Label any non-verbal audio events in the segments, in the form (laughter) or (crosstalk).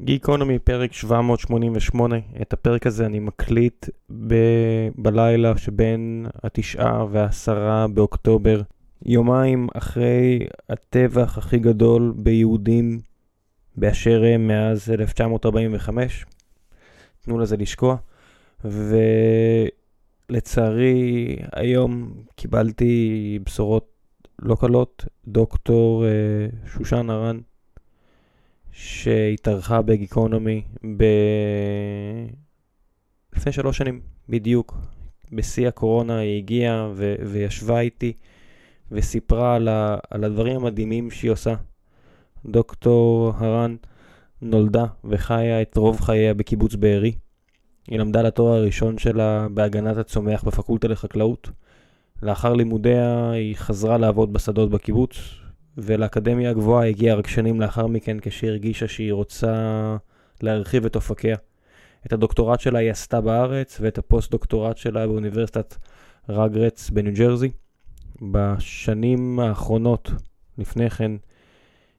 גיקונומי פרק 788, את הפרק הזה אני מקליט ב- בלילה שבין התשעה והעשרה באוקטובר, יומיים אחרי הטבח הכי גדול ביהודים באשר הם מאז 1945, תנו לזה לשקוע, ולצערי היום קיבלתי בשורות לא קלות, דוקטור uh, שושן הרן שהתארחה בגיקונומי ב... לפני שלוש שנים, בדיוק. בשיא הקורונה היא הגיעה ו... וישבה איתי וסיפרה על, ה... על הדברים המדהימים שהיא עושה. דוקטור הרן נולדה וחיה את רוב חייה בקיבוץ בארי. היא למדה לתואר הראשון שלה בהגנת הצומח בפקולטה לחקלאות. לאחר לימודיה היא חזרה לעבוד בשדות בקיבוץ, ולאקדמיה הגבוהה הגיעה רק שנים לאחר מכן כשהיא הרגישה שהיא רוצה להרחיב את אופקיה. את הדוקטורט שלה היא עשתה בארץ ואת הפוסט דוקטורט שלה באוניברסיטת רגרץ בניו ג'רזי. בשנים האחרונות, לפני כן,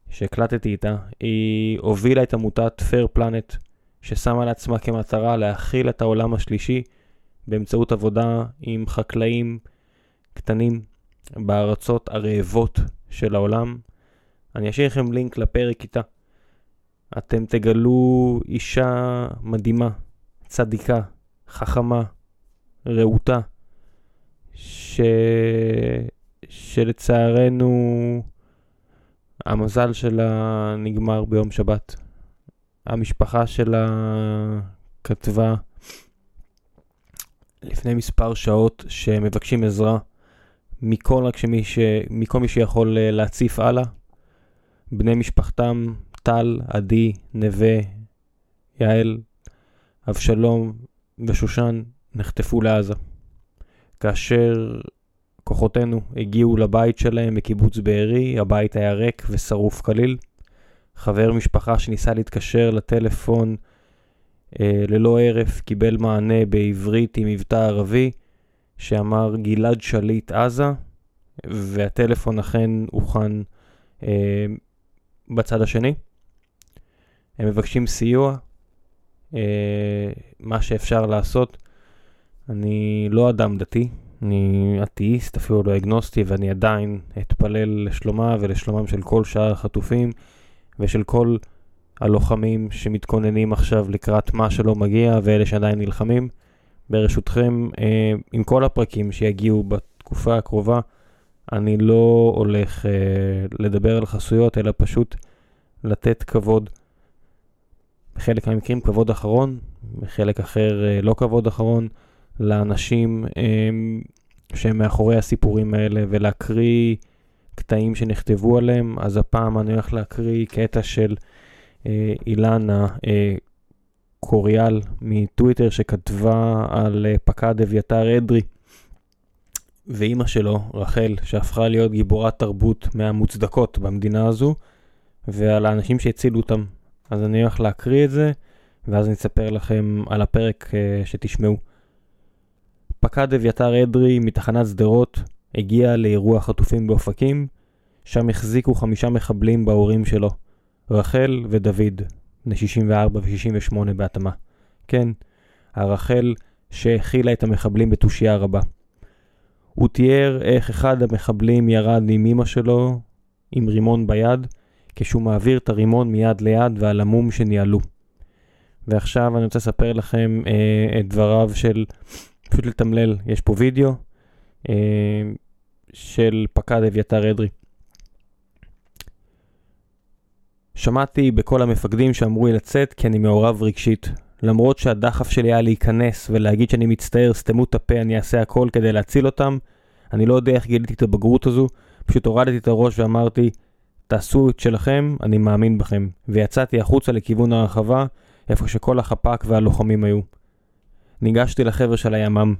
שהקלטתי איתה, היא הובילה את עמותת Fair Planet, ששמה לעצמה כמטרה להכיל את העולם השלישי באמצעות עבודה עם חקלאים קטנים בארצות הרעבות של העולם. אני אשאיר לכם לינק לפרק איתה. אתם תגלו אישה מדהימה, צדיקה, חכמה, רהוטה, ש... שלצערנו המזל שלה נגמר ביום שבת. המשפחה שלה כתבה לפני מספר שעות שמבקשים עזרה מכל רק שמי ש... מכל מי שיכול אה, להציף הלאה. בני משפחתם, טל, עדי, נווה, יעל, אבשלום ושושן נחטפו לעזה. כאשר כוחותינו הגיעו לבית שלהם בקיבוץ בארי, הבית היה ריק ושרוף כליל. חבר משפחה שניסה להתקשר לטלפון אה, ללא הרף קיבל מענה בעברית עם מבטא ערבי. שאמר גלעד שליט עזה, והטלפון אכן הוכן אה, בצד השני. הם מבקשים סיוע, אה, מה שאפשר לעשות. אני לא אדם דתי, אני אתאיסט, אפילו לא אגנוסטי, ואני עדיין אתפלל לשלומה ולשלומם של כל שאר החטופים ושל כל הלוחמים שמתכוננים עכשיו לקראת מה שלא מגיע ואלה שעדיין נלחמים. ברשותכם, אה, עם כל הפרקים שיגיעו בתקופה הקרובה, אני לא הולך אה, לדבר על חסויות, אלא פשוט לתת כבוד. בחלק מהמקרים כבוד אחרון, בחלק אחר אה, לא כבוד אחרון, לאנשים שהם מאחורי הסיפורים האלה, ולהקריא קטעים שנכתבו עליהם. אז הפעם אני הולך להקריא קטע של אילנה, קוריאל מטוויטר שכתבה על אה, פקד אביתר אדרי ואימא שלו, רחל, שהפכה להיות גיבורת תרבות מהמוצדקות במדינה הזו, ועל האנשים שהצילו אותם. אז אני הולך להקריא את זה, ואז אני אספר לכם על הפרק uh, שתשמעו. פקד אביתר אדרי מתחנת שדרות הגיע לאירוע חטופים באופקים, שם החזיקו חמישה מחבלים בהורים שלו, רחל ודוד, בני 64 ו-68 בהתאמה. כן, הרחל שהכילה את המחבלים בתושייה רבה. הוא תיאר איך אחד המחבלים ירד עם אמא שלו עם רימון ביד, כשהוא מעביר את הרימון מיד ליד ועל המום שניהלו. ועכשיו אני רוצה לספר לכם אה, את דבריו של, פשוט לתמלל, יש פה וידאו אה, של פקד אביתר אדרי. שמעתי בכל המפקדים שאמרו לי לצאת כי אני מעורב רגשית. למרות שהדחף שלי היה להיכנס ולהגיד שאני מצטער, סתמו את הפה, אני אעשה הכל כדי להציל אותם. אני לא יודע איך גיליתי את הבגרות הזו, פשוט הורדתי את הראש ואמרתי, תעשו את שלכם, אני מאמין בכם. ויצאתי החוצה לכיוון הרחבה, איפה שכל החפ"ק והלוחמים היו. ניגשתי לחבר'ה של הימ"מ.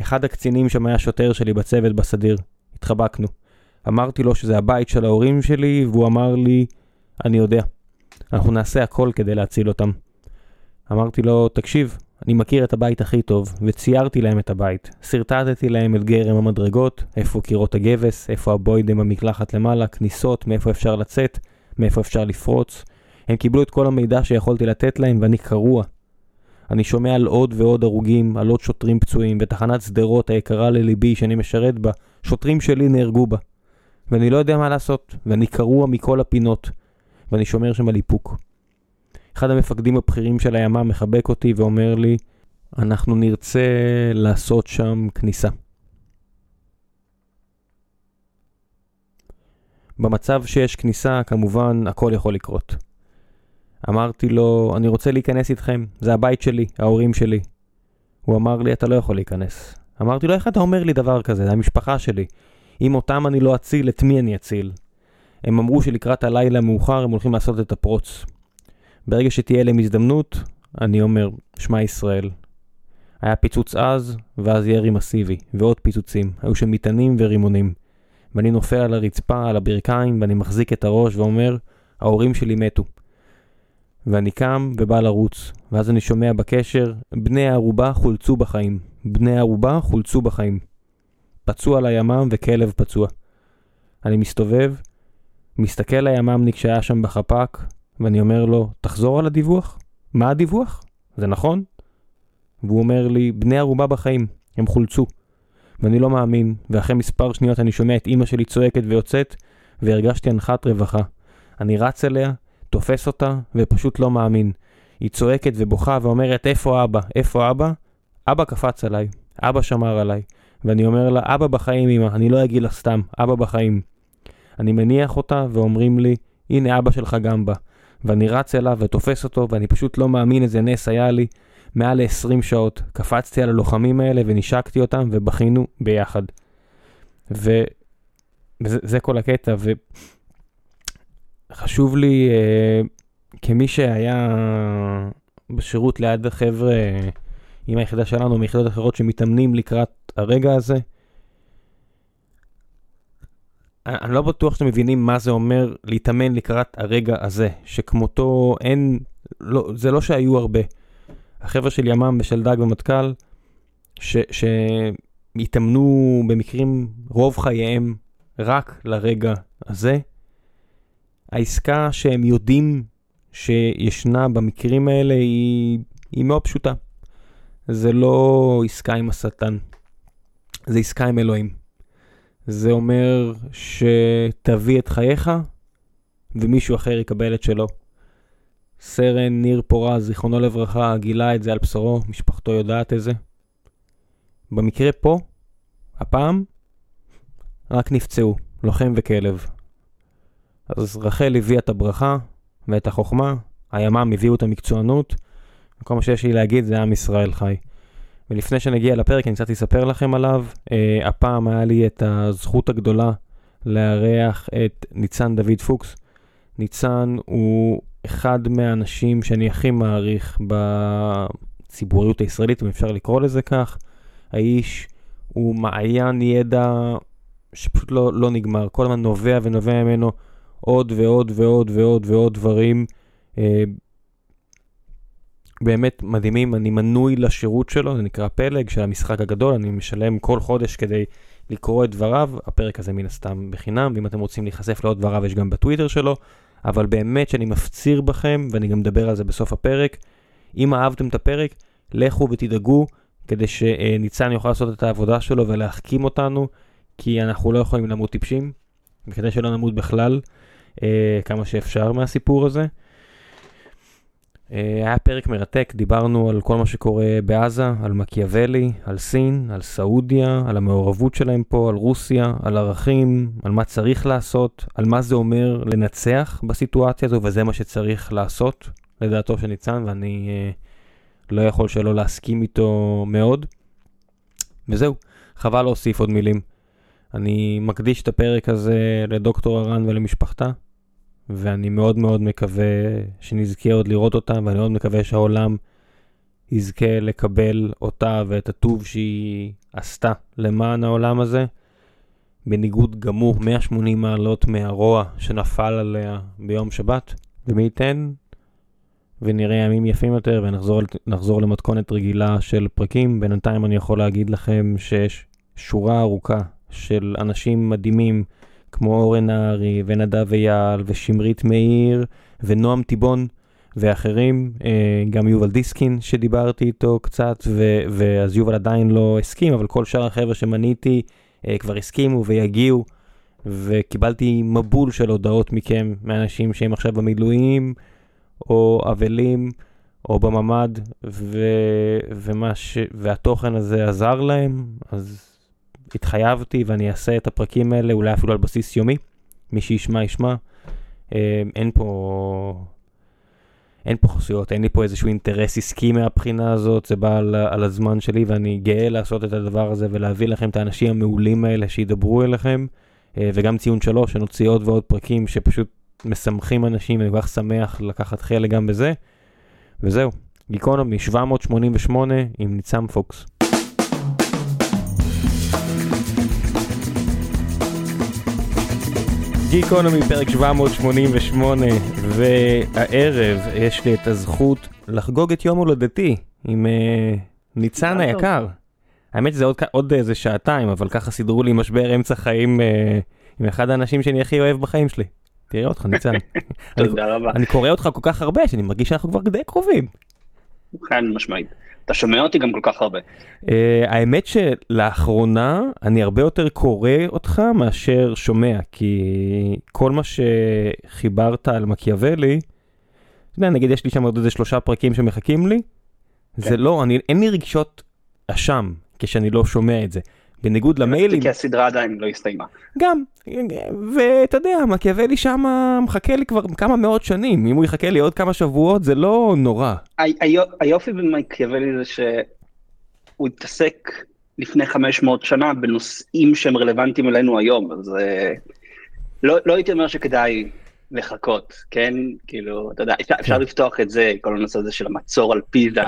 אחד הקצינים שם היה שוטר שלי בצוות בסדיר. התחבקנו. אמרתי לו שזה הבית של ההורים שלי, והוא אמר לי, אני יודע. אנחנו נעשה הכל כדי להציל אותם. אמרתי לו, תקשיב, אני מכיר את הבית הכי טוב, וציירתי להם את הבית. שרטטתי להם את גרם המדרגות, איפה קירות הגבס, איפה הבוידם המקלחת למעלה, כניסות, מאיפה אפשר לצאת, מאיפה אפשר לפרוץ. הם קיבלו את כל המידע שיכולתי לתת להם ואני קרוע. אני שומע על עוד ועוד הרוגים, על עוד שוטרים פצועים, בתחנת שדרות היקרה לליבי שאני משרת בה, שוטרים שלי נהרגו בה. ואני לא יודע מה לעשות, ואני קרוע מכל הפינות, ואני שומר שם על איפוק. אחד המפקדים הבכירים של הימ"מ מחבק אותי ואומר לי, אנחנו נרצה לעשות שם כניסה. במצב שיש כניסה, כמובן, הכל יכול לקרות. אמרתי לו, אני רוצה להיכנס איתכם, זה הבית שלי, ההורים שלי. הוא אמר לי, אתה לא יכול להיכנס. אמרתי לו, איך אתה אומר לי דבר כזה? זה המשפחה שלי. אם אותם אני לא אציל, את מי אני אציל? הם אמרו שלקראת הלילה המאוחר הם הולכים לעשות את הפרוץ. ברגע שתהיה להם הזדמנות, אני אומר, שמע ישראל. היה פיצוץ עז, ואז ירי מסיבי, ועוד פיצוצים. היו שם מטענים ורימונים. ואני נופל על הרצפה, על הברכיים, ואני מחזיק את הראש ואומר, ההורים שלי מתו. ואני קם ובא לרוץ, ואז אני שומע בקשר, בני הערובה חולצו בחיים. בני הערובה חולצו בחיים. פצוע לימ"מ וכלב פצוע. אני מסתובב, מסתכל לימ"מניק שהיה שם בחפ"ק, ואני אומר לו, תחזור על הדיווח? מה הדיווח? זה נכון? והוא אומר לי, בני ערובה בחיים, הם חולצו. ואני לא מאמין, ואחרי מספר שניות אני שומע את אימא שלי צועקת ויוצאת, והרגשתי אנחת רווחה. אני רץ אליה, תופס אותה, ופשוט לא מאמין. היא צועקת ובוכה ואומרת, איפה אבא? איפה אבא? אבא קפץ עליי, אבא שמר עליי. ואני אומר לה, אבא בחיים אמא, אני לא אגיד לך סתם, אבא בחיים. אני מניח אותה ואומרים לי, הנה אבא שלך גם בא. ואני רץ אליו ותופס אותו, ואני פשוט לא מאמין איזה נס היה לי. מעל ל-20 שעות קפצתי על הלוחמים האלה ונשקתי אותם ובכינו ביחד. ו... וזה זה כל הקטע, וחשוב לי, uh, כמי שהיה בשירות ליד החבר'ה עם היחידה שלנו, מיחידות אחרות שמתאמנים לקראת הרגע הזה, אני לא בטוח שאתם מבינים מה זה אומר להתאמן לקראת הרגע הזה, שכמותו אין, לא, זה לא שהיו הרבה. החבר'ה של ימ"מ ושל דג ומטכ"ל, שהתאמנו במקרים רוב חייהם רק לרגע הזה, העסקה שהם יודעים שישנה במקרים האלה היא, היא מאוד פשוטה. זה לא עסקה עם השטן, זה עסקה עם אלוהים. זה אומר שתביא את חייך ומישהו אחר יקבל את שלו. סרן ניר פורז, זיכרונו לברכה, גילה את זה על בשרו, משפחתו יודעת את זה. במקרה פה, הפעם, רק נפצעו, לוחם וכלב. אז רחל הביאה את הברכה ואת החוכמה, הימ"מ הביאו את המקצוענות, וכל מה שיש לי להגיד זה עם ישראל חי. ולפני שנגיע לפרק, אני קצת אספר לכם עליו. Uh, הפעם היה לי את הזכות הגדולה לארח את ניצן דוד פוקס. ניצן הוא אחד מהאנשים שאני הכי מעריך בציבוריות הישראלית, אם אפשר לקרוא לזה כך. האיש הוא מעיין ידע שפשוט לא, לא נגמר, כל הזמן נובע ונובע ממנו עוד ועוד ועוד ועוד ועוד דברים. אה, באמת מדהימים, אני מנוי לשירות שלו, זה נקרא פלג של המשחק הגדול, אני משלם כל חודש כדי לקרוא את דבריו, הפרק הזה מן הסתם בחינם, ואם אתם רוצים להיחשף לעוד דבריו יש גם בטוויטר שלו, אבל באמת שאני מפציר בכם, ואני גם מדבר על זה בסוף הפרק, אם אהבתם את הפרק, לכו ותדאגו כדי שניצן יוכל לעשות את העבודה שלו ולהחכים אותנו, כי אנחנו לא יכולים למות טיפשים, וכדי שלא נמות בכלל, אה, כמה שאפשר מהסיפור הזה. אה, היה פרק מרתק, דיברנו על כל מה שקורה בעזה, על מקיאוולי, על סין, על סעודיה, על המעורבות שלהם פה, על רוסיה, על ערכים, על מה צריך לעשות, על מה זה אומר לנצח בסיטואציה הזו, וזה מה שצריך לעשות, לדעתו של ניצן, ואני אה, לא יכול שלא להסכים איתו מאוד. וזהו, חבל להוסיף עוד מילים. אני מקדיש את הפרק הזה לדוקטור ארן ולמשפחתה. ואני מאוד מאוד מקווה שנזכה עוד לראות אותה, ואני מאוד מקווה שהעולם יזכה לקבל אותה ואת הטוב שהיא עשתה למען העולם הזה, בניגוד גמור 180 מעלות מהרוע שנפל עליה ביום שבת, ומי ייתן? ונראה ימים יפים יותר ונחזור למתכונת רגילה של פרקים. בינתיים אני יכול להגיד לכם שיש שורה ארוכה של אנשים מדהימים כמו אורן נהרי ונדב אייל ושמרית מאיר ונועם טיבון ואחרים, אה, גם יובל דיסקין שדיברתי איתו קצת, ואז יובל עדיין לא הסכים, אבל כל שאר החבר'ה שמניתי אה, כבר הסכימו ויגיעו, וקיבלתי מבול של הודעות מכם, מאנשים שהם עכשיו במילואים, או אבלים, או בממ"ד, ו... ש... והתוכן הזה עזר להם, אז התחייבתי ואני אעשה את הפרקים האלה, אולי אפילו על בסיס יומי, מי שישמע ישמע. אה, אין פה... אין פה חסויות, אין לי פה איזשהו אינטרס עסקי מהבחינה הזאת, זה בא על, על הזמן שלי ואני גאה לעשות את הדבר הזה ולהביא לכם את האנשים המעולים האלה שידברו אליכם, אה, וגם ציון שלוש, שנוציא עוד ועוד פרקים שפשוט משמחים אנשים, אני כל כך שמח לקחת חלק גם בזה, וזהו, גיקונומי 788 עם ניצם פוקס. גיקונומי פרק 788 והערב יש לי את הזכות לחגוג את יום הולדתי עם uh, ניצן היקר. האמת שזה עוד, עוד איזה שעתיים אבל ככה סידרו לי משבר אמצע חיים uh, עם אחד האנשים שאני הכי אוהב בחיים שלי. תראה אותך ניצן. (laughs) תודה רבה. אני קורא אותך כל כך הרבה שאני מרגיש שאנחנו כבר די קרובים. חד משמעית. אתה שומע אותי גם כל כך הרבה. Uh, האמת שלאחרונה אני הרבה יותר קורא אותך מאשר שומע, כי כל מה שחיברת על מקיאוולי, אתה יודע, נגיד יש לי שם עוד איזה שלושה פרקים שמחכים לי, כן. זה לא, אני, אין לי רגשות אשם כשאני לא שומע את זה. בניגוד למיילים. כי הסדרה עדיין לא הסתיימה. גם, ואתה יודע, מקיאוולי שם מחכה לי כבר כמה מאות שנים, אם הוא יחכה לי עוד כמה שבועות זה לא נורא. היופי במקיאוולי זה שהוא התעסק לפני 500 שנה בנושאים שהם רלוונטיים אלינו היום, אז אה, לא, לא הייתי אומר שכדאי לחכות, כן? כאילו, אתה יודע, אפשר, אפשר כן. לפתוח את זה, כל הנושא הזה של המצור על פיזה,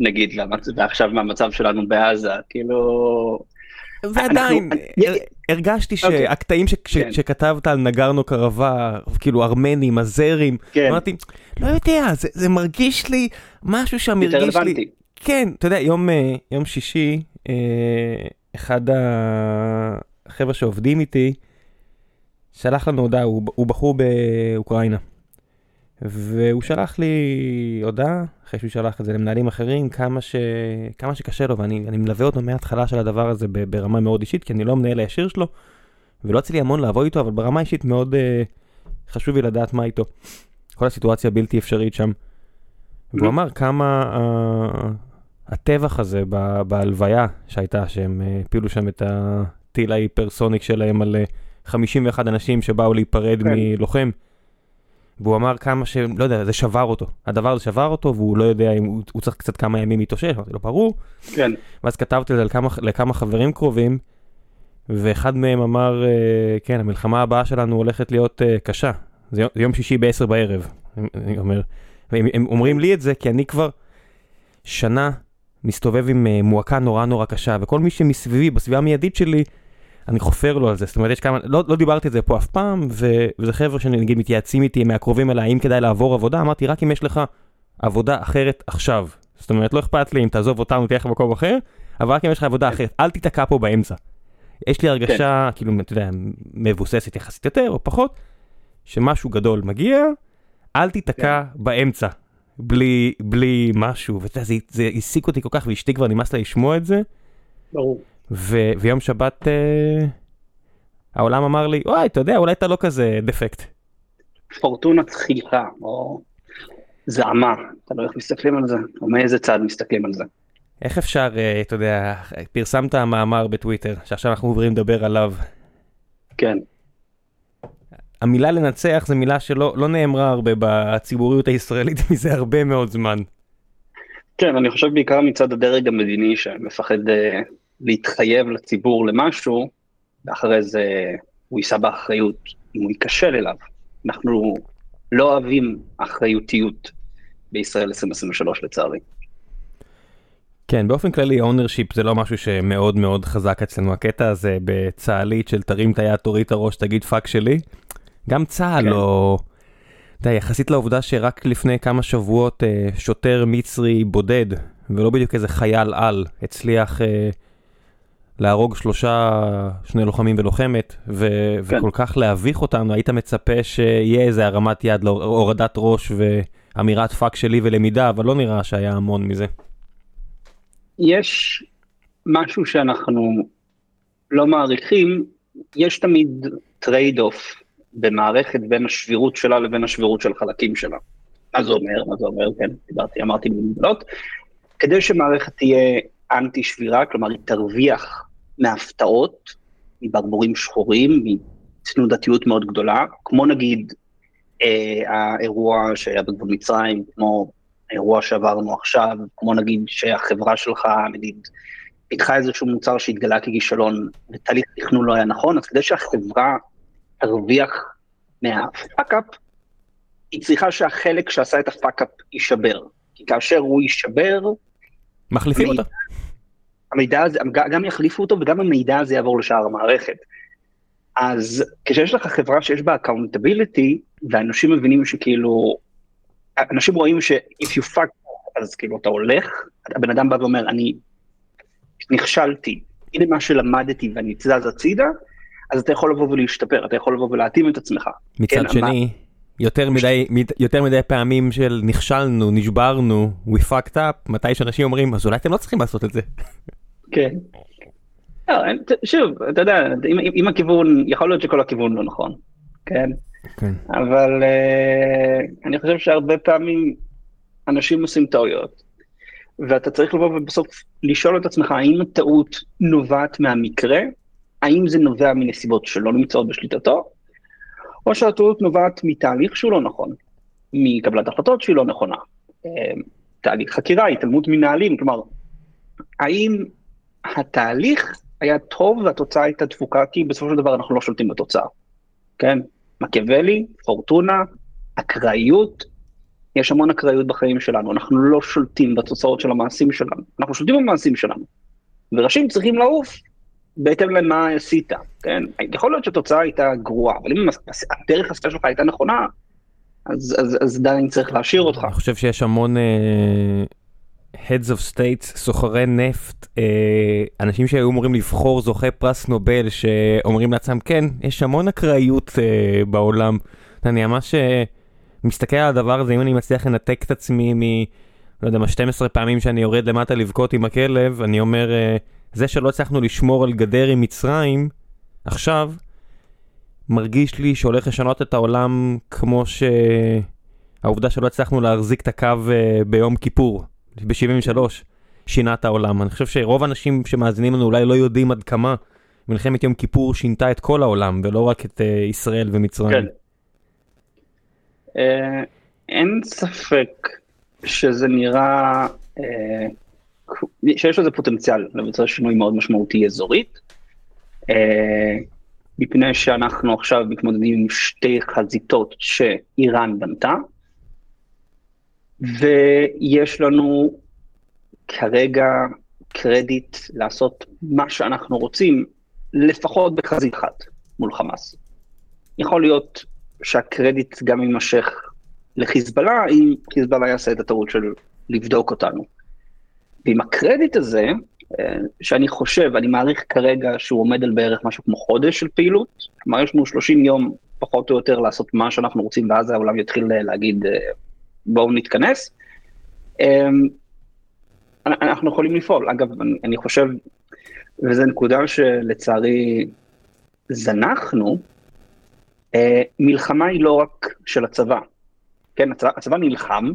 נגיד, ועכשיו מהמצב שלנו בעזה, כאילו... ועדיין, הרגשתי אוקיי. שהקטעים כן. שכתבת על נגרנו קרבה, כאילו ארמנים, הזרים, כן. אמרתי, לא יודע, זה מרגיש לי, משהו שם הרגיש לי, כן, אתה יודע, יום אה, שישי, אה, אחד החבר'ה שעובדים איתי, שלח לנו הודעה, הוא בחור באוקראינה. והוא שלח לי הודעה, אחרי שהוא שלח את זה למנהלים אחרים, כמה, ש... כמה שקשה לו, ואני מלווה אותו מההתחלה של הדבר הזה ברמה מאוד אישית, כי אני לא המנהל הישיר שלו, ולא יצא לי המון לעבוד איתו, אבל ברמה אישית מאוד uh, חשוב לי לדעת מה איתו. כל הסיטואציה בלתי אפשרית שם. והוא אמר כמה uh, הטבח הזה ב... בהלוויה שהייתה, שהם uh, הפילו שם את הטיל ההיפרסוניק שלהם על uh, 51 אנשים שבאו להיפרד כן. מלוחם. והוא אמר כמה ש... לא יודע, זה שבר אותו. הדבר הזה שבר אותו, והוא לא יודע אם הוא, הוא צריך קצת כמה ימים להתאושש, אמרתי לו, ברור. כן. ואז כתבתי את זה לכמה, לכמה חברים קרובים, ואחד מהם אמר, אה, כן, המלחמה הבאה שלנו הולכת להיות uh, קשה. זה יום, יום שישי ב-10 בערב, אני אומר. והם הם אומרים לי את זה כי אני כבר שנה מסתובב עם uh, מועקה נורא נורא קשה, וכל מי שמסביבי, בסביבה המיידית שלי, אני חופר לו על זה, זאת אומרת יש כמה, לא, לא דיברתי על זה פה אף פעם, ו, וזה חבר'ה שנגיד מתייעצים איתי מהקרובים אליי, האם כדאי לעבור עבודה, אמרתי רק אם יש לך עבודה אחרת עכשיו. זאת אומרת לא אכפת לי אם תעזוב אותנו תלך למקום אחר, אבל רק אם יש לך עבודה אחרת, אל תיתקע פה באמצע. יש לי הרגשה, כן. כאילו, אתה יודע, מבוססת יחסית יותר או פחות, שמשהו גדול מגיע, אל תיתקע כן. באמצע, בלי, בלי משהו, ואתה יודע, זה, זה העסיק אותי כל כך, ואשתי כבר נמאס לה לשמוע את זה. ברור. ו- ויום שבת אה, העולם אמר לי, וואי, אתה יודע, אולי אתה לא כזה דפקט. פורטונה צחיחה, או זעמה, אתה לא איך מסתכלים על זה, או מאיזה צד מסתכלים על זה. איך אפשר, אה, אתה יודע, פרסמת מאמר בטוויטר, שעכשיו אנחנו עוברים לדבר עליו. כן. המילה לנצח זה מילה שלא לא נאמרה הרבה בציבוריות הישראלית (laughs) מזה הרבה מאוד זמן. כן, אני חושב בעיקר מצד הדרג המדיני שמפחד אה, להתחייב לציבור למשהו, ואחרי זה הוא יישא באחריות אם הוא ייכשל אליו. אנחנו לא אוהבים אחריותיות בישראל 2023 לצערי. כן, באופן כללי ownership זה לא משהו שמאוד מאוד חזק אצלנו, הקטע הזה בצה"לית של תרים את היד, תוריד את הראש, תגיד fuck שלי. גם צה"ל כן. לא... אתה יודע, יחסית לעובדה שרק לפני כמה שבועות אה, שוטר מצרי בודד, ולא בדיוק איזה חייל על, הצליח אה, להרוג שלושה, שני לוחמים ולוחמת, ו- כן. וכל כך להביך אותנו, היית מצפה שיהיה איזה הרמת יד, להור- הורדת ראש ואמירת fuck שלי ולמידה, אבל לא נראה שהיה המון מזה. יש משהו שאנחנו לא מעריכים, יש תמיד trade off במערכת בין השבירות שלה לבין השבירות של חלקים שלה. מה זה אומר? מה זה אומר? כן, דיברתי, אמרתי במגבלות. כדי שמערכת תהיה אנטי שבירה, כלומר היא תרוויח מהפתעות, מברבורים שחורים, מתנודתיות מאוד גדולה, כמו נגיד אה, האירוע שהיה בגבול מצרים, כמו האירוע שעברנו עכשיו, כמו נגיד שהחברה שלך, נגיד, פיתחה איזשהו מוצר שהתגלה ככישלון, ותהליך תכנון לא היה נכון, אז כדי שהחברה תרוויח מהפאק-אפ, היא צריכה שהחלק שעשה את ה fuck-up יישבר. כי כאשר הוא יישבר, מחליפים אותה. המידע הזה, גם יחליפו אותו וגם המידע הזה יעבור לשאר המערכת. אז כשיש לך חברה שיש בה accountability, ואנשים מבינים שכאילו, אנשים רואים ש- if you fuck up, אז כאילו אתה הולך, הבן אדם בא ואומר, אני נכשלתי, הנה מה שלמדתי ואני זז הצידה, אז אתה יכול לבוא ולהשתפר, אתה יכול לבוא ולהתאים את עצמך. מצד כן, שני, יותר מדי, יותר מדי פעמים של נכשלנו, נשברנו, we fucked up, מתי שאנשים אומרים, אז אולי אתם לא צריכים לעשות את זה. כן. לא, שוב, אתה יודע, אם, אם, אם הכיוון, יכול להיות שכל הכיוון לא נכון, כן? כן. אבל uh, אני חושב שהרבה פעמים אנשים עושים טעויות, ואתה צריך לבוא ובסוף לשאול את עצמך האם הטעות נובעת מהמקרה, האם זה נובע מנסיבות שלא נמצאות בשליטתו, או שהטעות נובעת מתהליך שהוא לא נכון, מקבלת החלטות שהיא לא נכונה, אה, תהליך חקירה, התעלמות מנהלים, כלומר, האם התהליך היה טוב והתוצאה הייתה דפוקה, כי בסופו של דבר אנחנו לא שולטים בתוצאה, כן? מקיאוולי, פורטונה, אקראיות, יש המון אקראיות בחיים שלנו, אנחנו לא שולטים בתוצאות של המעשים שלנו, אנחנו שולטים במעשים שלנו. וראשים צריכים לעוף בהתאם למה עשית, כן? יכול להיות שהתוצאה הייתה גרועה, אבל אם הדרך עשתה שלך הייתה נכונה, אז, אז, עדיין צריך להשאיר אותך. אני חושב שיש המון uh, heads of states, סוחרי נפט, uh, אנשים שהיו אמורים לבחור זוכי פרס נובל, שאומרים לעצמם, כן, יש המון אקראיות uh, בעולם. אני ממש uh, מסתכל על הדבר הזה, אם אני מצליח לנתק את עצמי מ... לא יודע מה, 12 פעמים שאני יורד למטה לבכות עם הכלב, אני אומר, זה שלא הצלחנו לשמור על גדר עם מצרים, עכשיו, מרגיש לי שהולך לשנות את העולם כמו ש... העובדה שלא הצלחנו להחזיק את הקו ביום כיפור, ב-73, שינה את העולם. אני חושב שרוב האנשים שמאזינים לנו אולי לא יודעים עד כמה מלחמת יום כיפור שינתה את כל העולם, ולא רק את uh, ישראל ומצרים. כן. Uh, אין ספק שזה נראה, uh, שיש לזה פוטנציאל לבצע שינוי מאוד משמעותי אזורית, uh, מפני שאנחנו עכשיו מתמודדים עם שתי חזיתות שאיראן בנתה, ויש לנו כרגע קרדיט לעשות מה שאנחנו רוצים, לפחות בחזית אחת מול חמאס. יכול להיות שהקרדיט גם יימשך לחיזבאללה, אם חיזבאללה יעשה את הטעות של לבדוק אותנו. ועם הקרדיט הזה, שאני חושב, אני מעריך כרגע שהוא עומד על בערך משהו כמו חודש של פעילות, כלומר יש לנו 30 יום פחות או יותר לעשות מה שאנחנו רוצים, ואז העולם יתחיל להגיד בואו נתכנס. אנחנו יכולים לפעול, אגב, אני, חושב, וזו נקודה שלצערי זנחנו, מלחמה היא לא רק של הצבא, כן, הצבא, הצבא נלחם,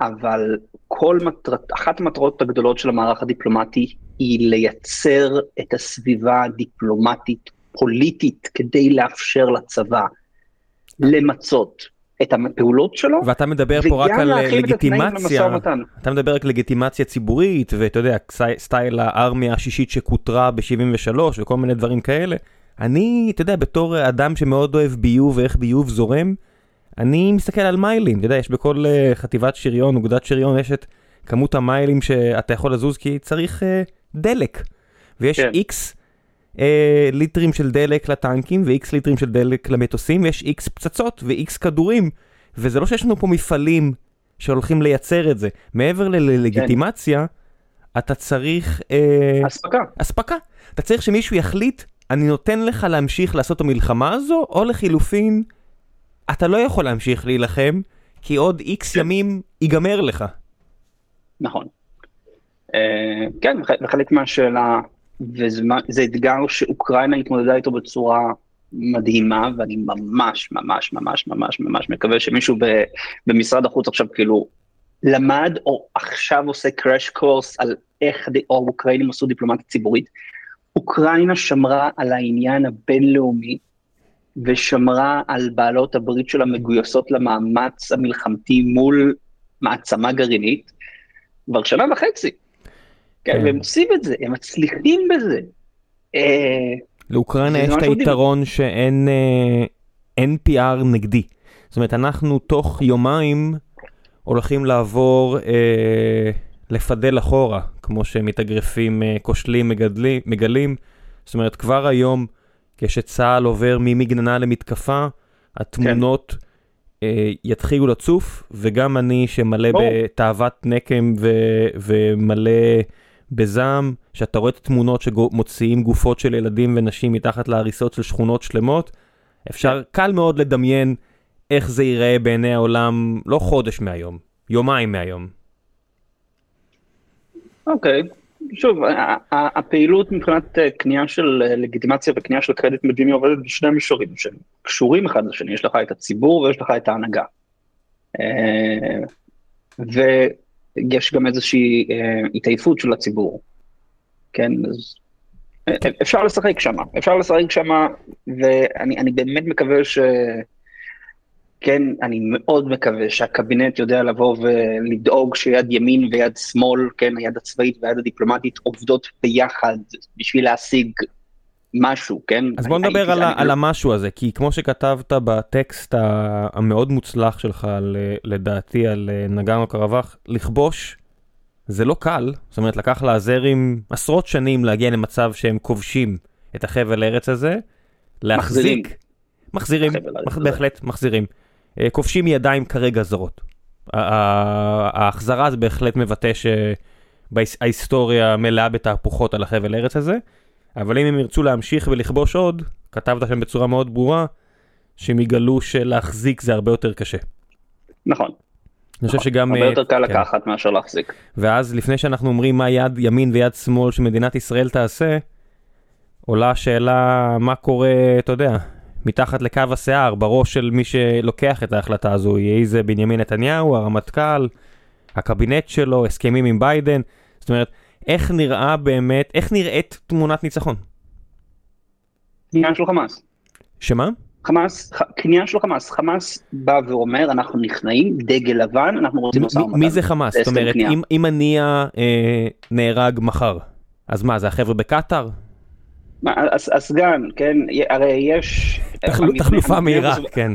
אבל כל מטרת, אחת המטרות הגדולות של המערך הדיפלומטי היא לייצר את הסביבה הדיפלומטית פוליטית כדי לאפשר לצבא למצות את הפעולות שלו. ואתה מדבר פה רק על לגיטימציה, אתה מדבר רק לגיטימציה ציבורית, ואתה יודע, סטייל הארמיה השישית שכותרה ב-73 וכל מיני דברים כאלה. אני, אתה יודע, בתור אדם שמאוד אוהב ביוב ואיך ביוב זורם, אני מסתכל על מיילים, אתה יודע, יש בכל uh, חטיבת שריון, אוגדת שריון, יש את כמות המיילים שאתה יכול לזוז כי צריך uh, דלק. ויש כן. איקס uh, ליטרים של דלק לטנקים ואיקס ליטרים של דלק למטוסים, ויש איקס פצצות ואיקס כדורים, וזה לא שיש לנו פה מפעלים שהולכים לייצר את זה. מעבר ללגיטימציה, כן. אתה צריך... אספקה. אספקה. אתה צריך שמישהו יחליט, אני נותן לך להמשיך לעשות את המלחמה הזו, או לחילופין, אתה לא יכול להמשיך להילחם, כי עוד איקס ימים ייגמר לך. נכון. אה, כן, וחלק מהשאלה, וזה אתגר שאוקראינה התמודדה איתו בצורה מדהימה, ואני ממש ממש ממש ממש ממש מקווה שמישהו במשרד החוץ עכשיו כאילו למד או עכשיו עושה crash course על איך האוקראינים עשו דיפלומטיה ציבורית. אוקראינה שמרה על העניין הבינלאומי ושמרה על בעלות הברית שלה מגויסות למאמץ המלחמתי מול מעצמה גרעינית כבר שנה וחצי. כן, כן. והם עושים את זה, הם מצליחים בזה. אה, לאוקראינה יש את היתרון שאין אה, PR נגדי. זאת אומרת, אנחנו תוך יומיים הולכים לעבור, אה, לפדל אחורה, כמו שמתאגרפים אה, כושלים מגדלים, מגלים. זאת אומרת, כבר היום, כשצה"ל עובר ממגננה למתקפה, התמונות כן. אה, יתחילו לצוף, וגם אני שמלא בוא. בתאוות נקם ו- ומלא בזעם, שאתה רואה את התמונות שמוציאים גופות של ילדים ונשים מתחת להריסות של שכונות שלמות, אפשר, כן. קל מאוד לדמיין איך זה ייראה בעיני העולם, לא חודש מהיום, יומיים מהיום. אוקיי, okay. שוב, הפעילות מבחינת אה, קנייה של אה, לגיטימציה וקנייה של קרדיט מדיני עובדת בשני מישורים שהם קשורים אחד לשני, יש לך את הציבור ויש לך את ההנהגה. אה, ויש גם איזושהי התעייפות של הציבור, כן, אז אפשר לשחק שם, אפשר לשחק שם, ואני באמת מקווה ש... כן, אני מאוד מקווה שהקבינט יודע לבוא ולדאוג שיד ימין ויד שמאל, כן, היד הצבאית והיד הדיפלומטית עובדות ביחד בשביל להשיג משהו, כן? אז בוא נדבר על, על המשהו הזה, כי כמו שכתבת בטקסט המאוד מוצלח שלך, לדעתי, על אה, נגרנו קרבח, לכבוש זה לא קל, זאת אומרת, לקח לאזרים עשרות שנים להגיע למצב שהם כובשים את החבל הארץ הזה, להחזיק... מחזירים, בהחלט מחזירים. אה, כובשים ידיים כרגע זרות. ההחזרה זה בהחלט מבטא שההיסטוריה מלאה בתהפוכות על החבל ארץ הזה, אבל אם הם ירצו להמשיך ולכבוש עוד, כתבת שם בצורה מאוד ברורה, שהם יגלו שלהחזיק זה הרבה יותר קשה. נכון. אני חושב שגם... הרבה יותר קל כן. לקחת מאשר להחזיק. ואז לפני שאנחנו אומרים מה יד ימין ויד שמאל שמדינת ישראל תעשה, עולה השאלה מה קורה, אתה יודע, מתחת לקו השיער, בראש של מי שלוקח את ההחלטה הזו, יהיה זה בנימין נתניהו, הרמטכ"ל, הקבינט שלו, הסכמים עם ביידן. זאת אומרת, איך נראה באמת, איך נראית תמונת ניצחון? קניין של חמאס. שמה? חמאס, קניין של חמאס, חמאס בא ואומר אנחנו נכנעים, דגל לבן, אנחנו רוצים משא ומתן. מי זה חמאס? זאת אומרת, אם, אם הנייה אה, נהרג מחר, אז מה, זה החבר'ה בקטאר? הסגן, כן, הרי יש... תחלופה מהירה, כן.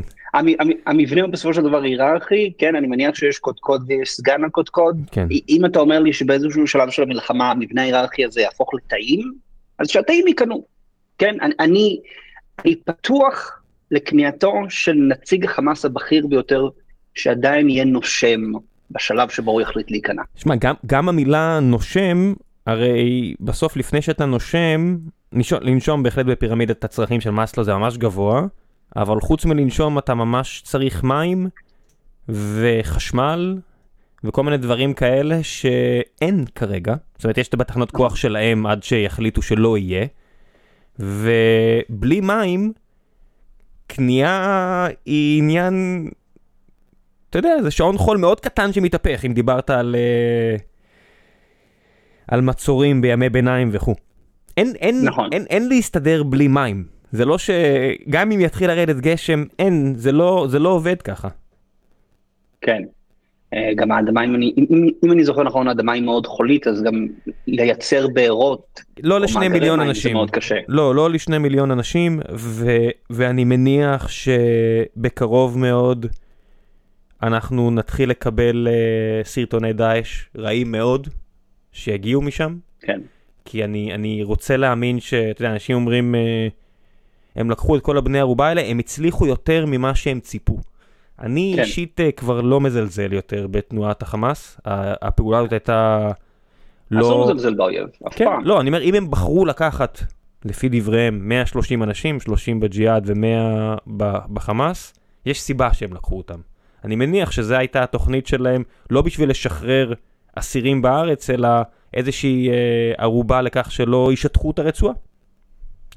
המבנה הוא בסופו של דבר היררכי, כן, אני מניח שיש קודקוד ויש סגן הקודקוד. כן. אם אתה אומר לי שבאיזשהו שלב של המלחמה המבנה ההיררכי הזה יהפוך לתאים, אז שהתאים ייכנו. כן, אני, אני פתוח לקנייתו של נציג החמאס הבכיר ביותר, שעדיין יהיה נושם בשלב שבו הוא יחליט להיכנע. שמע, גם, גם המילה נושם, הרי בסוף לפני שאתה נושם, לנשום, לנשום בהחלט בפירמידת הצרכים של מאסלו זה ממש גבוה, אבל חוץ מלנשום אתה ממש צריך מים וחשמל וכל מיני דברים כאלה שאין כרגע. זאת אומרת, יש את בתחנות כוח שלהם עד שיחליטו שלא יהיה. ובלי מים, קנייה היא עניין, אתה יודע, זה שעון חול מאוד קטן שמתהפך, אם דיברת על, uh, על מצורים בימי ביניים וכו'. אין, אין, נכון. אין, אין להסתדר בלי מים. זה לא ש... גם אם יתחיל לרדת גשם, אין, זה לא, זה לא עובד ככה. כן. אה, גם האדמה, אם אני, אם, אם אני זוכר נכון, האדמה היא מאוד חולית, אז גם לייצר בארות. לא לשני מיליון אנשים. זה מאוד קשה. לא, לא לשני מיליון אנשים, ו, ואני מניח שבקרוב מאוד אנחנו נתחיל לקבל uh, סרטוני דאעש רעים מאוד, שיגיעו משם. כן. כי אני, אני רוצה להאמין שאתה יודע, אנשים אומרים, אה, הם לקחו את כל הבני ערובה האלה, הם הצליחו יותר ממה שהם ציפו. אני כן. אישית אה, כבר לא מזלזל יותר בתנועת החמאס, הפעולה הזאת הייתה לא... אסור לזלזל באויב, אף כן, פעם. לא, אני אומר, אם הם בחרו לקחת, לפי דבריהם, 130 אנשים, 30 בג'יהאד ו-100 בחמאס, יש סיבה שהם לקחו אותם. אני מניח שזו הייתה התוכנית שלהם, לא בשביל לשחרר אסירים בארץ, אלא איזושהי אה, ערובה לכך שלא ישטחו את הרצועה.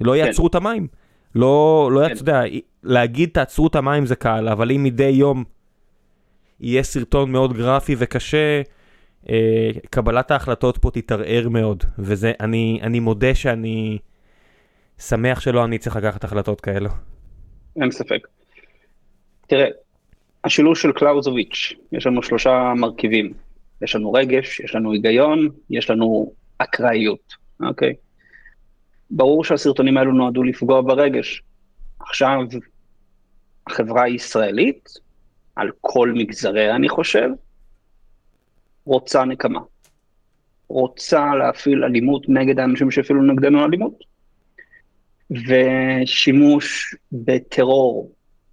לא יעצרו את המים. לא, לא, כן. אתה יודע, להגיד תעצרו את המים זה קל, אבל אם מדי יום יהיה סרטון מאוד גרפי וקשה, אה, קבלת ההחלטות פה תתערער מאוד, וזה, אני, אני מודה שאני שמח שלא אני צריך לקחת החלטות כאלו. אין ספק. תראה, השילוב של קלאוזוביץ', יש לנו שלושה מרכיבים. יש לנו רגש, יש לנו היגיון, יש לנו אקראיות, אוקיי? ברור שהסרטונים האלו נועדו לפגוע ברגש. עכשיו, החברה הישראלית, על כל מגזריה אני חושב, רוצה נקמה. רוצה להפעיל אלימות נגד האנשים שהפעילו נגדנו אלימות. ושימוש בטרור,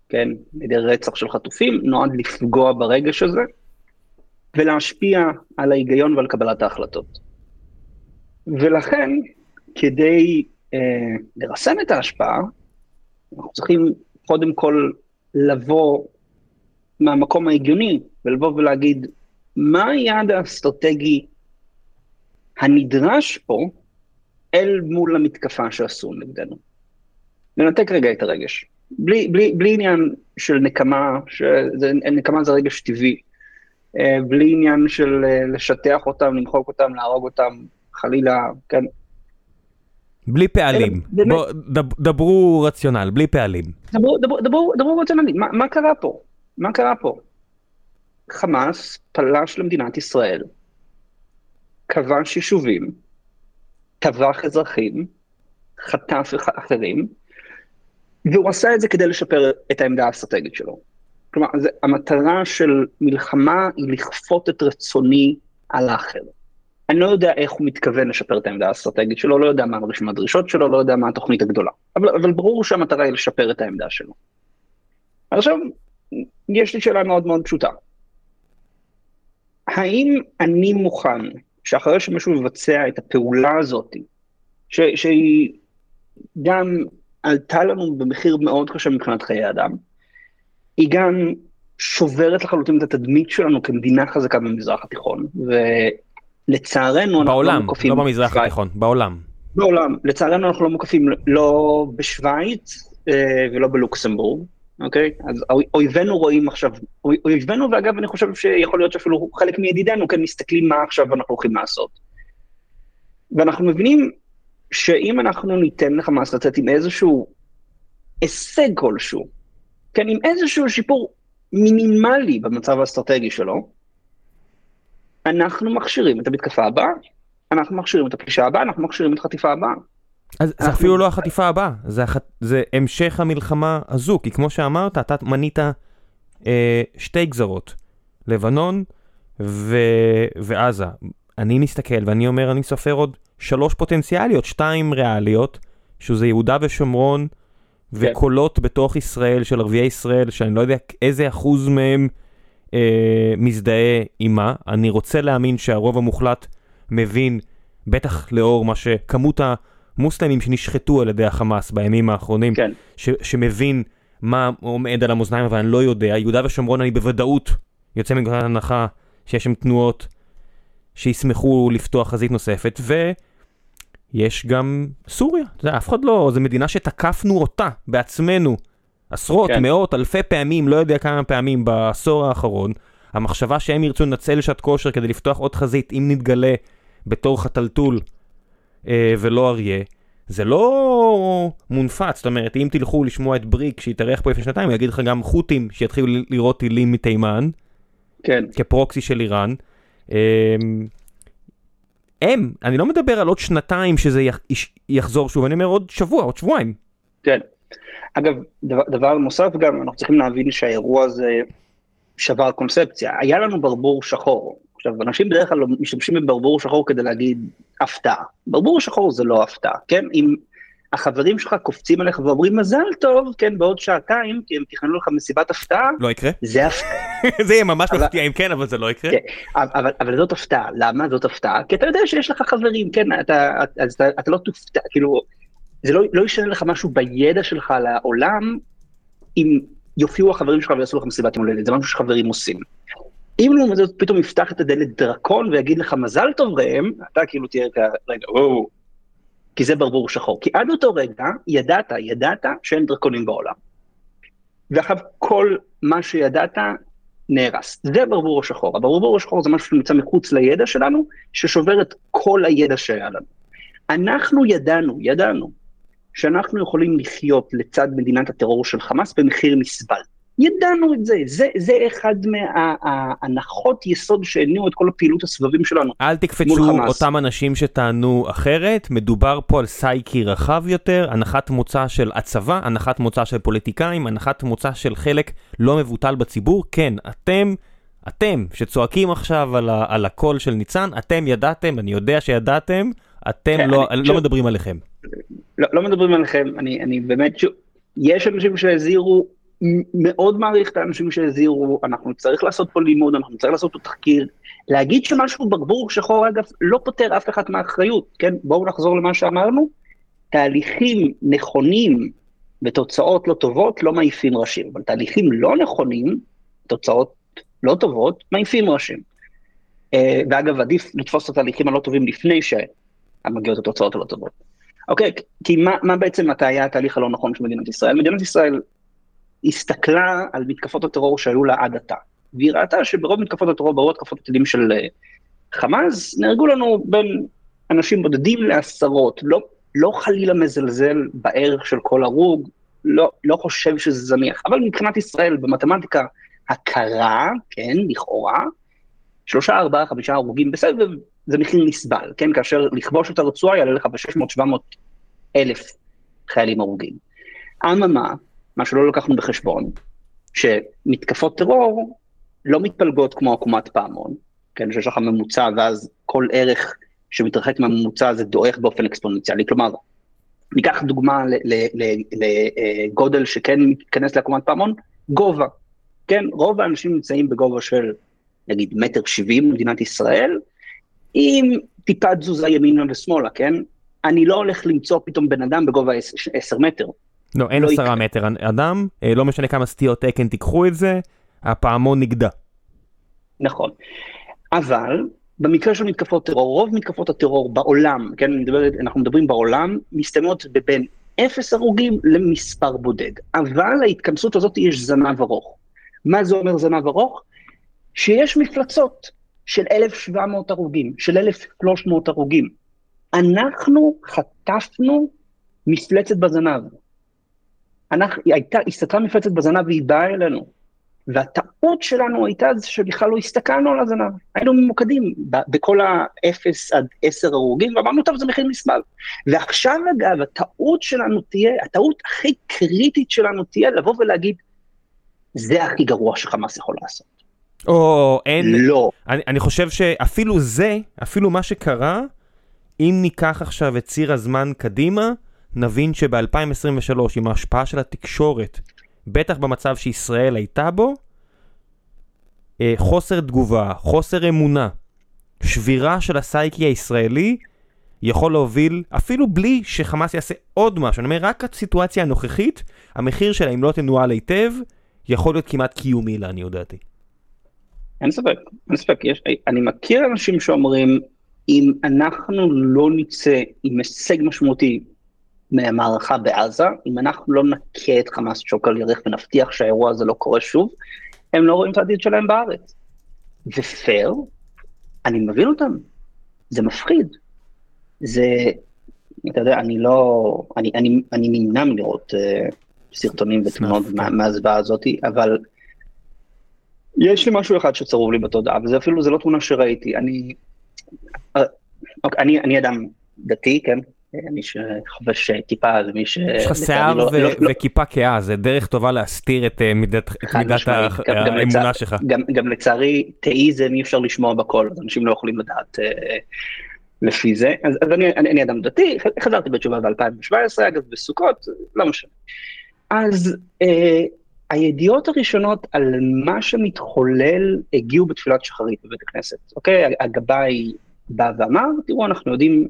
כן, לידי רצח של חטופים, נועד לפגוע ברגש הזה ולהשפיע על ההיגיון ועל קבלת ההחלטות. ולכן, כדי אה, לרסן את ההשפעה, אנחנו צריכים קודם כל לבוא מהמקום ההגיוני ולבוא ולהגיד, מה היעד האסטרטגי הנדרש פה אל מול המתקפה שעשו נגדנו. ננתק רגע את הרגש. בלי, בלי, בלי עניין של נקמה, שזה, נקמה זה רגש טבעי. אה, בלי עניין של אה, לשטח אותם, למחוק אותם, להרוג אותם, חלילה, כן. בלי פעלים. בוא, דב, דברו רציונל, בלי פעלים. דברו, דברו, דברו, דברו רציונלי, מה, מה קרה פה? מה קרה פה? חמאס פלש למדינת ישראל, כבש יישובים, טבח אזרחים, חטף אח- אחרים, והוא עשה את זה כדי לשפר את העמדה האסטרטגית שלו. כלומר, זה, המטרה של מלחמה היא לכפות את רצוני על האחר. אני לא יודע איך הוא מתכוון לשפר את העמדה האסטרטגית שלו, לא יודע מה רשימת הדרישות שלו, לא יודע מה התוכנית הגדולה. אבל, אבל ברור שהמטרה היא לשפר את העמדה שלו. עכשיו, יש לי שאלה מאוד מאוד פשוטה. האם אני מוכן שאחרי שמישהו מבצע את הפעולה הזאת, ש, שהיא גם עלתה לנו במחיר מאוד קשה מבחינת חיי אדם, היא גם שוברת לחלוטין את התדמית שלנו כמדינה חזקה במזרח התיכון, ולצערנו אנחנו לא בעולם, מוקפים... לא במזרח בשוויץ. התיכון, בעולם. בעולם, לצערנו אנחנו לא מוקפים לא בשוויץ אה, ולא בלוקסמבורג, אוקיי? אז אוי- אויבינו רואים עכשיו, אוי- אויבינו ואגב אני חושב שיכול להיות שאפילו חלק מידידינו כן מסתכלים מה עכשיו אנחנו הולכים לעשות. ואנחנו מבינים שאם אנחנו ניתן לחמאס לצאת עם איזשהו הישג כלשהו, כן, עם איזשהו שיפור מינימלי במצב האסטרטגי שלו, אנחנו מכשירים את המתקפה הבאה, אנחנו מכשירים את הפלישה הבאה, אנחנו מכשירים את החטיפה הבאה. אז זה אנחנו- אפילו לא החטיפה הבאה, זה, הח... זה המשך המלחמה הזו, כי כמו שאמרת, אתה מנית אה, שתי גזרות, לבנון ו... ועזה. אני מסתכל ואני אומר, אני סופר עוד שלוש פוטנציאליות, שתיים ריאליות, שזה יהודה ושומרון, וקולות בתוך ישראל של ערביי ישראל, שאני לא יודע איזה אחוז מהם אה, מזדהה עם מה. אני רוצה להאמין שהרוב המוחלט מבין, בטח לאור מה שכמות המוסלמים שנשחטו על ידי החמאס בימים האחרונים, כן. ש, שמבין מה עומד על המאזניים, אבל אני לא יודע. יהודה ושומרון אני בוודאות יוצא מנקודת הנחה שיש שם תנועות שישמחו לפתוח חזית נוספת, ויש גם סוריה. זה אף אחד לא, זו מדינה שתקפנו אותה בעצמנו עשרות, כן. מאות, אלפי פעמים, לא יודע כמה פעמים בעשור האחרון. המחשבה שהם ירצו לנצל שעת כושר כדי לפתוח עוד חזית, אם נתגלה בתור חתלתול אה, ולא אריה, זה לא מונפץ, זאת אומרת, אם תלכו לשמוע את בריק שהתארח פה לפני שנתיים, הוא יגיד לך גם חות'ים שיתחילו ל- לירות טילים מתימן, כן, כפרוקסי של איראן. אה, הם, אני לא מדבר על עוד שנתיים שזה יחזור שוב, אני אומר עוד שבוע, עוד שבועיים. כן. אגב, דבר, דבר נוסף גם, אנחנו צריכים להבין שהאירוע הזה שבר קונספציה. היה לנו ברבור שחור. עכשיו, אנשים בדרך כלל משתמשים בברבור שחור כדי להגיד הפתעה. ברבור שחור זה לא הפתעה, כן? אם החברים שלך קופצים עליך ואומרים מזל טוב, כן, בעוד שעתיים, כי הם תכננו לך מסיבת הפתעה. לא יקרה. זה הפתעה. (laughs) זה יהיה ממש מפתיע אם כן, אבל זה לא יקרה. כן, אבל, אבל זאת הפתעה, למה זאת הפתעה? כי אתה יודע שיש לך חברים, כן, אתה, אז אתה, אתה לא תופתע, כאילו, זה לא, לא ישנה לך משהו בידע שלך על העולם, אם יופיעו החברים שלך ויעשו לך מסיבת יום הולדת, זה משהו שחברים עושים. אם לעומת זאת פתאום יפתח את הדלת דרקון ויגיד לך מזל טוב ראם, אתה כאילו תהיה רגע, וואו, כי זה ברבור שחור. כי עד אותו רגע ידעת, ידעת שאין דרקונים בעולם. ועכשיו כל מה שידעת נהרס. זה ברבור השחור. הברבור השחור זה משהו שנמצא מחוץ לידע שלנו, ששובר את כל הידע שהיה לנו. אנחנו ידענו, ידענו, שאנחנו יכולים לחיות לצד מדינת הטרור של חמאס במחיר נסבל. ידענו את זה, זה, זה אחד מההנחות יסוד שהניעו את כל הפעילות הסבבים שלנו. אל תקפצו אותם אנשים שטענו אחרת, מדובר פה על סייקי רחב יותר, הנחת מוצא של הצבא, הנחת מוצא של פוליטיקאים, הנחת מוצא של חלק לא מבוטל בציבור, כן, אתם... אתם שצועקים עכשיו על, ה, על הקול של ניצן, אתם ידעתם, אני יודע שידעתם, אתם כן, לא, אני, לא שוב, מדברים עליכם. לא, לא מדברים עליכם, אני, אני באמת, שוב, יש אנשים שהזהירו, מאוד מעריך את האנשים שהזהירו, אנחנו צריך לעשות פה לימוד, אנחנו צריך לעשות פה תחקיר. להגיד שמשהו ברבור שחור, אגב, לא פותר אף אחד מהאחריות, כן? בואו נחזור למה שאמרנו. תהליכים נכונים ותוצאות לא טובות לא מעיפים ראשים, אבל תהליכים לא נכונים, תוצאות לא טובות, מעיפים ראשים. אה, ואגב, עדיף לתפוס את התהליכים הלא טובים לפני שמגיעות התוצאות הלא טובות. אוקיי, כי מה, מה בעצם היה התהליך הלא נכון של מדינת ישראל? מדינת ישראל הסתכלה על מתקפות הטרור שהיו לה עד עתה, והיא ראתה שברוב מתקפות הטרור, ברוב התקפות הטילים של אה, חמאס, נהרגו לנו בין אנשים בודדים לעשרות, לא, לא חלילה מזלזל בערך של כל הרוג, לא, לא חושב שזה זניח, אבל מבחינת ישראל במתמטיקה הקרה, כן, לכאורה, שלושה, ארבעה, חמישה הרוגים בסבב, זה מחיר נסבל, כן, כאשר לכבוש את הרצועה יעלה לך ב-600-700 אלף חיילים הרוגים. אממה, מה שלא לקחנו בחשבון, שמתקפות טרור לא מתפלגות כמו עקומת פעמון, כן, שיש לך ממוצע ואז כל ערך שמתרחק מהממוצע הזה דועך באופן אקספוננציאלי, כלומר, ניקח דוגמה לגודל שכן מתכנס לעקומת פעמון, גובה, כן, רוב האנשים נמצאים בגובה של נגיד מטר שבעים במדינת ישראל, עם טיפה תזוזה ימינה ושמאלה, כן? אני לא הולך למצוא פתאום בן אדם בגובה עשר מטר, לא, אין לא עשרה מטר אדם, אה, לא משנה כמה סטיות תקן תיקחו את זה, הפעמון נגדע. נכון, אבל במקרה של מתקפות טרור, רוב מתקפות הטרור בעולם, כן, מדבר, אנחנו מדברים בעולם, מסתיימות בבין אפס הרוגים למספר בודד. אבל ההתכנסות הזאת יש זנב ארוך. מה זה אומר זנב ארוך? שיש מפלצות של 1,700 הרוגים, של 1,300 הרוגים. אנחנו חטפנו מפלצת בזנב. אנחנו, הייתה, הסתתרה מפלצת בזנב והיא באה אלינו. והטעות שלנו הייתה זה שבכלל לא הסתכלנו על הזנב. היינו ממוקדים בכל ה-0 עד 10 הרוגים, ואמרנו, טוב, זה מחיר נסבל. ועכשיו, אגב, הטעות שלנו תהיה, הטעות הכי קריטית שלנו תהיה לבוא ולהגיד, זה הכי גרוע שחמאס יכול לעשות. או, אין... לא. אני, אני חושב שאפילו זה, אפילו מה שקרה, אם ניקח עכשיו את ציר הזמן קדימה, נבין שב-2023 עם ההשפעה של התקשורת, בטח במצב שישראל הייתה בו, אה, חוסר תגובה, חוסר אמונה, שבירה של הסייקי הישראלי, יכול להוביל, אפילו בלי שחמאס יעשה עוד משהו, אני אומר, רק הסיטואציה הנוכחית, המחיר שלה, אם לא תנוהל היטב, יכול להיות כמעט קיומי לעניות דעתי. אין ספק, אין ספק, יש, אני מכיר אנשים שאומרים, אם אנחנו לא נצא עם הישג משמעותי מהמערכה בעזה, אם אנחנו לא נכה את חמאס שוק על ירך ונבטיח שהאירוע הזה לא קורה שוב, הם לא רואים את העתיד שלהם בארץ. ופייר, אני מבין אותם, זה מפחיד. זה, אתה יודע, אני לא, אני, אני, אני נמנע מלראות uh, סרטונים ותמונות כן. מהזוועה הזאת, אבל יש לי משהו אחד שצרוב לי בתודעה, וזה אפילו, זה לא תמונה שראיתי, אני, uh, אוקיי, אני, אני אדם דתי, כן? מי שחובש כיפה זה מי ש... יש לך שיער לא- לא- לא- וכיפה כהה, זה דרך טובה להסתיר את אה, מידת האמונה שלך. גם לצערי, תאיזם אי אפשר לשמוע בכל, אז אנשים לא יכולים לדעת. אה, לפי זה, אז, אז אני, אני, אני אדם דתי, חזרתי בתשובה ב-2017, אגב, בסוכות, לא משנה. אז אה, הידיעות הראשונות על מה שמתחולל הגיעו בתפילת שחרית בבית הכנסת, אוקיי? הגבאי בא ואמר, תראו, אנחנו יודעים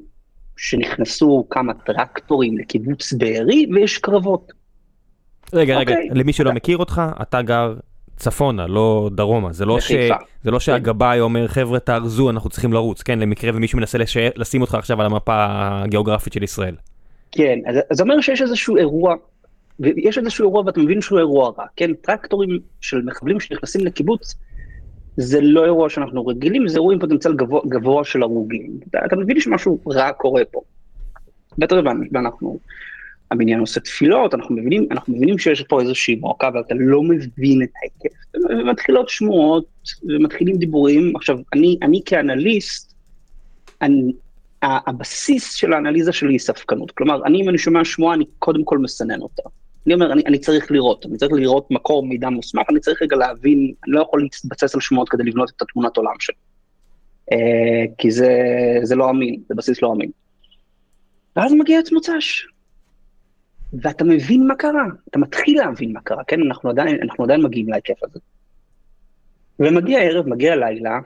שנכנסו כמה טרקטורים לקיבוץ בארי ויש קרבות. רגע, רגע, אוקיי. למי שלא מכיר אותך, אתה גר צפונה, לא דרומה. זה לא, ש... זה לא שהגבאי אומר, חבר'ה, תארזו, אנחנו צריכים לרוץ, כן? למקרה ומישהו מנסה לש... לשים אותך עכשיו על המפה הגיאוגרפית של ישראל. כן, אז זה אומר שיש איזשהו אירוע, ויש איזשהו אירוע ואתה מבין שהוא אירוע רע, כן? טרקטורים של מחבלים שנכנסים לקיבוץ, זה לא אירוע שאנחנו רגילים, זה אירוע עם פוטנציאל גבוה, גבוה של הרוגים. אתה, אתה מבין שמשהו רע קורה פה. בטח ואנחנו המניין עושה תפילות, אנחנו מבינים, אנחנו מבינים שיש פה איזושהי מועקה, אבל אתה לא מבין את ההיקף. ומתחילות שמועות, ומתחילים דיבורים. עכשיו, אני, אני כאנליסט, אני, הבסיס של האנליזה שלי היא ספקנות. כלומר, אני, אם אני שומע שמועה, אני קודם כל מסנן אותה. אני אומר, אני, אני צריך לראות, אני צריך לראות מקור מידע מוסמך, אני צריך רגע להבין, אני לא יכול להתבסס על שמועות כדי לבנות את התמונת עולם שלי. אה, כי זה, זה לא אמין, זה בסיס לא אמין. ואז מגיע עץ מוצ"ש. ואתה מבין מה קרה, אתה מתחיל להבין מה קרה, כן? אנחנו עדיין, אנחנו עדיין מגיעים להיקף הזה. ומגיע הערב, מגיע לילה,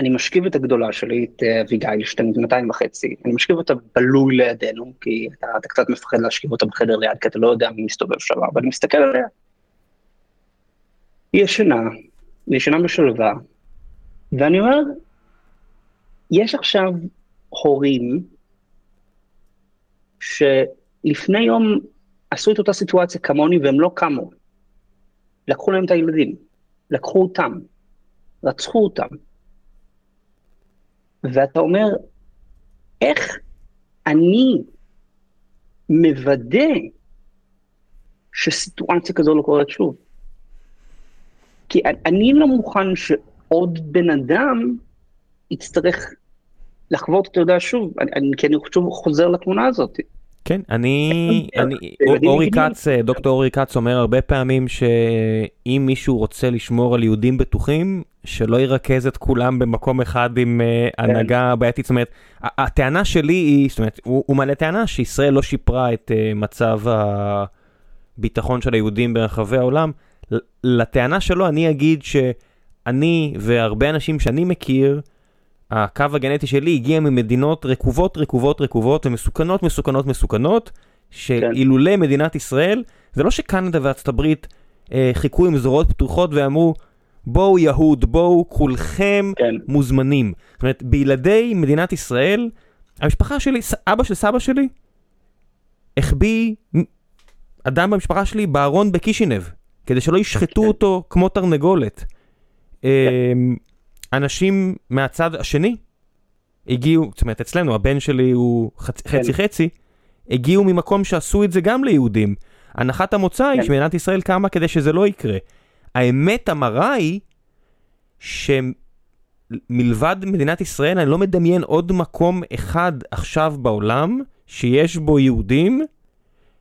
אני משכיב את הגדולה שלי, את אה, אביגיל, שתיים, 200 וחצי, אני משכיב אותה בלוי לידינו, כי אתה, אתה קצת מפחד להשכיב אותה בחדר ליד, כי אתה לא יודע מי מסתובב שם, אבל אני מסתכל עליה. היא ישנה, היא ישנה בשלווה, ואני אומר, יש עכשיו הורים ש... לפני יום עשו את אותה סיטואציה כמוני והם לא קמו. לקחו להם את הילדים, לקחו אותם, רצחו אותם. ואתה אומר, איך אני מוודא שסיטואציה כזו לא קורית שוב? כי אני לא מוכן שעוד בן אדם יצטרך לחוות, אתה יודע, שוב, אני, כי אני שוב חוזר לתמונה הזאת. כן, אני, אני, אורי כץ, אה, דוקטור אורי כץ אומר הרבה פעמים שאם מישהו רוצה לשמור על יהודים בטוחים, שלא ירכז את כולם במקום אחד עם אה, כן. הנהגה בעייתית, זאת אומרת, הטענה שלי היא, זאת אומרת, הוא, הוא מעלה טענה שישראל לא שיפרה את uh, מצב הביטחון של היהודים ברחבי העולם. לטענה שלו אני אגיד שאני והרבה אנשים שאני מכיר, הקו הגנטי שלי הגיע ממדינות רקובות, רקובות, רקובות ומסוכנות, מסוכנות, מסוכנות, שאילולא כן. מדינת ישראל, זה לא שקנדה וארצות הברית אה, חיכו עם זרועות פתוחות ואמרו, בואו יהוד, בואו כולכם כן. מוזמנים. זאת אומרת, בילדי מדינת ישראל, המשפחה שלי, אבא של סבא שלי, החביא אדם במשפחה שלי בארון בקישינב, כדי שלא ישחטו כן. אותו כמו תרנגולת. כן. אנשים מהצד השני הגיעו, זאת אומרת אצלנו הבן שלי הוא כן. חצי חצי, הגיעו ממקום שעשו את זה גם ליהודים. הנחת המוצא כן. היא שמדינת ישראל קמה כדי שזה לא יקרה. האמת המרה היא שמלבד מדינת ישראל אני לא מדמיין עוד מקום אחד עכשיו בעולם שיש בו יהודים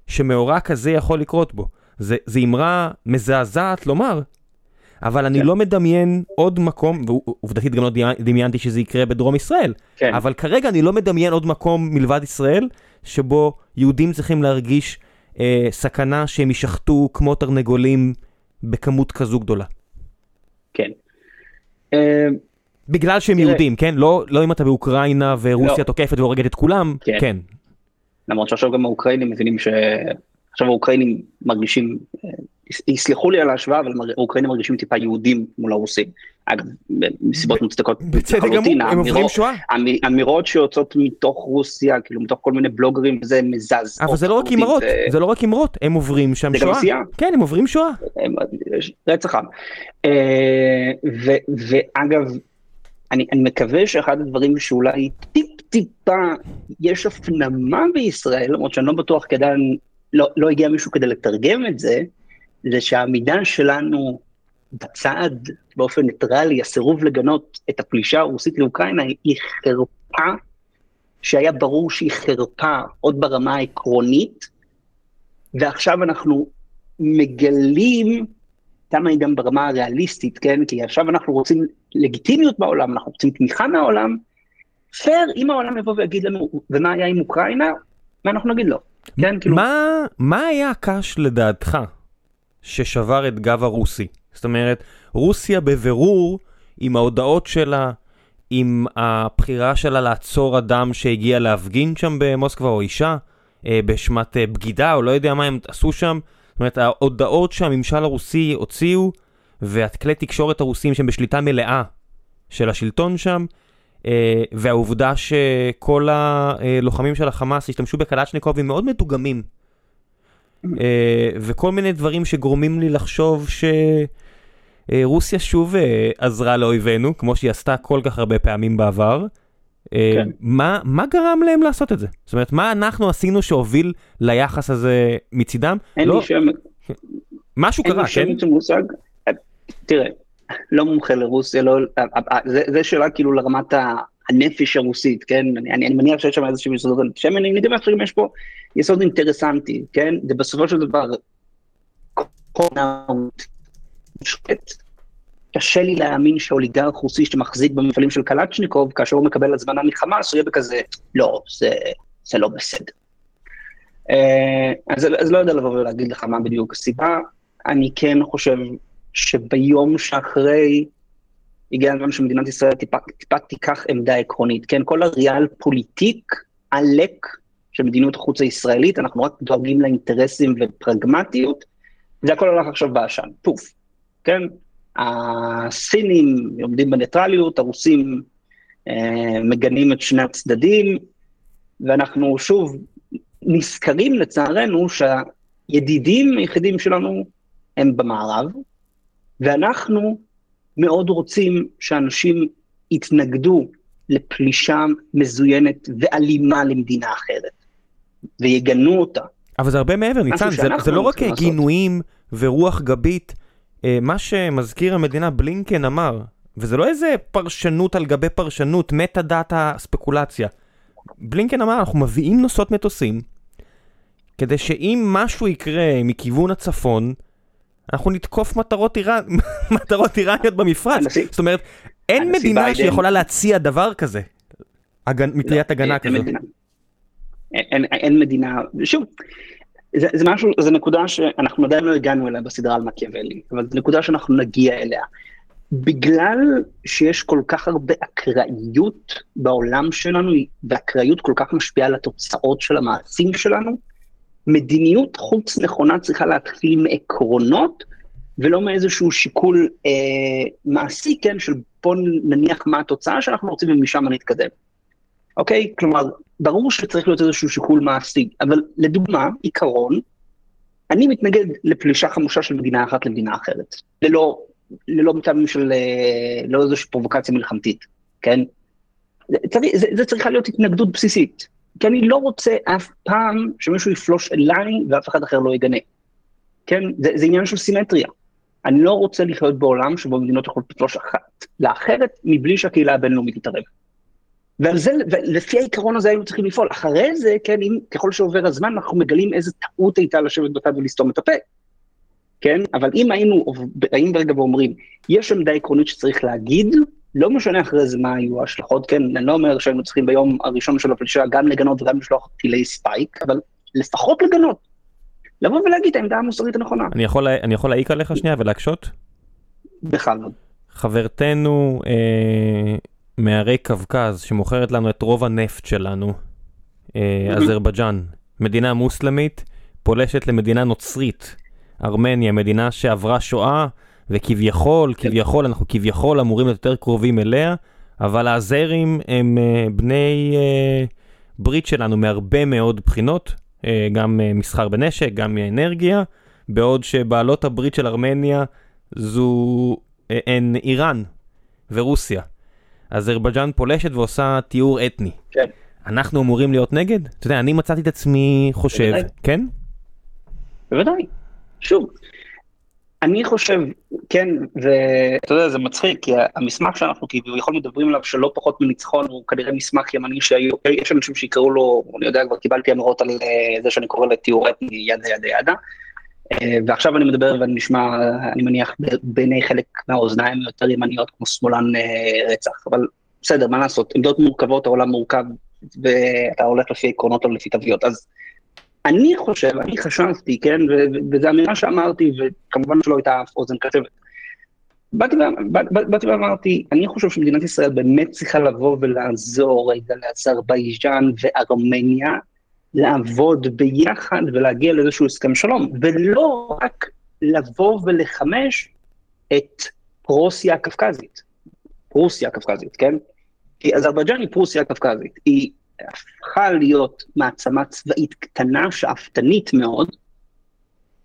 שמאורע כזה יכול לקרות בו. זה, זה אמרה מזעזעת לומר, אבל אני כן. לא מדמיין עוד מקום, ועובדתית גם לא דמיינתי שזה יקרה בדרום ישראל, כן. אבל כרגע אני לא מדמיין עוד מקום מלבד ישראל, שבו יהודים צריכים להרגיש אה, סכנה שהם יישחטו כמו תרנגולים בכמות כזו גדולה. כן. אה, בגלל שהם תראה, יהודים, כן? לא, לא אם אתה באוקראינה ורוסיה לא. תוקפת והורגת את כולם, כן. כן. למרות שעכשיו גם האוקראינים מבינים ש... עכשיו האוקראינים מרגישים אה, יסלחו לי על ההשוואה, אבל האוקראינים מרגישים טיפה יהודים מול הרוסים. אגב, מסיבות מוצדקות בצדק גמור, הם עוברים שואה. אמירות שיוצאות מתוך רוסיה, כאילו מתוך כל מיני בלוגרים, זה מזעזע. אבל זה לא רק אמרות, זה לא רק אמרות, הם עוברים שם שואה. זה גם עשייה. כן, הם עוברים שואה. רצח עם. אה, ואגב, אני מקווה שאחד הדברים שאולי טיפ-טיפה יש הפנמה בישראל, למרות שאני לא בטוח עדיין לא, לא הגיע מישהו כדי לתרגם את זה, זה שהעמידה שלנו בצד, באופן ניטרלי, הסירוב לגנות את הפלישה הרוסית לאוקראינה היא חרפה, שהיה ברור שהיא חרפה עוד ברמה העקרונית, ועכשיו אנחנו מגלים כמה היא גם ברמה הריאליסטית, כן? כי עכשיו אנחנו רוצים לגיטימיות בעולם, אנחנו רוצים תמיכה מהעולם, פייר, אם העולם יבוא ויגיד לנו, ומה היה עם אוקראינה, ואנחנו נגיד לו. כן, כאילו... מה, מה היה הקש לדעתך ששבר את גב הרוסי? זאת אומרת, רוסיה בבירור, עם ההודעות שלה, עם הבחירה שלה לעצור אדם שהגיע להפגין שם במוסקבה, או אישה, אה, בשמת אה, בגידה, או לא יודע מה הם עשו שם. זאת אומרת, ההודעות שהממשל הרוסי הוציאו, והכלי תקשורת הרוסים שהם בשליטה מלאה של השלטון שם, והעובדה שכל הלוחמים של החמאס השתמשו בקלצ'ניקובים מאוד מתוגמים. אה, וכל מיני דברים שגורמים לי לחשוב שרוסיה שוב אה, עזרה לאויבינו, כמו שהיא עשתה כל כך הרבה פעמים בעבר. כן. מה, מה גרם להם לעשות את זה? זאת אומרת, מה אנחנו עשינו שהוביל ליחס הזה מצידם? אין לא... לי שם... משהו קרה, כן? אין לי שם מושג. תראה, לא מומחה לרוסיה, לא, זה, זה שאלה כאילו לרמת הנפש הרוסית, כן? אני, אני מניח שיש שם איזשהו יסודות אנטישמיים, אני מניח שגם יש פה יסוד אינטרסנטי, כן? זה בסופו של דבר, קשה לי להאמין שאוליגרך רוסי שמחזיק במפעלים של קלצ'ניקוב, כאשר הוא מקבל הזמנה מחמאס, הוא יהיה בכזה, לא, זה, זה לא בסדר. אז, אז לא יודע לבוא ולהגיד לך מה בדיוק הסיבה, אני כן חושב שביום שאחרי הגיע הזמן שמדינת ישראל טיפה, טיפה תיקח עמדה עקרונית, כן? כל הריאל פוליטיק עלק של מדיניות החוץ הישראלית, אנחנו רק דואגים לאינטרסים ופרגמטיות, זה הכל הולך עכשיו בעשן, פוף, כן? הסינים עומדים בניטרליות, הרוסים אה, מגנים את שני הצדדים, ואנחנו שוב נזכרים לצערנו שהידידים היחידים שלנו הם במערב, ואנחנו מאוד רוצים שאנשים יתנגדו לפלישה מזוינת ואלימה למדינה אחרת, ויגנו אותה. אבל זה הרבה מעבר, ניצן, זה, זה לא רק גינויים ורוח גבית, אה, מה שמזכיר המדינה בלינקן אמר, וזה לא איזה פרשנות על גבי פרשנות, meta data ספקולציה. בלינקן אמר, אנחנו מביאים נושאות מטוסים, כדי שאם משהו יקרה מכיוון הצפון, אנחנו נתקוף מטרות, (laughs) איראניות במפרץ. זאת אומרת, אין מדינה ביידן... שיכולה להציע דבר כזה, הגנ... מטריית לא, הגנה אין, כזו. אין מדינה. אין, אין מדינה, שוב, זה, זה משהו, זו נקודה שאנחנו עדיין לא הגענו אליה בסדרה על מקיאוולי, אבל זו נקודה שאנחנו נגיע אליה. בגלל שיש כל כך הרבה אקראיות בעולם שלנו, ואקראיות כל כך משפיעה על התוצאות של המעשים שלנו, מדיניות חוץ נכונה צריכה להתחיל מעקרונות, ולא מאיזשהו שיקול אה, מעשי, כן, של בוא נניח מה התוצאה שאנחנו רוצים ומשם נתקדם. אוקיי? כלומר, ברור שצריך להיות איזשהו שיקול מעשי, אבל לדוגמה, עיקרון, אני מתנגד לפלישה חמושה של מדינה אחת למדינה אחרת, ללא, ללא מטעמים של, אה, לא איזושהי פרובוקציה מלחמתית, כן? זה, זה, זה צריכה להיות התנגדות בסיסית. כי אני לא רוצה אף פעם שמישהו יפלוש אליי ואף אחד אחר לא יגנה. כן? זה, זה עניין של סימטריה. אני לא רוצה לחיות בעולם שבו מדינות יכולות לפלוש אחת לאחרת מבלי שהקהילה הבינלאומית תתערב. ועל זה, ולפי העיקרון הזה היינו צריכים לפעול. אחרי זה, כן, אם ככל שעובר הזמן, אנחנו מגלים איזה טעות הייתה לשבת בצד ולסתום את הפה. כן? אבל אם היינו באים ברגע ואומרים, יש עמדה עקרונית שצריך להגיד, לא משנה אחרי זה מה היו ההשלכות, כן, אני לא אומר שהיינו צריכים ביום הראשון של הפלישה גם לגנות וגם לשלוח טילי ספייק, אבל לפחות לגנות. לבוא ולהגיד את העמדה המוסרית הנכונה. אני יכול, אני יכול להעיק עליך שנייה ולהקשות? בכבוד. חברתנו אה, מהרי קווקז שמוכרת לנו את רוב הנפט שלנו, אה, אזרבייג'אן, מדינה מוסלמית, פולשת למדינה נוצרית, ארמניה, מדינה שעברה שואה. וכביכול, כן. כביכול, אנחנו כביכול אמורים להיות יותר קרובים אליה, אבל האזרים הם uh, בני uh, ברית שלנו מהרבה מאוד בחינות, uh, גם מסחר בנשק, גם מאנרגיה, בעוד שבעלות הברית של ארמניה זו הן איראן ורוסיה. אזרבייג'אן פולשת ועושה טיהור אתני. כן. אנחנו אמורים להיות נגד? אתה יודע, אני מצאתי את עצמי חושב, בוודאי. כן? בוודאי. שוב, אני חושב, כן, ואתה יודע, זה מצחיק, כי המסמך שאנחנו כביכול מדברים עליו שלא פחות מניצחון הוא כנראה מסמך ימני שהיו, יש אנשים שיקראו לו, אני יודע, כבר קיבלתי אמירות על אה, זה שאני קורא לתיאור אתני ידה ידה ידה, אה, ועכשיו אני מדבר ואני נשמע, אני מניח, בעיני חלק מהאוזניים היותר ימניות כמו שמאלן אה, רצח, אבל בסדר, מה לעשות, עמדות מורכבות, העולם מורכב, ואתה הולך לפי עקרונות או לפי תוויות, אז אני חושב, אני חשבתי, כן, וזו אמירה שאמרתי, וכמובן שלא הייתה אף אוזן קשבת. באתי, ואמרתי, אני חושב שמדינת ישראל באמת צריכה לבוא ולעזור רגע לאזרבייג'אן וארמניה, לעבוד ביחד ולהגיע לאיזשהו הסכם שלום, ולא רק לבוא ולחמש את פרוסיה הקווקזית. פרוסיה הקווקזית, כן? כי אזרבייג'אן היא פרוסיה הקווקזית. היא הפכה להיות מעצמה צבאית קטנה, שאפתנית מאוד,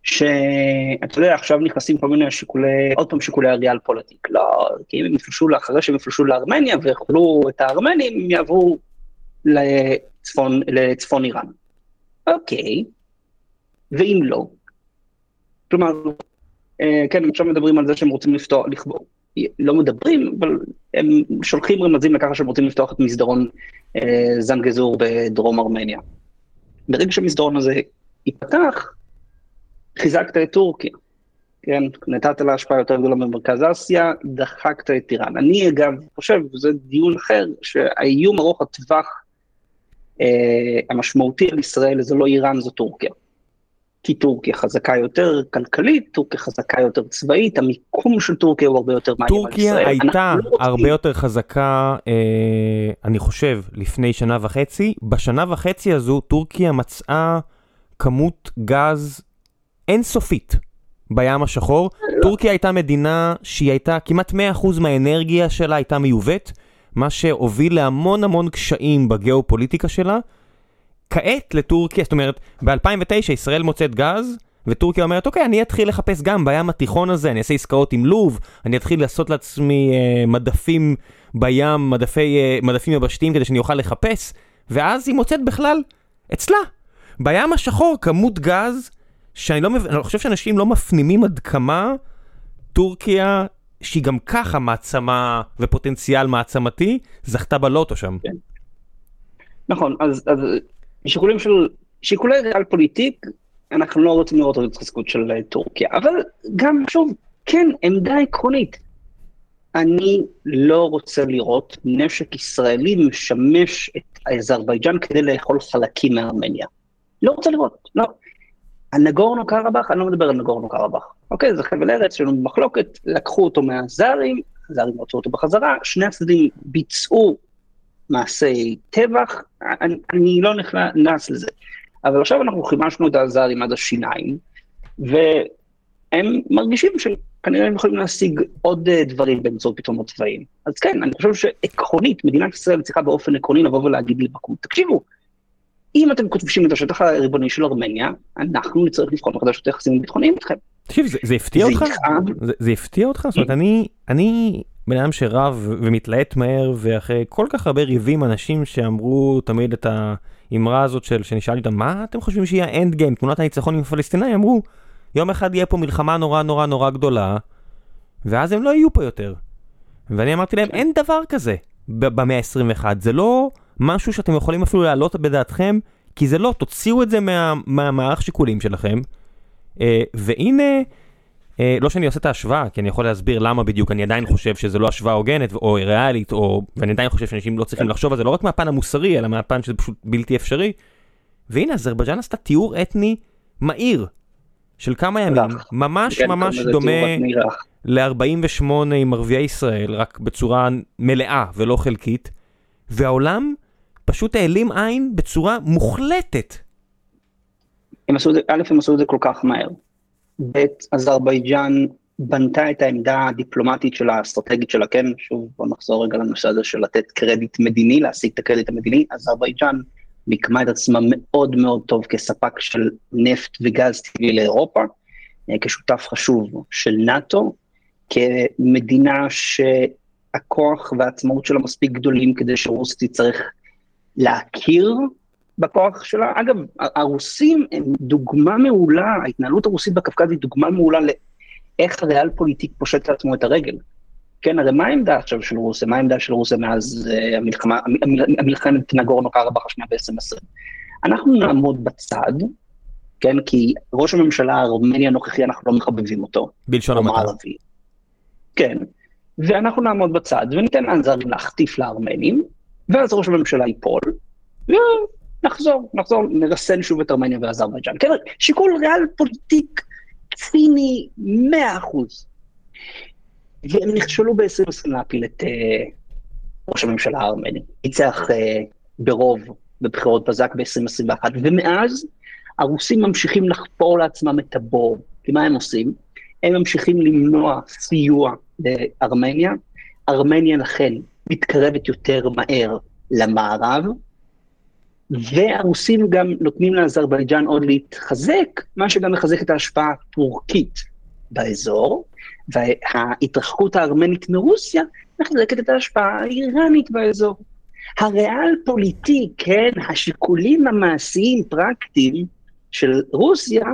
שאתה יודע, עכשיו נכנסים כל מיני שיקולי, עוד פעם שיקולי הריאל פוליטיק. לא, כי אם הם יפלשו, אחרי שהם יפלשו לארמניה ויאכלו את הארמנים, הם יעברו לצפון, לצפון איראן. אוקיי, ואם לא? כלומר, אה, כן, עכשיו מדברים על זה שהם רוצים לפתוח, לכבור. לא מדברים, אבל הם שולחים רמזים לככה שהם רוצים לפתוח את מסדרון אה, זנגזור בדרום ארמניה. ברגע שהמסדרון הזה ייפתח, חיזקת את טורקיה. כן, נתת לה השפעה יותר גדולה במרכז אסיה, דחקת את איראן. אני אגב חושב, וזה דיון אחר, שהאיום ארוך הטווח אה, המשמעותי על ישראל זה לא איראן, זו טורקיה. כי טורקיה חזקה יותר כלכלית, טורקיה חזקה יותר צבאית, המיקום של טורקיה הוא הרבה יותר מעניין על ישראל. טורקיה הייתה לא הרבה יותר חזקה, אה, אני חושב, לפני שנה וחצי. בשנה וחצי הזו טורקיה מצאה כמות גז אינסופית בים השחור. לא. טורקיה הייתה מדינה שהיא הייתה, כמעט 100% מהאנרגיה שלה הייתה מיובאת, מה שהוביל להמון המון קשיים בגיאופוליטיקה שלה. כעת לטורקיה, זאת אומרת, ב-2009 ישראל מוצאת גז, וטורקיה אומרת, אוקיי, אני אתחיל לחפש גם בים התיכון הזה, אני אעשה עסקאות עם לוב, אני אתחיל לעשות לעצמי אה, מדפים בים, מדפי, אה, מדפים יבשתיים כדי שאני אוכל לחפש, ואז היא מוצאת בכלל אצלה. בים השחור כמות גז, שאני לא מבין, אני חושב שאנשים לא מפנימים עד כמה טורקיה, שהיא גם ככה מעצמה ופוטנציאל מעצמתי, זכתה בלוטו שם. כן. נכון, אז, אז משיקולים של, שיקולי ריאל פוליטיק, אנחנו לא רוצים לראות את התחזקות של אה, טורקיה, אבל גם, שוב, כן, עמדה עקרונית. אני לא רוצה לראות נשק ישראלי משמש את אזרבייג'אן כדי לאכול חלקים מארמניה. לא רוצה לראות, לא. הנגורנו קרבאח, אני לא מדבר על נגורנו קרבאח. אוקיי, זה חבל ארץ שלנו במחלוקת, לקחו אותו מהזרים, הזרים רצו אותו בחזרה, שני הצדדים ביצעו מעשי טבח, אני, אני לא נכנס לזה. אבל עכשיו אנחנו חימשנו את הזרים עד השיניים, והם מרגישים שכנראה הם יכולים להשיג עוד אה, דברים באמצעות פתרונות צבאיים. אז כן, אני חושב שעקרונית, מדינת ישראל צריכה באופן עקרוני לבוא ולהגיד לבקום, תקשיבו, אם אתם כותבים את השטח הריבוני של ארמניה, אנחנו נצטרך לבחון מחדש את היחסים הביטחוניים איתכם. תקשיב, זה הפתיע אותך? זה הפתיע אותך? זאת אומרת, אני, אני בן אדם שרב ומתלהט מהר, ואחרי כל כך הרבה ריבים, אנשים שאמרו תמיד את האמרה הזאת של, שאני שאלתי אותם, מה אתם חושבים שיהיה האנד גיים, תמונת הניצחון עם הפלסטינאים? אמרו, יום אחד יהיה פה מלחמה נורא נורא נורא גדולה, ואז הם לא יהיו פה יותר. ואני אמרתי להם, אין דבר כזה במאה ה-21, זה לא משהו שאתם יכולים אפילו להעלות בדעתכם, כי זה לא, תוציאו את זה מה, מהמערך שיקולים שלכם. אה, והנה, לא שאני עושה את ההשוואה, כי אני יכול להסביר למה בדיוק אני עדיין חושב שזה לא השוואה הוגנת או ריאלית, או, ואני עדיין חושב שאנשים לא צריכים לחשוב על זה לא רק מהפן המוסרי, אלא מהפן שזה פשוט בלתי אפשרי. והנה, אזרבייג'אן עשתה תיאור אתני מהיר של כמה ימים, ממש כן, ממש דומה ל-48 עם ערביי ישראל, רק בצורה מלאה ולא חלקית, והעולם פשוט העלים עין בצורה מוחלטת. הם עשו את זה, א', הם עשו את זה כל כך מהר. ב', אזרבייג'אן בנתה את העמדה הדיפלומטית שלה, האסטרטגית שלה, כן, שוב בוא נחזור רגע לנושא הזה של לתת קרדיט מדיני, להשיג את הקרדיט המדיני, אזרבייג'אן מיקמה את עצמה מאוד מאוד טוב כספק של נפט וגז טבעי לאירופה, אה, כשותף חשוב של נאט"ו, כמדינה שהכוח והעצמאות שלה מספיק גדולים כדי שרוסיה תצטרך להכיר בכוח שלה. אגב, הרוסים הם דוגמה מעולה, ההתנהלות הרוסית בקווקז היא דוגמה מעולה לאיך הריאל פוליטיק פושט לעצמו את הרגל. כן, הרי מה העמדה עכשיו של רוסיה? מה העמדה של רוסיה מאז uh, המלחמה, המלחמת נגורנו קרבאח השנייה ב-2020? אנחנו נעמוד בצד, כן, כי ראש הממשלה הארמני הנוכחי, אנחנו לא מחבבים אותו. בלשון המעטה. כן, ואנחנו נעמוד בצד וניתן לאנזרים להחטיף לארמנים, ואז ראש הממשלה ייפול, ונחזור, נחזור, נרסן שוב את ארמניה ואזרבייג'אן. כן, שיקול ריאל פוליטיק ציני 100%. והם נכשלו ב-2020 להפיל את uh, ראש הממשלה הארמני. ניצח uh, ברוב בבחירות בזק ב-2021, ומאז הרוסים ממשיכים לחפור לעצמם את הבור. כי מה הם עושים? הם ממשיכים למנוע סיוע לארמניה. ארמניה לכן מתקרבת יותר מהר למערב, והרוסים גם נותנים לאזרבייג'אן עוד להתחזק, מה שגם מחזק את ההשפעה הטורקית באזור, וההתרחקות הארמנית מרוסיה מחזקת את ההשפעה האיראנית באזור. הריאל פוליטי, כן, השיקולים המעשיים פרקטיים של רוסיה,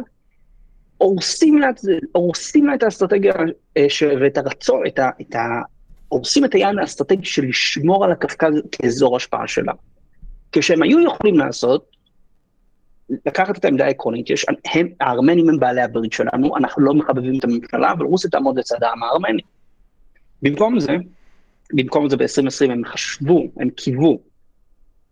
הורסים לה, את האסטרטגיה אה, ואת הרצון, את ה, את ה, הורסים את היעד האסטרטגי של לשמור על הקווקז כאזור השפעה שלה. כשהם היו יכולים לעשות, לקחת את העמדה העקרונית, יש, הם, הארמנים הם בעלי הברית שלנו, אנחנו לא מחבבים את הממשלה, אבל רוסיה תעמוד לצד העם הארמני. במקום זה, במקום זה ב-2020 הם חשבו, הם קיוו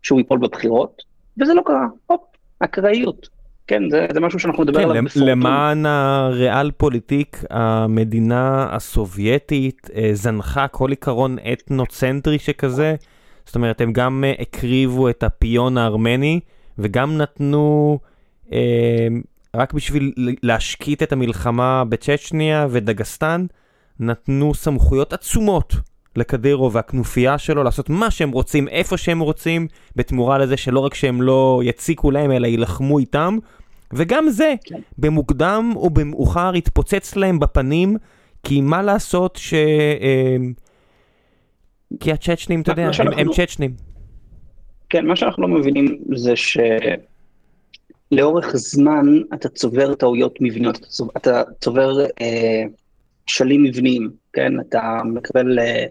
שהוא ייפול בבחירות, וזה לא קרה, הופ, אקראיות. כן, זה, זה משהו שאנחנו נדבר כן, עליו. למען הריאל פוליטיק, המדינה הסובייטית אה, זנחה כל עיקרון אתנוצנטרי שכזה. זאת אומרת, הם גם אה, הקריבו את הפיון הארמני, וגם נתנו, אה, רק בשביל להשקיט את המלחמה בצ'צ'ניה ודגסטן, נתנו סמכויות עצומות לקדירו והכנופיה שלו לעשות מה שהם רוצים, איפה שהם רוצים, בתמורה לזה שלא רק שהם לא יציקו להם, אלא יילחמו איתם. וגם זה, כן. במוקדם או במאוחר יתפוצץ להם בפנים, כי מה לעשות ש... אה, כי הצ'צ'נים, אתה יודע, הם, הם לא- צ'צ'נים. כן, מה שאנחנו לא מבינים זה שלאורך זמן אתה צובר טעויות מבניות, אתה צובר, אתה צובר אה, שלים מבניים, כן? אתה מקבל אה,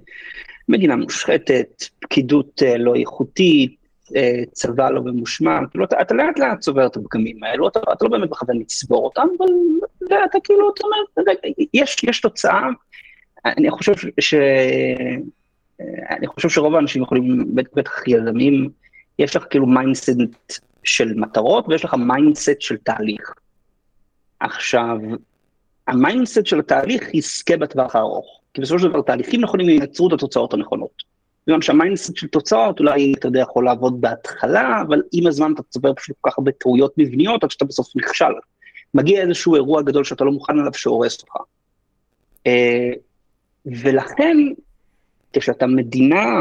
מדינה מושחתת, פקידות אה, לא איכותית, אה, צבא לא ממושמע, כאילו אתה, אתה לאט לאט צובר את הפגמים האלו, אתה, אתה לא באמת מכוון לצבור אותם, אבל אתה כאילו, אתה אומר, יש, יש תוצאה, אני חושב ש... אני חושב שרוב האנשים יכולים, בטח יזמים, יש לך כאילו mindset של מטרות ויש לך mindset של תהליך. עכשיו, ה mindset של התהליך יזכה בטווח הארוך, כי בסופו של דבר תהליכים נכונים ייצרו את התוצאות הנכונות. גם שה mindset של תוצאות אולי אתה יודע יכול לעבוד בהתחלה, אבל עם הזמן אתה צובר פשוט כל כך הרבה טעויות מבניות עד שאתה בסוף נכשל. מגיע איזשהו אירוע גדול שאתה לא מוכן עליו שהורס אותך. אה, ולכן כשאתה מדינה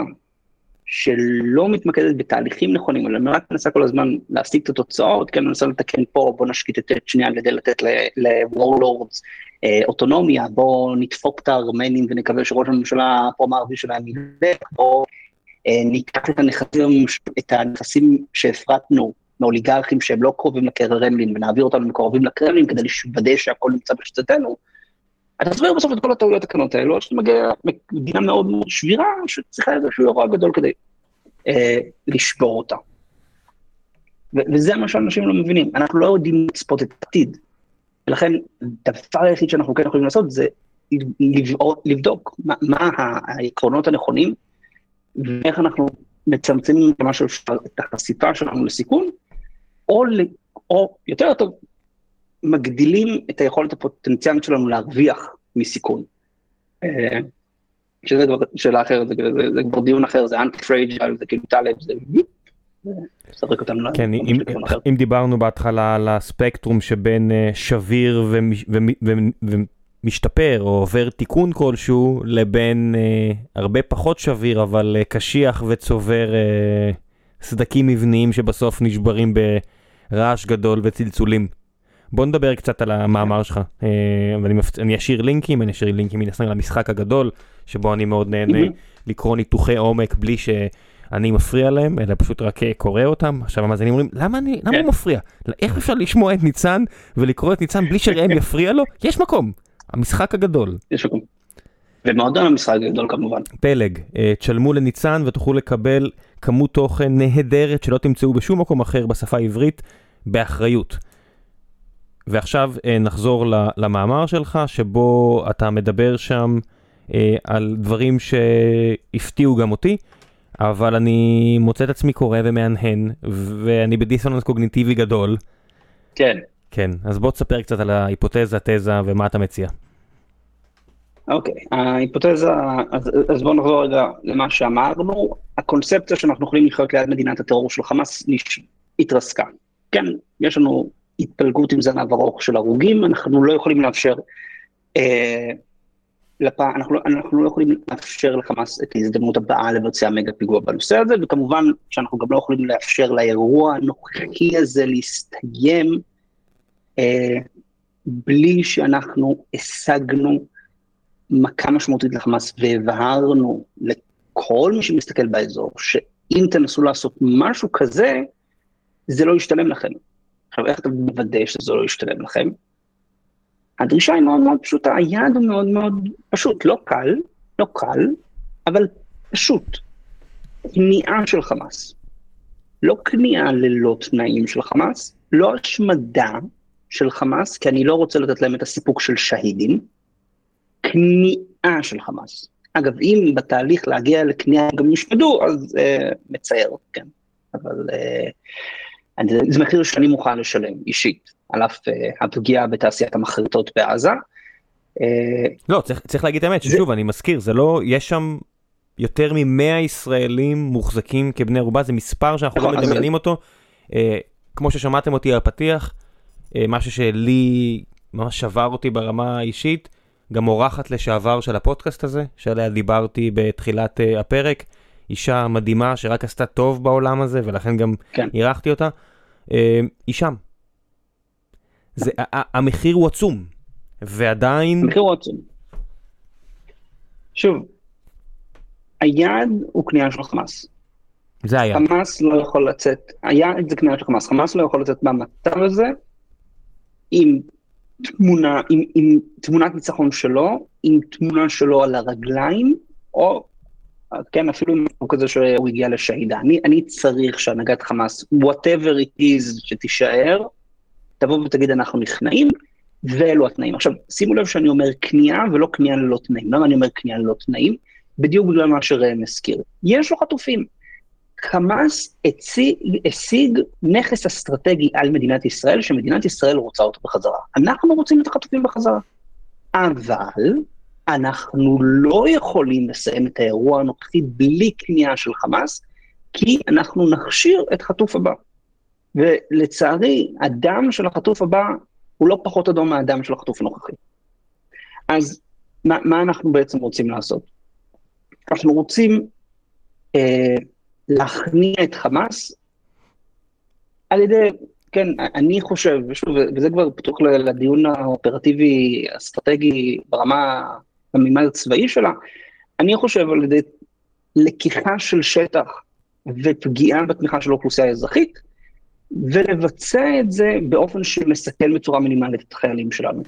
שלא מתמקדת בתהליכים נכונים, אלא רק מנסה כל הזמן להשיג את התוצאות, כן, מנסה לתקן פה, בוא נשקיט את שנייה כדי לתת ל-Warlords אה, אוטונומיה, בוא נדפוק את הארמנים ונקווה שראש הממשלה הפרו מערבי שלהם ילך, בוא אה, ניקח את הנכסים, את הנכסים שהפרטנו מאוליגרכים שהם לא קרובים לקרמלין ונעביר אותם מקורבים לקרמלין כדי לוודא שהכל נמצא בשליטתנו, אתה תסביר בסוף את כל הטעויות הקטנות האלו, עד שאתה מגיע למדינה מאוד מאוד שבירה, שצריכה איזשהו אירוע גדול כדי אה, לשבור אותה. וזה מה שאנשים לא מבינים, אנחנו לא יודעים לצפות את העתיד. ולכן, הדבר היחיד שאנחנו כן יכולים לעשות זה לבדוק מה, מה העקרונות הנכונים, ואיך אנחנו מצמצמים את החשיפה שלנו לסיכון, או, או יותר טוב, מגדילים את היכולת הפוטנציאלית שלנו להרוויח מסיכון. אה, שזה כבר שאלה אחרת, זה, זה, זה כבר דיון אחר, זה אנטי פרייג'ל, זה כאילו טלב, זה... משחק אותנו כן, אם, אם דיברנו בהתחלה על הספקטרום שבין uh, שביר ומשתפר או עובר תיקון כלשהו לבין uh, הרבה פחות שביר אבל uh, קשיח וצובר uh, סדקים מבניים שבסוף נשברים ברעש גדול וצלצולים. בוא נדבר קצת על המאמר שלך, אה, ואני אשאיר לינקים, אני אשאיר לינקים מן הסתם למשחק הגדול, שבו אני מאוד נהנה לקרוא ניתוחי עומק בלי שאני מפריע להם, אלא פשוט רק אה, קורא אותם. עכשיו המאזינים אומרים, למה אני, למה הוא כן. מפריע? איך אפשר לשמוע את ניצן ולקרוא את ניצן בלי שראם (laughs) יפריע לו? יש מקום, המשחק הגדול. יש מקום. ומועדון המשחק הגדול כמובן. פלג, אה, תשלמו לניצן ותוכלו לקבל כמות תוכן נהדרת שלא תמצאו בשום מקום אחר בשפה העברית, באחריות. ועכשיו אה, נחזור למאמר שלך, שבו אתה מדבר שם אה, על דברים שהפתיעו גם אותי, אבל אני מוצא את עצמי קורא ומהנהן, ואני בדיסוננס קוגניטיבי גדול. כן. כן, אז בוא תספר קצת על ההיפותזה, תזה ומה אתה מציע. אוקיי, okay. ההיפותזה, אז, אז בואו נחזור רגע למה שאמרנו, הקונספציה שאנחנו יכולים לחיות ליד מדינת הטרור של חמאס התרסקה. כן, יש לנו התפלגות עם זנב ארוך של הרוגים, אנחנו לא יכולים לאפשר, אה, לפ... אנחנו, לא, אנחנו לא יכולים לאפשר לחמאס את ההזדמנות הבאה לבצע מגה פיגוע בנושא הזה, וכמובן שאנחנו גם לא יכולים לאפשר לאירוע הנוכחי הזה להסתיים אה, בלי שאנחנו השגנו מכה משמעותית לחמאס והבהרנו לכל מי שמסתכל באזור, שאם תנסו לעשות משהו כזה, זה לא ישתלם לכם. עכשיו, איך אתה מוודא שזה לא ישתלם לכם? הדרישה היא מאוד מאוד פשוטה, היעד הוא מאוד מאוד פשוט, לא קל, לא קל, אבל פשוט. כניעה של חמאס. לא כניעה ללא תנאים של חמאס, לא השמדה של חמאס, כי אני לא רוצה לתת להם את הסיפוק של שהידים, כניעה של חמאס. אגב, אם בתהליך להגיע לכניעה גם יושמדו, אז אה, מצער, כן. אבל אה, זה מחיר שאני מוכן לשלם אישית, על אף אה, הפגיעה בתעשיית המחרטות בעזה. אה, לא, צריך, צריך להגיד את האמת, ששוב, זה... אני מזכיר, זה לא, יש שם יותר מ-100 ישראלים מוחזקים כבני ערובה, זה מספר שאנחנו לא נכון, מדמיינים. אותו. אה, כמו ששמעתם אותי על הפתיח, אה, משהו שלי ממש שבר אותי ברמה האישית, גם אורחת לשעבר של הפודקאסט הזה, שעליה דיברתי בתחילת uh, הפרק, אישה מדהימה שרק עשתה טוב בעולם הזה, ולכן גם כן. אירחתי אותה. Uh, היא שם. זה, המחיר הוא עצום, ועדיין... המחיר הוא עצום. שוב, היעד הוא קנייה של חמאס. זה היעד. חמאס לא יכול לצאת, היעד זה קנייה של חמאס, חמאס לא יכול לצאת מהמצב הזה עם תמונה, עם, עם תמונת ניצחון שלו, עם תמונה שלו על הרגליים, או כן, אפילו אם הוא כזה שהוא הגיע לשהידה. אני, אני צריך שהנהגת חמאס, whatever it is שתישאר, תבוא ותגיד אנחנו נכנעים, ואלו התנאים. עכשיו, שימו לב שאני אומר כניעה ולא כניעה ללא תנאים. למה אני אומר כניעה ללא תנאים? בדיוק בגלל מה שראם הזכיר. יש לו חטופים. חמאס הציג, השיג נכס אסטרטגי על מדינת ישראל, שמדינת ישראל רוצה אותו בחזרה. אנחנו רוצים את החטופים בחזרה. אבל אנחנו לא יכולים לסיים את האירוע הנוכחי בלי כניעה של חמאס, כי אנחנו נכשיר את חטוף הבא. ולצערי, הדם של החטוף הבא הוא לא פחות אדום מהדם של החטוף הנוכחי. אז מה, מה אנחנו בעצם רוצים לעשות? אנחנו רוצים אה, להכניע את חמאס על ידי, כן, אני חושב, ושוב, וזה כבר פתוח לדיון האופרטיבי אסטרטגי ברמה, במימד הצבאי שלה, אני חושב על ידי לקיחה של שטח ופגיעה בתמיכה של האוכלוסייה האזרחית, ולבצע את זה באופן שמסכן בצורה מינימלית את החיילים שלנו.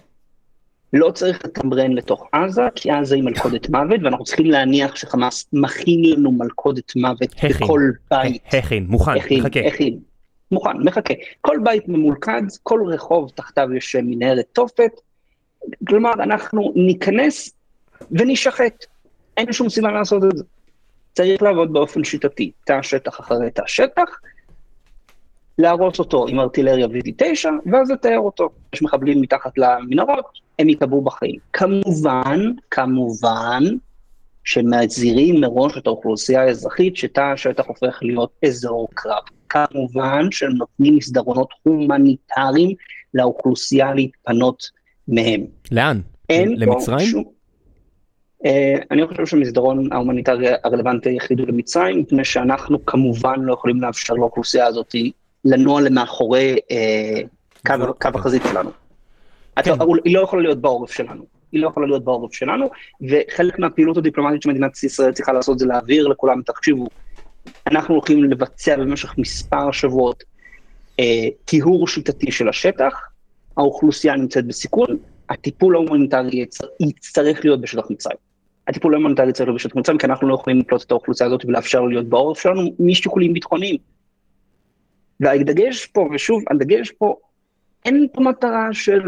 לא צריך לתמרן לתוך עזה, כי עזה היא מלכודת מוות, ואנחנו צריכים להניח שחמאס מכין לנו מלכודת מוות הכין, בכל בית. הכין, מוכן, הכין, מחכה. הכין, מוכן, מחכה. כל בית ממולכד, כל רחוב תחתיו יש מנהרת תופת, כלומר, אנחנו ניכנס ונשחט. אין שום סיבה לעשות את זה. צריך לעבוד באופן שיטתי, תא שטח אחרי תא שטח, להרוס אותו עם ארטילריה VD9, ואז לתאר אותו. יש מחבלים מתחת למנהרות, הם ייקבעו בחיים. כמובן, כמובן, שמזהירים מראש את האוכלוסייה האזרחית שתא השטח הופך להיות אזור קרב. כמובן שהם נותנים מסדרונות הומניטריים לאוכלוסייה להתפנות מהם. לאן? אין למצרים? שום... אה, אני חושב שהמסדרון ההומניטרי הרלוונטי היחיד הוא למצרים, מפני שאנחנו כמובן לא יכולים לאפשר לאוכלוסייה הזאת לנוע למאחורי אה, קו, קו החזית שלנו. כן. אתה, היא לא יכולה להיות בעורף שלנו. היא לא יכולה להיות בעורף שלנו, וחלק מהפעילות הדיפלומטית שמדינת ישראל צריכה לעשות זה להעביר לכולם, תקשיבו, אנחנו הולכים לבצע במשך מספר שבועות אה, טיהור שיטתי של השטח, האוכלוסייה נמצאת בסיכון, הטיפול ההומניטרי יצטרך להיות בשטח מצרים. הטיפול ההומניטרי צריך להיות מצרים, כי אנחנו לא יכולים לקלוט את האוכלוסייה הזאת ולאפשר להיות בעורף שלנו משיקולים ביטחוניים. והדגש פה, ושוב, הדגש פה, אין פה מטרה של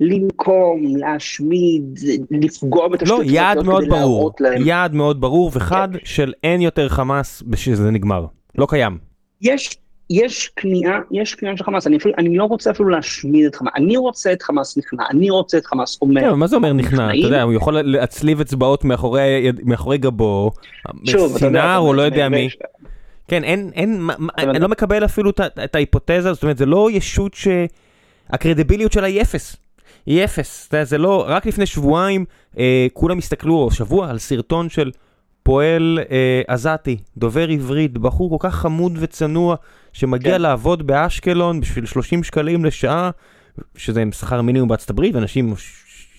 לנקום, להשמיד, לפגוע בתשתיות לא, יעד מאוד ברור. יעד מאוד ברור וחד. של אין יותר חמאס שזה נגמר. לא קיים. יש, יש כניעה, יש כניעה של חמאס, אני, אפילו, אני לא רוצה אפילו להשמיד את חמאס, אני רוצה את חמאס נכנע, אני רוצה את חמאס אומר. כן, מה זה אומר נכנע? אתה? יודע, הוא יכול להצליב אצבעות מאחורי מאחורי גבו, סינר או לא יודע מי. כן, אין, אין, אני לא מקבל אפילו את ההיפותזה, זאת אומרת, זה לא ישות שהקרדיביליות שלה היא אפס. היא אפס. אתה יודע, זה לא, רק לפני שבועיים אה, כולם הסתכלו, או שבוע, על סרטון של פועל אה, עזתי, דובר עברית, בחור כל כך חמוד וצנוע, שמגיע כן. לעבוד באשקלון בשביל 30 שקלים לשעה, שזה עם שכר מינימום בארצות הברית, ואנשים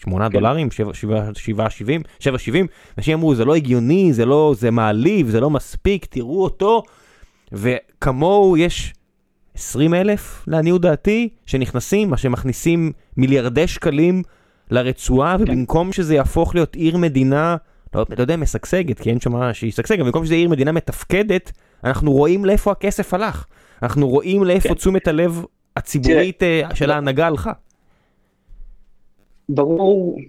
8 כן. דולרים, 7, 7, 7, 70, 7, 70, אנשים אמרו זה לא הגיוני, זה לא, זה מעליב, זה לא מספיק, תראו אותו, וכמוהו יש 20 אלף, לעניות דעתי, שנכנסים, מה שמכניסים מיליארדי שקלים לרצועה, כן. ובמקום שזה יהפוך להיות עיר מדינה, לא, לא יודע, משגשגת, כי אין שם מה שישגשג, אבל במקום שזה עיר מדינה מתפקדת, אנחנו רואים לאיפה הכסף הלך. אנחנו רואים לאיפה כן. תשומת הלב הציבורית אה, של ההנהגה הלכה. ברור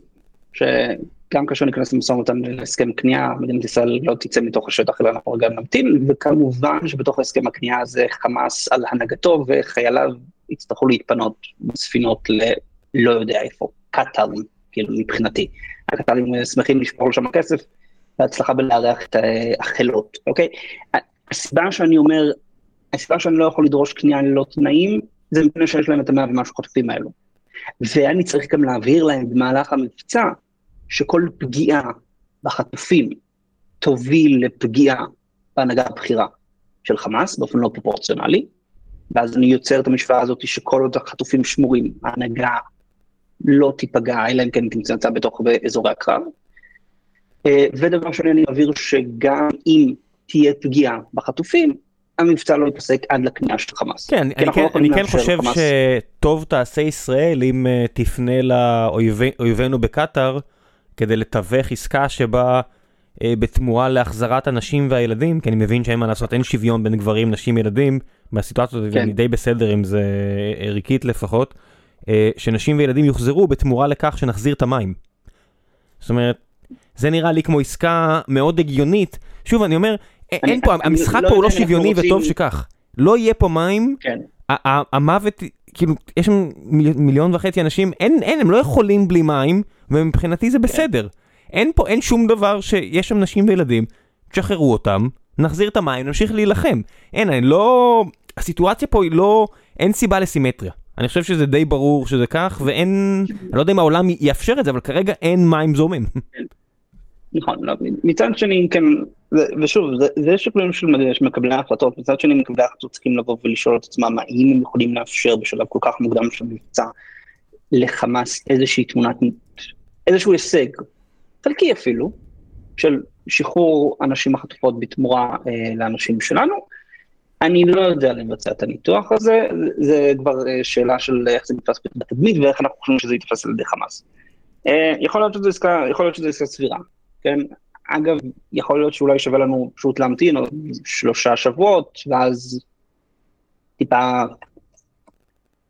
שגם כאשר ניכנס למשא ומתן להסכם כניעה, מדינת ישראל לא תצא מתוך השטח, אלא אנחנו רגע נמתין, וכמובן שבתוך הסכם הכניעה הזה חמאס על הנהגתו וחייליו יצטרכו להתפנות בספינות ללא יודע איפה, קטאר, כאילו מבחינתי. הקטארים שמחים לשפוך לשם כסף, והצלחה בלארח את אה, החילות, אוקיי? הסיבה שאני אומר, הסיבה שאני לא יכול לדרוש כניעה ללא תנאים, זה מפני שיש להם את המאה ומשהו חטופים האלו. ואני צריך גם להבהיר להם במהלך המבצע, שכל פגיעה בחטופים תוביל לפגיעה בהנהגה הבכירה של חמאס באופן לא פרופורציונלי, ואז אני יוצר את המשוואה הזאת שכל עוד החטופים שמורים, ההנהגה לא תיפגע, אלא אם כן תמצא בתוך אזורי הקרב. אה, ודבר שני, אני אבהיר שגם אם תהיה פגיעה בחטופים, המבצע לא ייפסק עד לכניעה של חמאס. כן, אני כן, לא אני כן לאפשר חושב לחמאס- שטוב תעשה ישראל אם אה, תפנה לאויבינו בקטאר כדי לתווך עסקה שבה אה, בתמורה להחזרת הנשים והילדים, כי אני מבין שאין מה לעשות, אין שוויון בין גברים, נשים, ילדים, מהסיטואציה הזאת, כן. ואני די בסדר עם זה אה, ערכית לפחות, אה, שנשים וילדים יוחזרו בתמורה לכך שנחזיר את המים. זאת אומרת, זה נראה לי כמו עסקה מאוד הגיונית. שוב, אני אומר, אני- אין פה, המשחק לא פה הוא לא שוויוני וטוב שכך. לא יהיה פה מים, כן. המוות, כאילו, יש שם מיל- מיליון וחצי אנשים, אין, אין, הם לא יכולים בלי מים, ומבחינתי זה בסדר. אין פה, אין שום דבר שיש שם נשים וילדים, תשחררו אותם, נחזיר את המים, נמשיך להילחם. אין, אני לא... הסיטואציה פה היא לא... אין סיבה לסימטריה. אני חושב שזה די ברור שזה כך, ואין... אני לא יודע אם העולם יאפשר את זה, אבל כרגע אין מים זורמים. נכון, לא, מצד שני, כן, ושוב, זה, זה שיקולים של מקבלי ההחלטות, מצד שני מקבלי ההחלטות צריכים לבוא ולשאול את עצמם האם הם יכולים לאפשר בשלב כל כך מוקדם של מבצע לחמאס איזושהי תמונת, איזשהו הישג, חלקי אפילו, של שחרור הנשים החטופות בתמורה אה, לאנשים שלנו. אני לא יודע לבצע את הניתוח הזה, זה- כבר אה, שאלה של איך זה נתפס בתדמית ואיך אנחנו חושבים שזה יתפס על ידי חמאס. אה, יכול להיות שזו עסקה סבירה, כן? אגב, יכול להיות שאולי שווה לנו פשוט להמתין עוד שלושה שבועות, ואז טיפה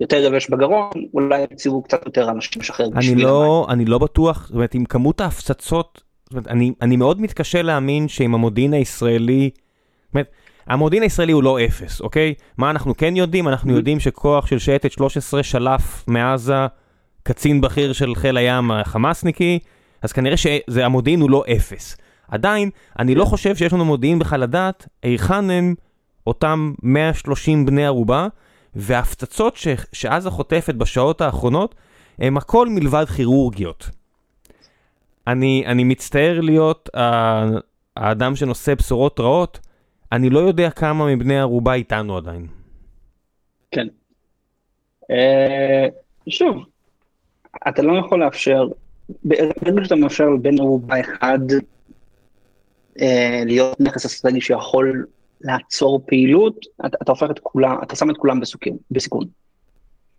יותר יבש בגרון, אולי יציבו קצת יותר אנשים לשחרר אני בשביל המים. לא, אני לא בטוח, זאת אומרת, עם כמות ההפצצות, זאת אומרת, אני, אני מאוד מתקשה להאמין שעם המודיעין הישראלי, זאת אומרת, המודיעין הישראלי הוא לא אפס, אוקיי? מה אנחנו כן יודעים? אנחנו Mhm. יודעים שכוח של שייטת 13 שלף מעזה קצין בכיר של חיל הים החמאסניקי, אז כנראה שהמודיעין הוא לא אפס. עדיין, אני לא חושב שיש לנו מודיעין בכלל לדעת היכן הם אותם 130 בני ערובה, וההפצצות ש- שעזה חוטפת בשעות האחרונות, הם הכל מלבד כירורגיות. אני, אני מצטער להיות ה- האדם שנושא בשורות רעות, אני לא יודע כמה מבני ערובה איתנו עדיין. כן. אה, שוב, אתה לא יכול לאפשר, ברגע שאתה מאפשר לבן ערובה אחד אה, להיות נכס אסטרטגי שיכול לעצור פעילות, אתה, אתה הופך את כולם, אתה שם את כולם בסיכון, בסיכון.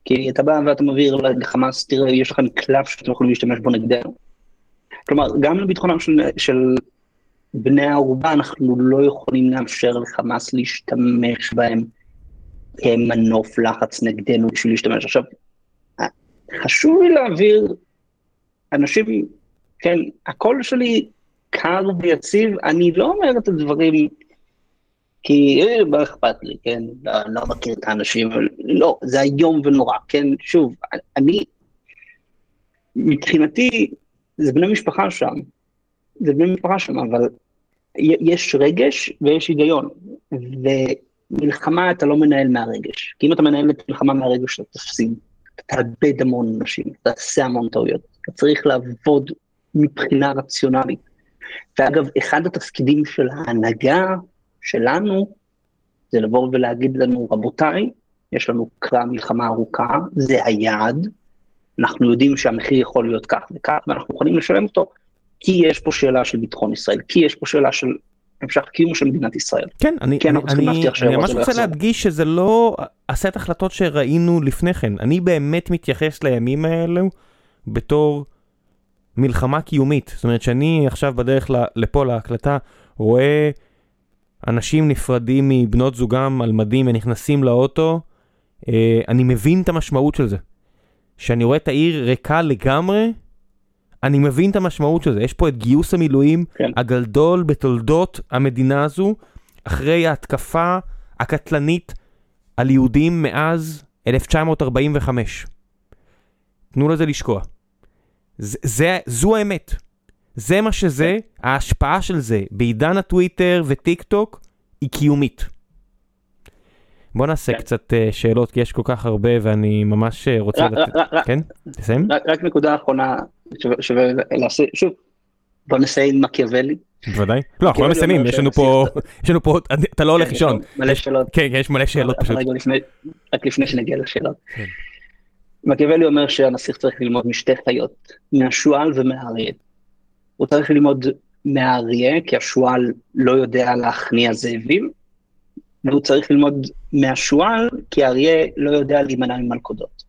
כי אתה בא ואתה מבהיר לחמאס, תראה, יש לכם קלף שאתם יכולים להשתמש בו נגדנו. כלומר, גם לביטחונם של, של בני הערובה, אנחנו לא יכולים לאפשר לחמאס להשתמש בהם כמנוף לחץ נגדנו בשביל להשתמש. עכשיו, חשוב לי להעביר, אנשים, כן, הקול שלי קר ויציב, אני לא אומר את הדברים כי אה, לא אכפת לי, כן, לא, לא מכיר את האנשים, לא, זה איום ונורא, כן, שוב, אני, מבחינתי, זה בני משפחה שם, זה בני משפחה שם, אבל יש רגש ויש היגיון, ומלחמה אתה לא מנהל מהרגש, כי אם אתה מנהל את מלחמה מהרגש אתה תפסיד, תאבד המון אנשים, תעשה המון טעויות, אתה צריך לעבוד מבחינה רציונלית. ואגב, אחד התפקידים של ההנהגה שלנו, זה לבוא ולהגיד לנו, רבותיי, יש לנו קרב מלחמה ארוכה, זה היעד, אנחנו יודעים שהמחיר יכול להיות כך וכך, ואנחנו מוכנים לשלם אותו, כי יש פה שאלה של ביטחון ישראל, כי יש פה שאלה של המשך קיום של מדינת ישראל. כן, אני, אני, אני, אני ממש רוצה להדגיש שזה לא הסט החלטות שראינו לפני כן. אני באמת מתייחס לימים האלו בתור מלחמה קיומית. זאת אומרת שאני עכשיו בדרך לפה להקלטה רואה אנשים נפרדים מבנות זוגם על מדים ונכנסים לאוטו. אה, אני מבין את המשמעות של זה. כשאני רואה את העיר ריקה לגמרי, אני מבין את המשמעות של זה. יש פה את גיוס המילואים כן. הגדול בתולדות המדינה הזו, אחרי ההתקפה הקטלנית על יהודים מאז 1945. תנו לזה לשקוע. זה, זה, זו האמת. זה מה שזה, כן. ההשפעה של זה בעידן הטוויטר וטיק טוק היא קיומית. בוא נעשה כן. קצת uh, שאלות כי יש כל כך הרבה ואני ממש uh, רוצה... לתת... כן? תסיים? רק, רק נקודה אחרונה שווה לעשות, שוב, בוא נסיים עם מקיאוולי. בוודאי. לא, אנחנו לא מסיימים, יש לנו פה, יש לנו פה, אתה לא הולך לישון. מלא שאלות. כן, יש מלא שאלות פשוט. רק לפני שנגיע לשאלות. כן. מקיאוולי אומר שהנסיך צריך ללמוד משתי חיות, מהשועל ומהאריה. הוא צריך ללמוד מהאריה, כי השועל לא יודע להכניע זאבים, והוא צריך ללמוד מהשועל, כי האריה לא יודע להימנע ממלכודות.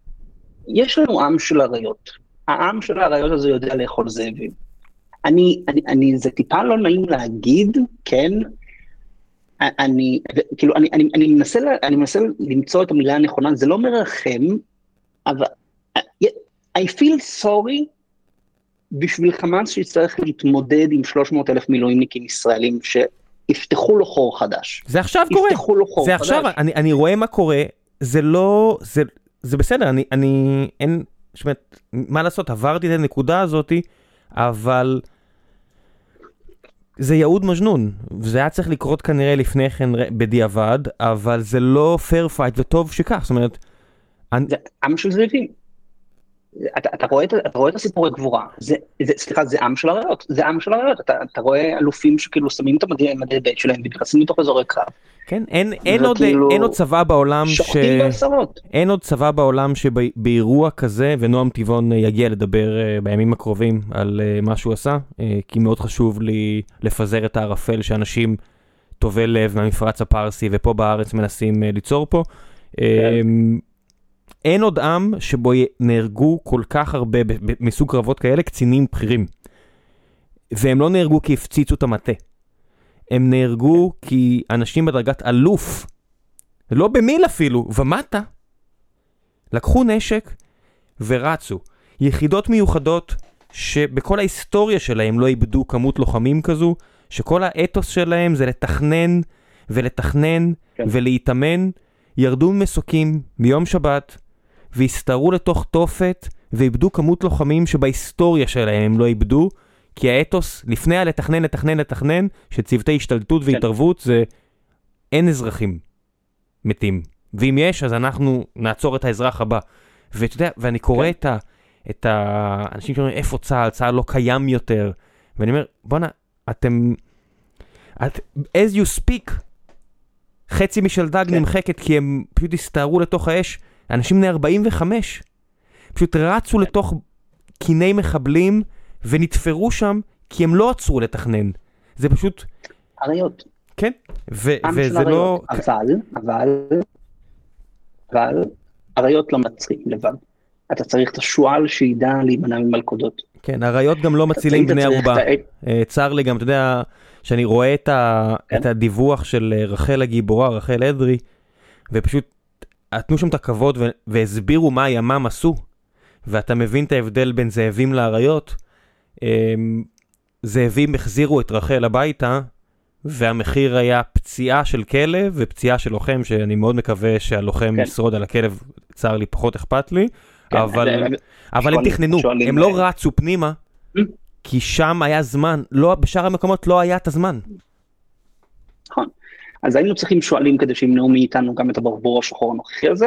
יש לנו עם של אריות. העם של האריות הזה יודע לאכול זאבים. אני, אני, אני, זה טיפה לא נעים להגיד, כן, אני, כאילו, אני, אני, אני, מנסה, אני מנסה למצוא את המילה הנכונה, זה לא מרחם, אבל I feel sorry בשביל חמאס שיצטרך להתמודד עם 300 אלף מילואימניקים ישראלים שיפתחו לו חור חדש. זה עכשיו קורה. יפתחו לו חור זה חדש. עכשיו, אני, אני רואה מה קורה, זה לא, זה, זה בסדר, אני, אני, אין, זאת אומרת, מה לעשות, עברתי את הנקודה הזאתי, אבל זה يهود مجنون, וזה היה צריך לקרות כנראה לפני כן בדיעבד, אבל זה לא fair fight וטוב שכך, זאת אומרת... זה עם של זאבים. אתה, אתה, רואה, אתה רואה את הסיפורי גבורה, זה, זה, סליחה, זה עם של אריות, זה עם של אריות, אתה, אתה רואה אלופים שכאילו שמים את המדי ב' שלהם ונכנסים מתוך אזורי קרב. כן, אין, אין, עוד, כאילו אין עוד צבא בעולם ש... בעשרות. אין עוד צבא בעולם שבאירוע כזה, ונועם טבעון יגיע לדבר uh, בימים הקרובים על uh, מה שהוא עשה, כי מאוד חשוב לי לפזר את הערפל שאנשים טובי לב מהמפרץ הפרסי ופה בארץ מנסים ליצור פה. כן. אין עוד עם שבו נהרגו כל כך הרבה מסוג קרבות כאלה קצינים בכירים. והם לא נהרגו כי הפציצו את המטה. הם נהרגו כי אנשים בדרגת אלוף, לא במיל אפילו, ומטה, לקחו נשק ורצו. יחידות מיוחדות שבכל ההיסטוריה שלהם לא איבדו כמות לוחמים כזו, שכל האתוס שלהם זה לתכנן ולתכנן כן. ולהתאמן, ירדו ממסוקים ביום שבת, והסתערו לתוך תופת ואיבדו כמות לוחמים שבהיסטוריה שלהם הם לא איבדו, כי האתוס לפני הלתכנן, לתכנן, לתכנן, שצוותי השתלטות כן. והתערבות זה אין אזרחים מתים. ואם יש, אז אנחנו נעצור את האזרח הבא. ואתה יודע, ואני קורא כן. את, ה, את האנשים שאומרים, איפה צה"ל? צה"ל לא קיים יותר. ואני אומר, בואנה, אתם... את, as you speak, חצי משלדג כן. נמחקת כי הם פשוט הסתערו לתוך האש. אנשים בני 45 פשוט רצו לתוך קיני מחבלים ונתפרו שם כי הם לא עצרו לתכנן. זה פשוט... אריות. כן, ו- וזה לא... אבל, אבל, אבל, אריות לא מצחיקים לבד. אתה צריך את השועל שידע להימנע ממלכודות. כן, אריות גם לא מצילים בני ערובה. אה, צר לי גם, אתה יודע, שאני רואה את, ה... כן? את הדיווח של אה, רחל הגיבורה, רחל אדרי, ופשוט נתנו שם את הכבוד והסבירו מה הימ"מ עשו. ואתה מבין את ההבדל בין זאבים לאריות, אמ, זאבים החזירו את רחל הביתה, והמחיר היה פציעה של כלב ופציעה של לוחם, שאני מאוד מקווה שהלוחם כן. ישרוד על הכלב, צר לי, פחות אכפת לי, כן, אבל, זה, אבל הם תכננו, הם לא רצו פנימה, mm. כי שם היה זמן, לא, בשאר המקומות לא היה את הזמן. נכון, אז היינו צריכים שועלים כדי שימנעו מאיתנו גם את הברבור השחור הנוכחי הזה,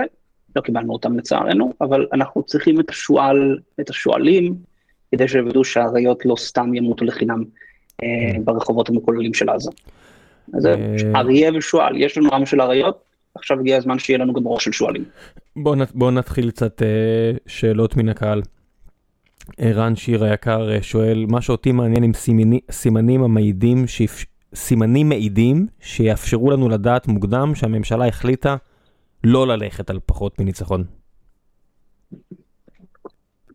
לא קיבלנו אותם לצערנו, אבל אנחנו צריכים את השועל, את השועלים, כדי שיוודאו שהאריות לא סתם ימותו לחינם אה, כן. ברחובות המקוללים של עזה. אז אה, אריה ושועל, יש לנו עם של אריות, עכשיו הגיע הזמן שיהיה לנו גם ראש של שועלים. בואו נתחיל קצת אה, שאלות מן הקהל. ערן שיר היקר שואל, מה שאותי מעניין עם סימני, סימנים המעידים. סימנים מעידים שיאפשרו לנו לדעת מוקדם שהממשלה החליטה לא ללכת על פחות מניצחון.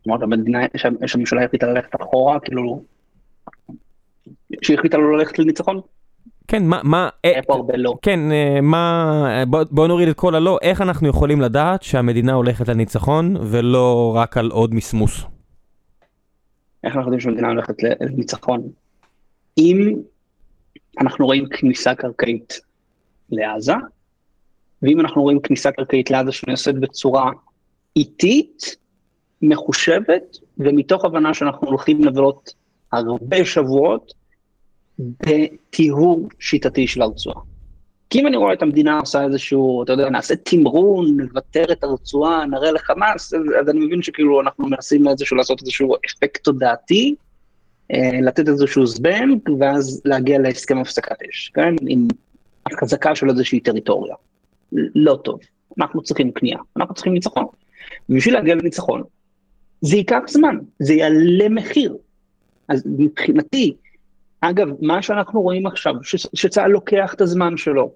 כלומר, המדינה, שהממשלה החליטה ללכת אחורה, כאילו, שהיא החליטה לא ללכת לניצחון? כן, מה, מה, אה, היה פה הרבה לא. כן, אה, מה, בוא, בוא נוריד את כל הלא, איך אנחנו יכולים לדעת שהמדינה הולכת לניצחון ולא רק על עוד מסמוס? איך אנחנו יודעים שהמדינה הולכת לניצחון? אם אנחנו רואים כניסה קרקעית לעזה, ואם אנחנו רואים כניסה קרקעית לעזה שנעשית בצורה איטית, מחושבת, ומתוך הבנה שאנחנו הולכים לבלות הרבה שבועות בטיהור שיטתי של הרצועה. כי אם אני רואה את המדינה עושה איזשהו, אתה יודע, נעשה תמרון, נוותר את הרצועה, נראה לחמאס, אז, אז אני מבין שכאילו אנחנו מנסים איזשהו לעשות איזשהו אפקט תודעתי, לתת איזשהו זבנג, ואז להגיע להסכם הפסקת אש, כן? עם החזקה של איזושהי טריטוריה. לא טוב, אנחנו צריכים כניעה, אנחנו צריכים ניצחון. ובשביל להגיע לניצחון, זה ייקח זמן, זה יעלה מחיר. אז מבחינתי, אגב, מה שאנחנו רואים עכשיו, ש- שצה"ל לוקח את הזמן שלו,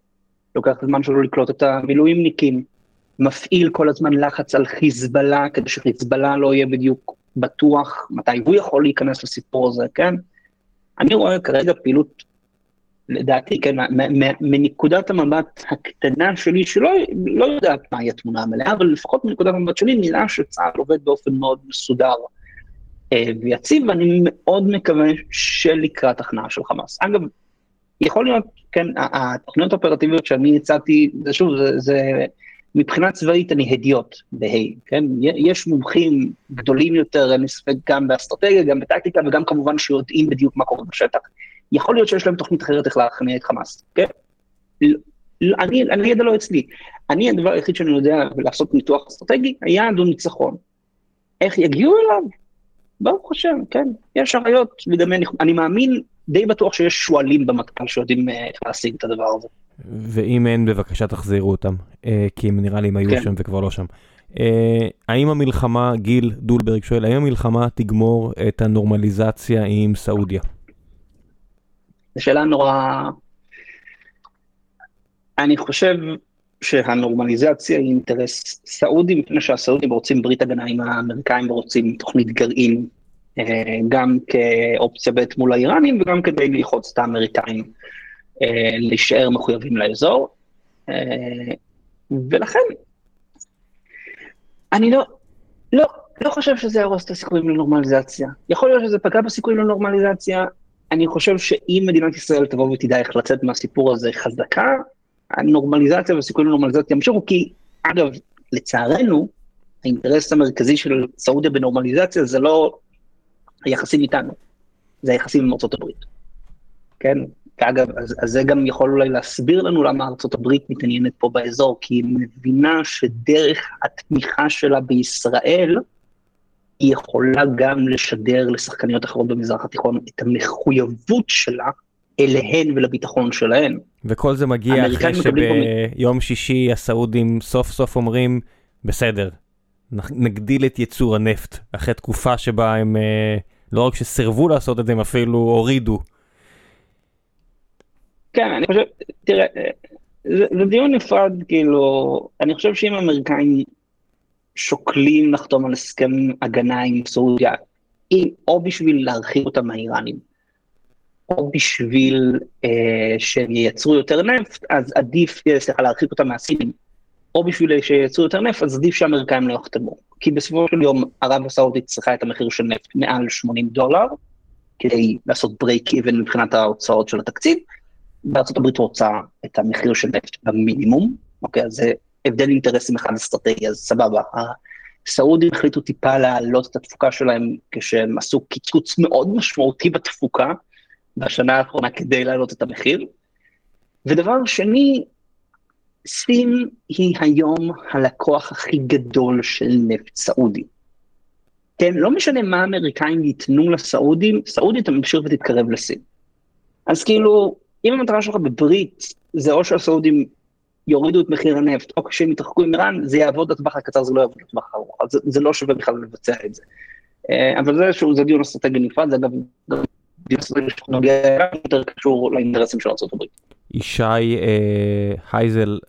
לוקח את הזמן שלו לקלוט את המילואימניקים, מפעיל כל הזמן לחץ על חיזבאללה, כדי שחיזבאללה לא יהיה בדיוק בטוח מתי הוא יכול להיכנס לסיפור הזה, כן? אני רואה כרגע פעילות לדעתי, כן, מנקודת המבט הקטנה שלי, שלא לא יודעת מהי התמונה המלאה, אבל לפחות מנקודת המבט שלי, נראה שצה"ל עובד באופן מאוד מסודר אה, ויציב, ואני מאוד מקווה שלקראת הכנעה של חמאס. אגב, יכול להיות, כן, התוכניות האופרטיביות שאני הצעתי, שוב, זה, זה מבחינה צבאית אני הדיוט בה', כן? יש מומחים גדולים יותר, אין לי ספק, גם באסטרטגיה, גם בטקטיקה, וגם כמובן שיודעים בדיוק מה קורה בשטח. יכול להיות שיש להם תוכנית אחרת איך להכניע את חמאס, כן? אני, אני ידע לא אצלי. אני, הדבר היחיד שאני יודע לעשות ניתוח אסטרטגי, היעד הוא ניצחון. איך יגיעו אליו? ברוך השם, כן. יש אריות, וגם אני, אני מאמין, די בטוח שיש שועלים במטכ"ל שיודעים אה, איך להשיג את הדבר הזה. ואם אין, בבקשה תחזירו אותם, אה, כי הם נראה לי הם היו כן. שם וכבר לא שם. אה, האם המלחמה, גיל דולברג שואל, האם המלחמה תגמור את הנורמליזציה עם סעודיה? זו שאלה נורא... אני חושב שהנורמליזציה היא אינטרס סעודי, מפני שהסעודים רוצים ברית הגנה עם האמריקאים ורוצים תוכנית גרעין, אה, גם כאופציה ב' מול האיראנים וגם כדי ללחוץ את האמריקאים להישאר מחויבים לאזור. אה, ולכן, אני לא, לא, לא חושב שזה יהרוס את הסיכויים לנורמליזציה. יכול להיות שזה פגע בסיכויים לנורמליזציה, אני חושב שאם מדינת ישראל תבוא ותדע איך לצאת מהסיפור הזה חזקה, הנורמליזציה והסיכוי לנורמליזציה ימשיכו, כי אגב, לצערנו, האינטרס המרכזי של סעודיה בנורמליזציה זה לא היחסים איתנו, זה היחסים עם ארצות הברית. כן? אגב, אז, אז זה גם יכול אולי להסביר לנו למה הברית מתעניינת פה באזור, כי היא מבינה שדרך התמיכה שלה בישראל, היא יכולה גם לשדר לשחקניות אחרות במזרח התיכון את המחויבות שלה אליהן ולביטחון שלהן. וכל זה מגיע אחרי שביום שישי הסעודים סוף סוף אומרים, בסדר, נגדיל את ייצור הנפט, אחרי תקופה שבה הם אה, לא רק שסירבו לעשות את זה, הם אפילו הורידו. כן, אני חושב, תראה, אה, זה, זה דיון נפרד, כאילו, אני חושב שאם האמריקאים שוקלים לחתום על הסכם הגנה עם סעודיה, או בשביל להרחיב אותם מהאיראנים, או בשביל אה, שהם ייצרו יותר נפט, אז עדיף, אה, סליחה, להרחיק אותם מהסינים, או בשביל שייצרו יותר נפט, אז עדיף שהאמריקאים לא יחתמו. כי בסופו של יום ערב הסעודית צריכה את המחיר של נפט מעל 80 דולר, כדי לעשות ברייק איבן מבחינת ההוצאות של התקציב, הברית רוצה את המחיר של נפט במינימום, אוקיי, אז זה הבדל אינטרסים אחד אסטרטגי, אז סבבה. הסעודים החליטו טיפה להעלות את התפוקה שלהם כשהם עשו קיצוץ מאוד משמעותי בתפוקה בשנה האחרונה כדי להעלות את המחיר. ודבר שני, סין היא היום הלקוח הכי גדול של נפט סעודי. כן, לא משנה מה האמריקאים ייתנו לסעודים, סעודית תמשיך ותתקרב לסין. אז כאילו, אם המטרה שלך בברית זה או שהסעודים יורידו את מחיר הנפט, או כשהם יתרחקו עם איראן, זה יעבוד לטווח הקצר, זה לא יעבוד לטווח הארוך, זה, זה לא שווה בכלל לבצע את זה. אה, אבל זה שהוא, זה דיון אסטרטגי נפרד, זה אגב, דיון אסטרטגי שנוגע יותר קשור לאינטרסים של ארה"ב. ישי אה, הייזל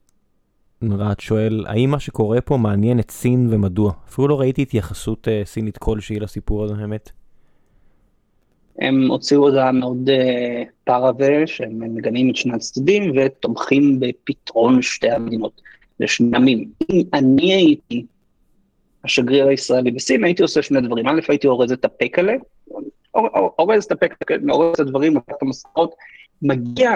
נראה שואל, האם מה שקורה פה מעניין את סין ומדוע? אפילו לא ראיתי התייחסות אה, סינית כלשהי לסיפור הזה, האמת. הם הוציאו הודעה מאוד uh, פרווה, שהם מגנים את שני הצדדים ותומכים בפתרון שתי המדינות לשני עמים. אם אני הייתי השגריר הישראלי בסין, הייתי עושה שני דברים. א', הייתי אורז את הפקלה, אורז את הפקלה, אורז את הדברים, לקח את המסעות, מגיע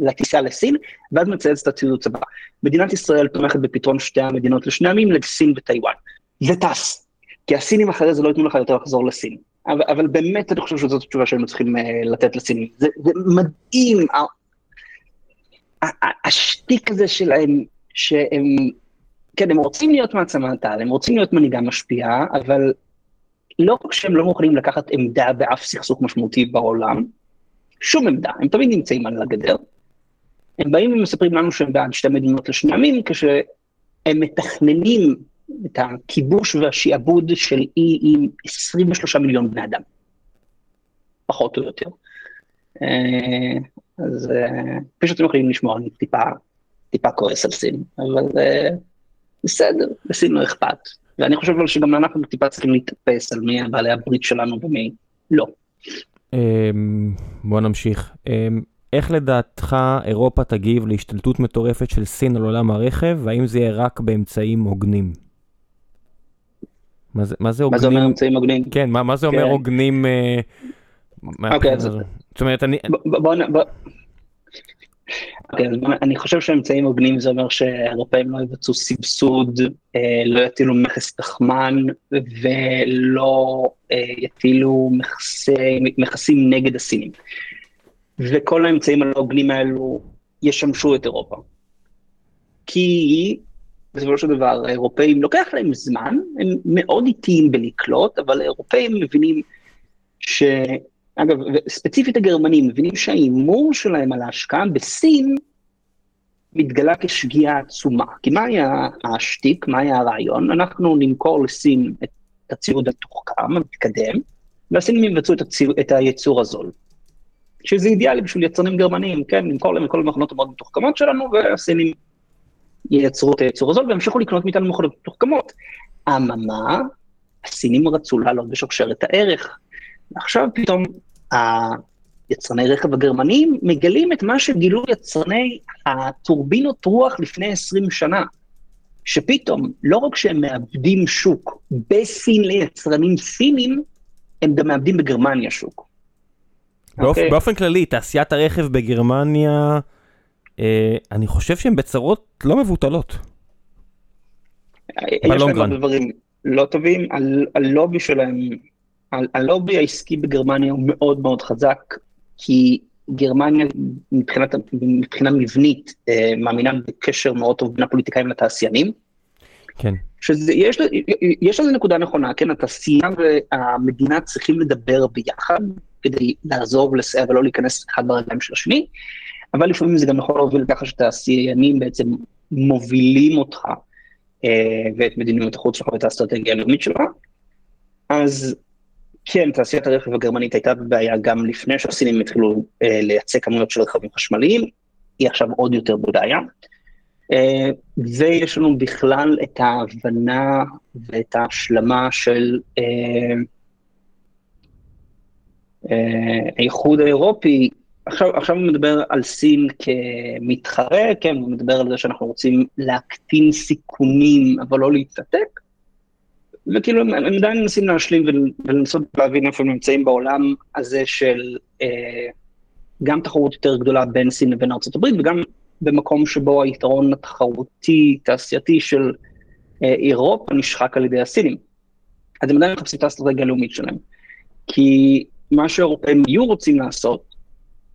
לטיסה לסין, ואז מצייץ את הציוץ הבא. מדינת ישראל תומכת בפתרון שתי המדינות לשני עמים, לסין וטיוואן. וטס. כי הסינים אחרי זה לא ייתנו לך יותר לחזור לסין. אבל, אבל באמת אני חושב שזאת התשובה שהיינו צריכים uh, לתת לסינים. זה, זה מדהים, השטיק הזה שלהם, שהם, כן, הם רוצים להיות מעצמת על, הם רוצים להיות מנהיגה משפיעה, אבל לא רק שהם לא מוכנים לקחת עמדה באף סכסוך משמעותי בעולם, שום עמדה, הם תמיד נמצאים על הגדר. הם באים ומספרים לנו שהם בעד שתי מדינות לשני עמים, כשהם מתכננים את הכיבוש והשעבוד של אי עם 23 מיליון בני אדם, פחות או יותר. אה, אז כפי שאתם יכולים לשמוע, אני טיפה, טיפה כועס על סין, אבל אה, בסדר, לסין לא אכפת. ואני חושב שגם אנחנו טיפה צריכים להתאפס על מי בעלי הברית שלנו ומי לא. בוא נמשיך. איך לדעתך אירופה תגיב להשתלטות מטורפת של סין על עולם הרכב, והאם זה יהיה רק באמצעים הוגנים? מה זה, מה זה הוגנים? מה זה אומר אמצעים הוגנים? כן, מה, מה זה אומר כן. הוגנים? אה, אוקיי, אז... זאת אומרת, אני... בוא, בוא, אוקיי, אז אני חושב שאמצעים הוגנים זה אומר שהאירופאים לא יבצעו סבסוד, אה, לא יטילו מכס פחמן ולא אה, יטילו מכסים נגד הסינים. וכל האמצעים הלא הוגנים האלו ישמשו את אירופה. כי בסופו של דבר האירופאים, לוקח להם זמן, הם מאוד איטיים בלקלוט, אבל האירופאים מבינים ש... אגב, ספציפית הגרמנים, מבינים שההימור שלהם על ההשקעה בסין מתגלה כשגיאה עצומה. כי מה היה השטיק, מה היה הרעיון? אנחנו נמכור לסין את הציוד המתוחכם, המתקדם, והסינים יבצעו את, הציר, את הייצור הזול. שזה אידיאלי בשביל יצרנים גרמניים, כן, נמכור להם את כל המכונות המאוד מתוחכמות שלנו, והסינים ייצרו את הייצור הזול וימשיכו לקנות מאיתנו מכונות מתוחכמות. אממה, הסינים רצו לעלות בשרשרת הערך. ועכשיו פתאום היצרני רכב הגרמניים מגלים את מה שגילו יצרני הטורבינות רוח לפני 20 שנה, שפתאום, לא רק שהם מאבדים שוק בסין ליצרנים סינים, הם גם מאבדים בגרמניה שוק. באופ, okay. אוקיי? באופן כללי, תעשיית הרכב בגרמניה אני חושב שהם בצרות לא מבוטלות. יש להם דברים לא טובים, הלובי שלהם, הלובי העסקי בגרמניה הוא מאוד מאוד חזק, כי גרמניה מבחינת, מבחינה מבנית אה, מאמינה בקשר מאוד טוב בין הפוליטיקאים לתעשיינים. כן. שיש לזה נקודה נכונה, כן, התעשייה והמדינה צריכים לדבר ביחד כדי לעזור ולסייע ולא להיכנס אחד ברגליים של השני. אבל לפעמים זה גם יכול להוביל לככה שתעשיינים בעצם מובילים אותך אה, ואת מדיניות החוץ שלך ואת האסטרטגיה הלאומית שלך. אז כן, תעשיית הרכב הגרמנית הייתה בבעיה גם לפני שהסינים התחילו אה, לייצא כמויות של רכבים חשמליים, היא עכשיו עוד יותר בבעיה. אה, ויש לנו בכלל את ההבנה ואת ההשלמה של אה, אה, האיחוד האירופי עכשיו, עכשיו הוא מדבר על סין כמתחרה, כן, הוא מדבר על זה שאנחנו רוצים להקטין סיכונים, אבל לא להתנתק. וכאילו הם, הם עדיין מנסים להשלים ולנסות להבין איפה הם נמצאים בעולם הזה של אה, גם תחרות יותר גדולה בין סין לבין ארה"ב וגם במקום שבו היתרון התחרותי, תעשייתי של אה, אירופה נשחק על ידי הסינים. אז הם עדיין מחפשים את האסטרטגיה הלאומית שלהם. כי מה שהאירופאים יהיו רוצים לעשות,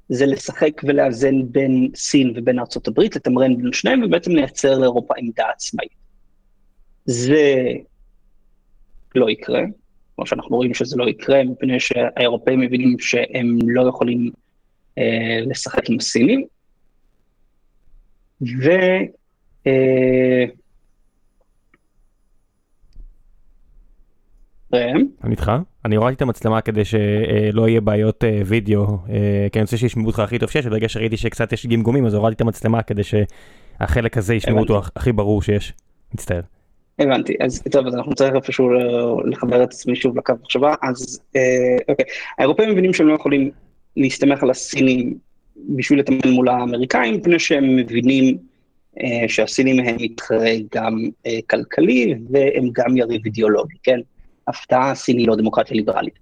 זה לשחק ולאזן בין סין ובין הברית, לתמרן בין שניהם ובעצם לייצר לאירופה עמדה עצמאית. זה לא יקרה, כמו שאנחנו רואים שזה לא יקרה, מפני שהאירופאים מבינים שהם לא יכולים אה, לשחק עם הסינים. ו... אה, ראם? אני איתך, אני הורדתי את המצלמה כדי שלא יהיה בעיות אה, וידאו, אה, כי אני רוצה שישמעו אותך הכי טוב שיש, וברגע שראיתי שקצת יש גמגומים אז הורדתי את המצלמה כדי שהחלק הזה ישמעו אותו הכי ברור שיש. מצטער. הבנתי, אז טוב, אז אנחנו צריכים איפשהו לחבר את עצמי שוב לקו מחשבה, אז אה, אוקיי, האירופאים מבינים שהם לא יכולים להסתמך על הסינים בשביל לתמרן מול האמריקאים, מפני שהם מבינים שהסינים הם מתחרה גם כלכלי והם גם יריב אידיאולוגי, כן? הפתעה, סין היא לא דמוקרטיה ליברלית.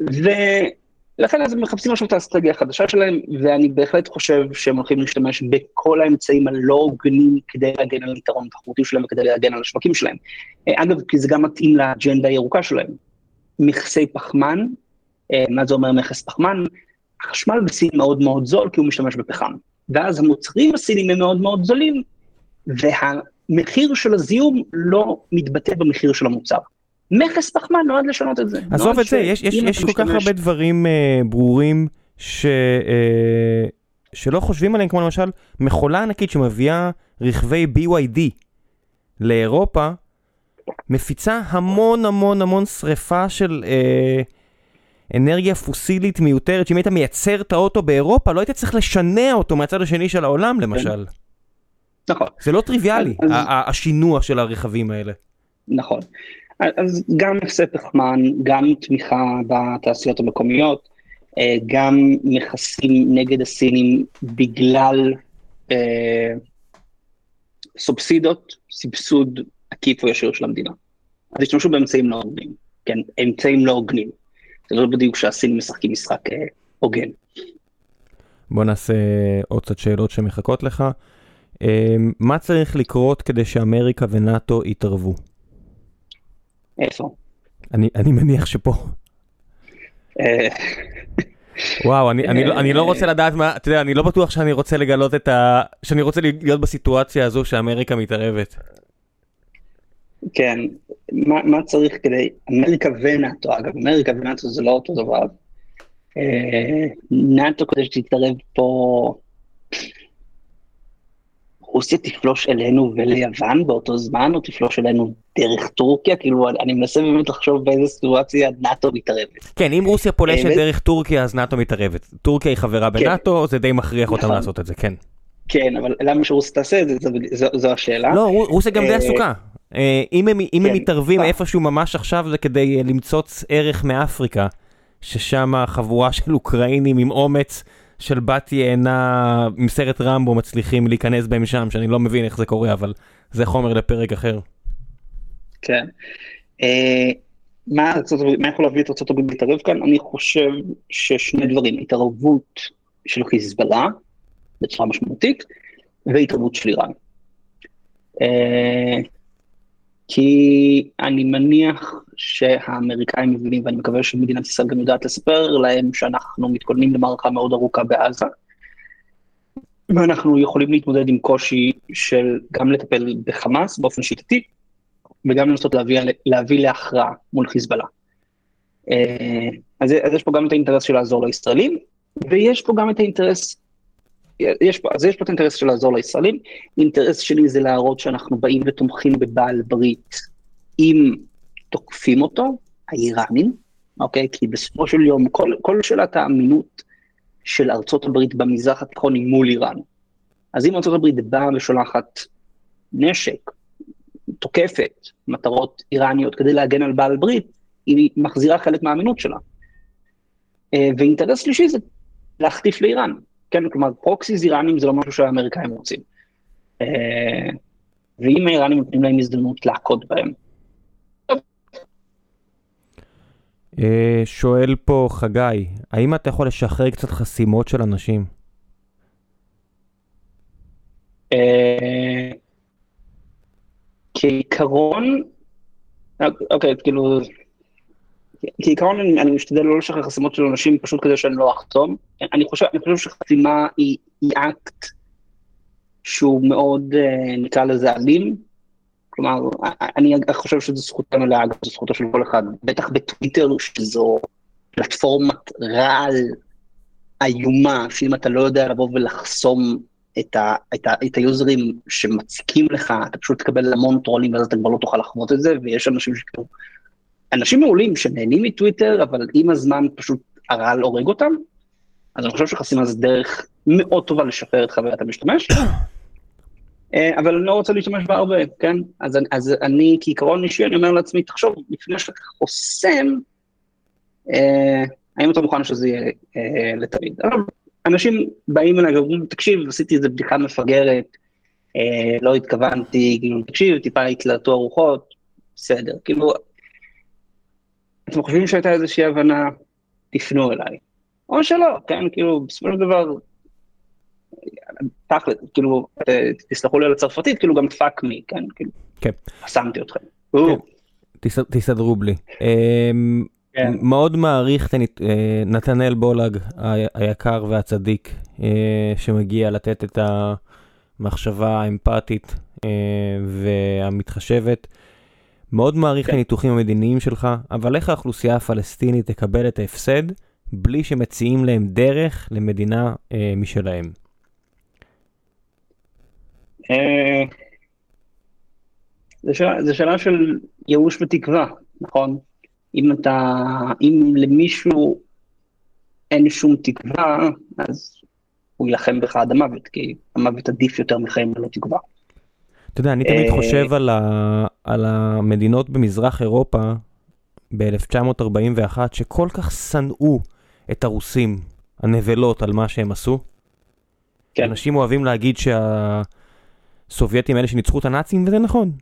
ולכן אז הם מחפשים עכשיו את האסטרטגיה החדשה שלהם, ואני בהחלט חושב שהם הולכים להשתמש בכל האמצעים הלא הוגנים כדי להגן על היתרון התחרותי שלהם וכדי להגן על השווקים שלהם. אה, אגב, כי זה גם מתאים לאג'נדה הירוקה שלהם. מכסי פחמן, אה, מה זה אומר מכס פחמן? החשמל בסין מאוד מאוד זול כי הוא משתמש בפחם. ואז המוצרים הסינים הם מאוד מאוד זולים, והמחיר של הזיהום לא מתבטא במחיר של המוצר. מכס פחמן נועד לשנות את זה. עזוב את זה, יש, יש, יש כל כך הרבה דברים uh, ברורים ש, uh, שלא חושבים עליהם, כמו למשל מכולה ענקית שמביאה רכבי BYD לאירופה, מפיצה המון המון המון שריפה של uh, אנרגיה פוסילית מיותרת, שאם היית מייצר את האוטו באירופה, לא היית צריך לשנע אותו מהצד השני של העולם למשל. נכון. זה לא טריוויאלי, אז... השינוע של הרכבים האלה. נכון. אז גם מכסי פחמן, גם תמיכה בתעשיות המקומיות, אה, גם מכסים נגד הסינים בגלל אה, סובסידות, סבסוד עקיף או ישיר של המדינה. אז השתמשו באמצעים לא הוגנים, כן, אמצעים לא הוגנים. זה לא בדיוק שהסינים משחקים משחק אה, הוגן. בוא נעשה עוד קצת שאלות שמחכות לך. מה צריך לקרות כדי שאמריקה ונאטו יתערבו? איפה? אני, אני מניח שפה. אה, וואו, אני, אני, לא, אני לא רוצה לדעת מה, אתה יודע, אני לא בטוח שאני רוצה לגלות את ה... שאני רוצה להיות בסיטואציה הזו שאמריקה מתערבת. כן, מה, מה צריך כדי... אמריקה ונאטו, אגב, אמריקה ונאטו זה לא אותו דבר. אה, נאטו כדי שתתערב פה... רוסיה תפלוש אלינו וליוון באותו זמן, או תפלוש אלינו דרך טורקיה? כאילו, אני מנסה באמת לחשוב באיזה סיטואציה נאט"ו מתערבת. כן, אם רוסיה פולשת דרך טורקיה, אז נאט"ו מתערבת. טורקיה היא חברה כן. בנאט"ו, זה די מכריח אותם נכון. לעשות את זה, כן. כן, אבל למה שרוסיה תעשה את זה, זו השאלה. לא, רוסיה גם די אה, עסוקה. אה, אם הם כן. מתערבים איפשהו ממש עכשיו, זה כדי למצוץ ערך מאפריקה, ששם חבורה של אוקראינים עם אומץ. של בת יענה עם סרט רמבו מצליחים להיכנס בהם שם, שאני לא מבין איך זה קורה, אבל זה חומר לפרק אחר. כן. אה, מה, יכול להביא את ארה"ב להתערב כאן? אני חושב ששני דברים, התערבות של חיזבאללה בצורה משמעותית, והתערבות של איראן. אה, כי אני מניח שהאמריקאים מבינים, ואני מקווה שמדינת ישראל גם יודעת לספר להם שאנחנו מתכוננים למערכה מאוד ארוכה בעזה, ואנחנו יכולים להתמודד עם קושי של גם לטפל בחמאס באופן שיטתי, וגם לנסות להביא, להביא להכרעה מול חיזבאללה. אה, אז, אז יש פה גם את האינטרס של לעזור לישראלים, ויש פה גם את האינטרס יש פה, אז יש פה את האינטרס של לעזור לישראלים, אינטרס שלי זה להראות שאנחנו באים ותומכים בבעל ברית אם תוקפים אותו, האיראנים, אוקיי? כי בסופו של יום כל, כל שאלת האמינות של ארצות הברית במזרח התיכון היא מול איראן. אז אם ארצות הברית באה ושולחת נשק, תוקפת מטרות איראניות כדי להגן על בעל ברית, היא מחזירה חלק מהאמינות שלה. אה, ואינטרס שלישי זה להחטיף לאיראן. כן, כלומר פרוקסיס איראנים זה לא משהו שהאמריקאים רוצים. אה, ואם האיראנים נותנים להם הזדמנות להכות בהם, אה, שואל פה חגי, האם אתה יכול לשחרר קצת חסימות של אנשים? אה, כעיקרון, אוקיי, כאילו, כעיקרון אני, אני משתדל לא לשחרר חסימות של אנשים פשוט כדי שאני לא אחתום. אני חושב, אני חושב שחסימה היא, היא אקט שהוא מאוד, אה, נקרא לזה אלים. כלומר, אני חושב שזו זכותה מלאה, אגב, זו זכותו של כל אחד, בטח בטוויטר, שזו פלטפורמת רעל איומה, שאם אתה לא יודע לבוא ולחסום את, ה, את, ה, את היוזרים שמציקים לך, אתה פשוט תקבל המון טרולים ואז אתה כבר לא תוכל לחוות את זה, ויש אנשים שכאילו, אנשים מעולים שנהנים מטוויטר, אבל עם הזמן פשוט הרעל הורג אותם, אז אני חושב שחסימה זה דרך מאוד טובה לשפר את חוויית המשתמש. אה, אבל אני לא רוצה להשתמש בה הרבה, כן? אז, אז אני כעיקרון אישי, אני אומר לעצמי, תחשוב, לפני שאתה חוסם, אה, האם אתה מוכן שזה יהיה אה, לתמיד? אנשים באים אליי ואומרים, תקשיב, עשיתי איזה בדיחה מפגרת, אה, לא התכוונתי, כאילו, תקשיב, טיפה התלהטו הרוחות, בסדר, כאילו, אתם חושבים שהייתה איזושהי הבנה, תפנו אליי. או שלא, כן, כאילו, בסופו של דבר, תכל'ס, כאילו, תסלחו לי על הצרפתית, כאילו גם fuck me, כן, כאילו, כן. חסמתי אתכם. כן. תסתדרו בלי. אמ, כן. מאוד מעריך את אה, נתנאל בולג היקר והצדיק אה, שמגיע לתת את המחשבה האמפתית אה, והמתחשבת. מאוד מעריך את כן. הניתוחים המדיניים שלך, אבל איך האוכלוסייה הפלסטינית תקבל את ההפסד בלי שמציעים להם דרך למדינה משלהם? זה שאלה של ייאוש ותקווה, נכון? אם אתה, אם למישהו אין שום תקווה, אז הוא יילחם בך עד המוות, כי המוות עדיף יותר מחיים ללא תקווה. אתה יודע, אני תמיד אה, חושב על, ה, על המדינות במזרח אירופה ב-1941, שכל כך שנאו את הרוסים, הנבלות, על מה שהם עשו. כן. אנשים אוהבים להגיד שהסובייטים האלה שניצחו את הנאצים, וזה נכון.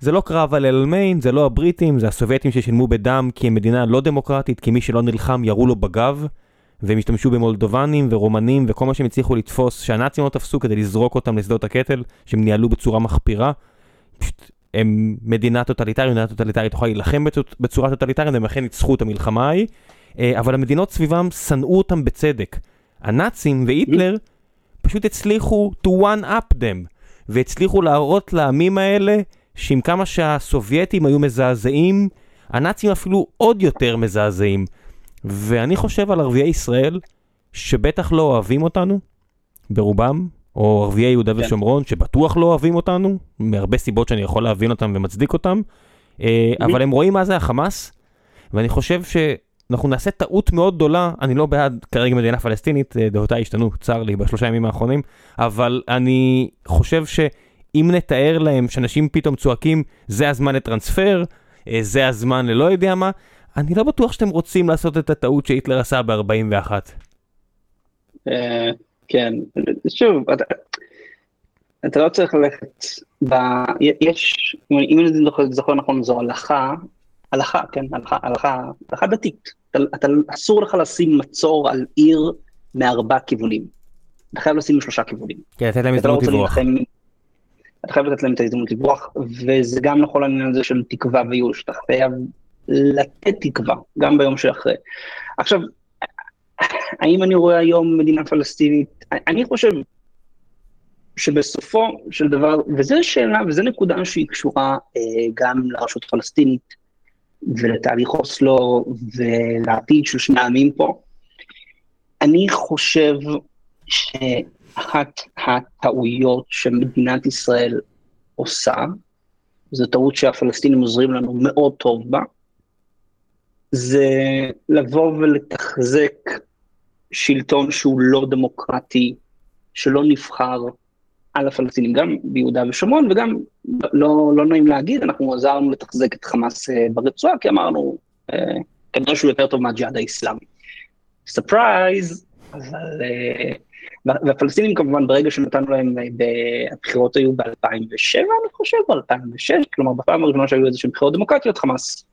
זה לא קרב על אלמיין, זה לא הבריטים, זה הסובייטים ששילמו בדם כי הם מדינה לא דמוקרטית, כי מי שלא נלחם ירו לו בגב, והם השתמשו במולדובנים ורומנים וכל מה שהם הצליחו לתפוס, שהנאצים לא תפסו כדי לזרוק אותם לשדות הקטל, שהם ניהלו בצורה מחפירה. פשוט, הם מדינה טוטליטרית, מדינה טוטליטרית יכולה להילחם בצורה טוטליטרית, והם אכן ניצחו את המלחמה ההיא, אה, אבל המדינות סביבם שנאו אותם בצדק. הנאצים והיטלר פשוט הצליחו to one up them, והצליחו להראות לעמים האלה שעם כמה שהסובייטים היו מזעזעים, הנאצים אפילו עוד יותר מזעזעים. ואני חושב על ערביי ישראל, שבטח לא אוהבים אותנו, ברובם, או ערביי יהודה כן. ושומרון, שבטוח לא אוהבים אותנו, מהרבה סיבות שאני יכול להבין אותם ומצדיק אותם, אה, אבל הם רואים מה זה החמאס, ואני חושב שאנחנו נעשה טעות מאוד גדולה, אני לא בעד כרגע מדינה פלסטינית, אה, דעותיי השתנו, צר לי, בשלושה ימים האחרונים, אבל אני חושב ש... אם נתאר להם שאנשים פתאום צועקים, זה הזמן לטרנספר, אה, זה הזמן ללא יודע מה, אני לא בטוח שאתם רוצים לעשות את הטעות שהיטלר עשה ב-41. אה, כן, שוב, אתה לא צריך ללכת, יש, אם אני זוכר נכון, זו הלכה, הלכה, כן, הלכה, הלכה, הלכה דתית. אתה, אסור לך לשים מצור על עיר מארבע כיוונים. אתה חייב לשים משלושה כיוונים. כן, לתת להם הזדמנות לא לברוח. אתה חייב לתת להם את ההזדמנות לברוח, וזה גם נכון לעניין הזה של תקווה וייאוש, אתה חייב לתת תקווה, גם ביום שאחרי. עכשיו, האם אני רואה היום מדינה פלסטינית? אני חושב שבסופו של דבר, וזו שאלה, וזו נקודה שהיא קשורה אה, גם לרשות הפלסטינית ולתהליך אוסלו ולעתיד של שני העמים פה, אני חושב ש... אחת הטעויות שמדינת ישראל עושה, זו טעות שהפלסטינים עוזרים לנו מאוד טוב בה, זה לבוא ולתחזק שלטון שהוא לא דמוקרטי, שלא נבחר על הפלסטינים, גם ביהודה ושומרון, וגם, לא, לא נעים להגיד, אנחנו עזרנו לתחזק את חמאס אה, ברצועה, כי אמרנו, אה, כנראה שהוא יותר טוב מהג'יהאד האיסלאמי. ספרייז, אבל אה, והפלסטינים כמובן ברגע שנתנו להם, הבחירות היו ב-2007 אני חושב, או 2006, כלומר בפעם הראשונה שהיו איזה שהן בחירות דמוקרטיות, חמאס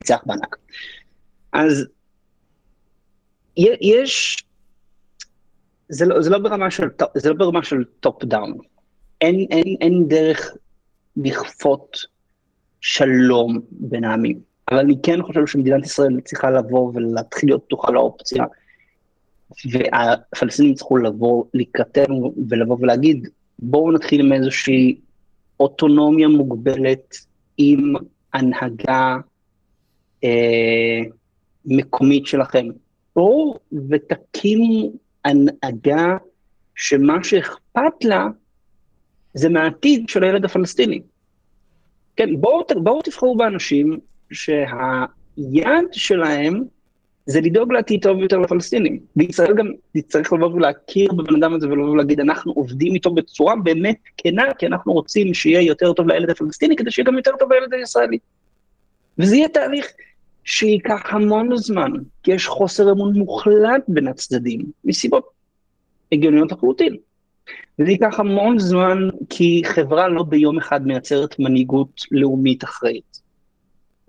ניצח בענק. אז יש, זה לא, זה לא ברמה של, זה לא ברמה של top down. אין, אין, אין דרך לכפות שלום בין העמים. אבל אני כן חושב שמדינת ישראל צריכה לבוא ולהתחיל להיות פתוחה לאופציה, והפלסטינים צריכו לבוא לקראתנו ולבוא ולהגיד, בואו נתחיל עם איזושהי אוטונומיה מוגבלת עם הנהגה אה, מקומית שלכם. בואו ותקימו הנהגה שמה שאכפת לה זה מהעתיד של הילד הפלסטיני. כן, בואו, בואו תבחרו באנשים שהיעד שלהם זה לדאוג לעתיד טוב יותר לפלסטינים. וישראל גם תצטרך לבוא ולהכיר בבן אדם הזה ולבוא ולהגיד, אנחנו עובדים איתו בצורה באמת כנה, כי אנחנו רוצים שיהיה יותר טוב לילד הפלסטיני, כדי שיהיה גם יותר טוב לילד הישראלי. וזה יהיה תהליך שייקח המון זמן, כי יש חוסר אמון מוחלט בין הצדדים, מסיבות הגיוניות לחלוטין. וזה ייקח המון זמן, כי חברה לא ביום אחד מייצרת מנהיגות לאומית אחראית.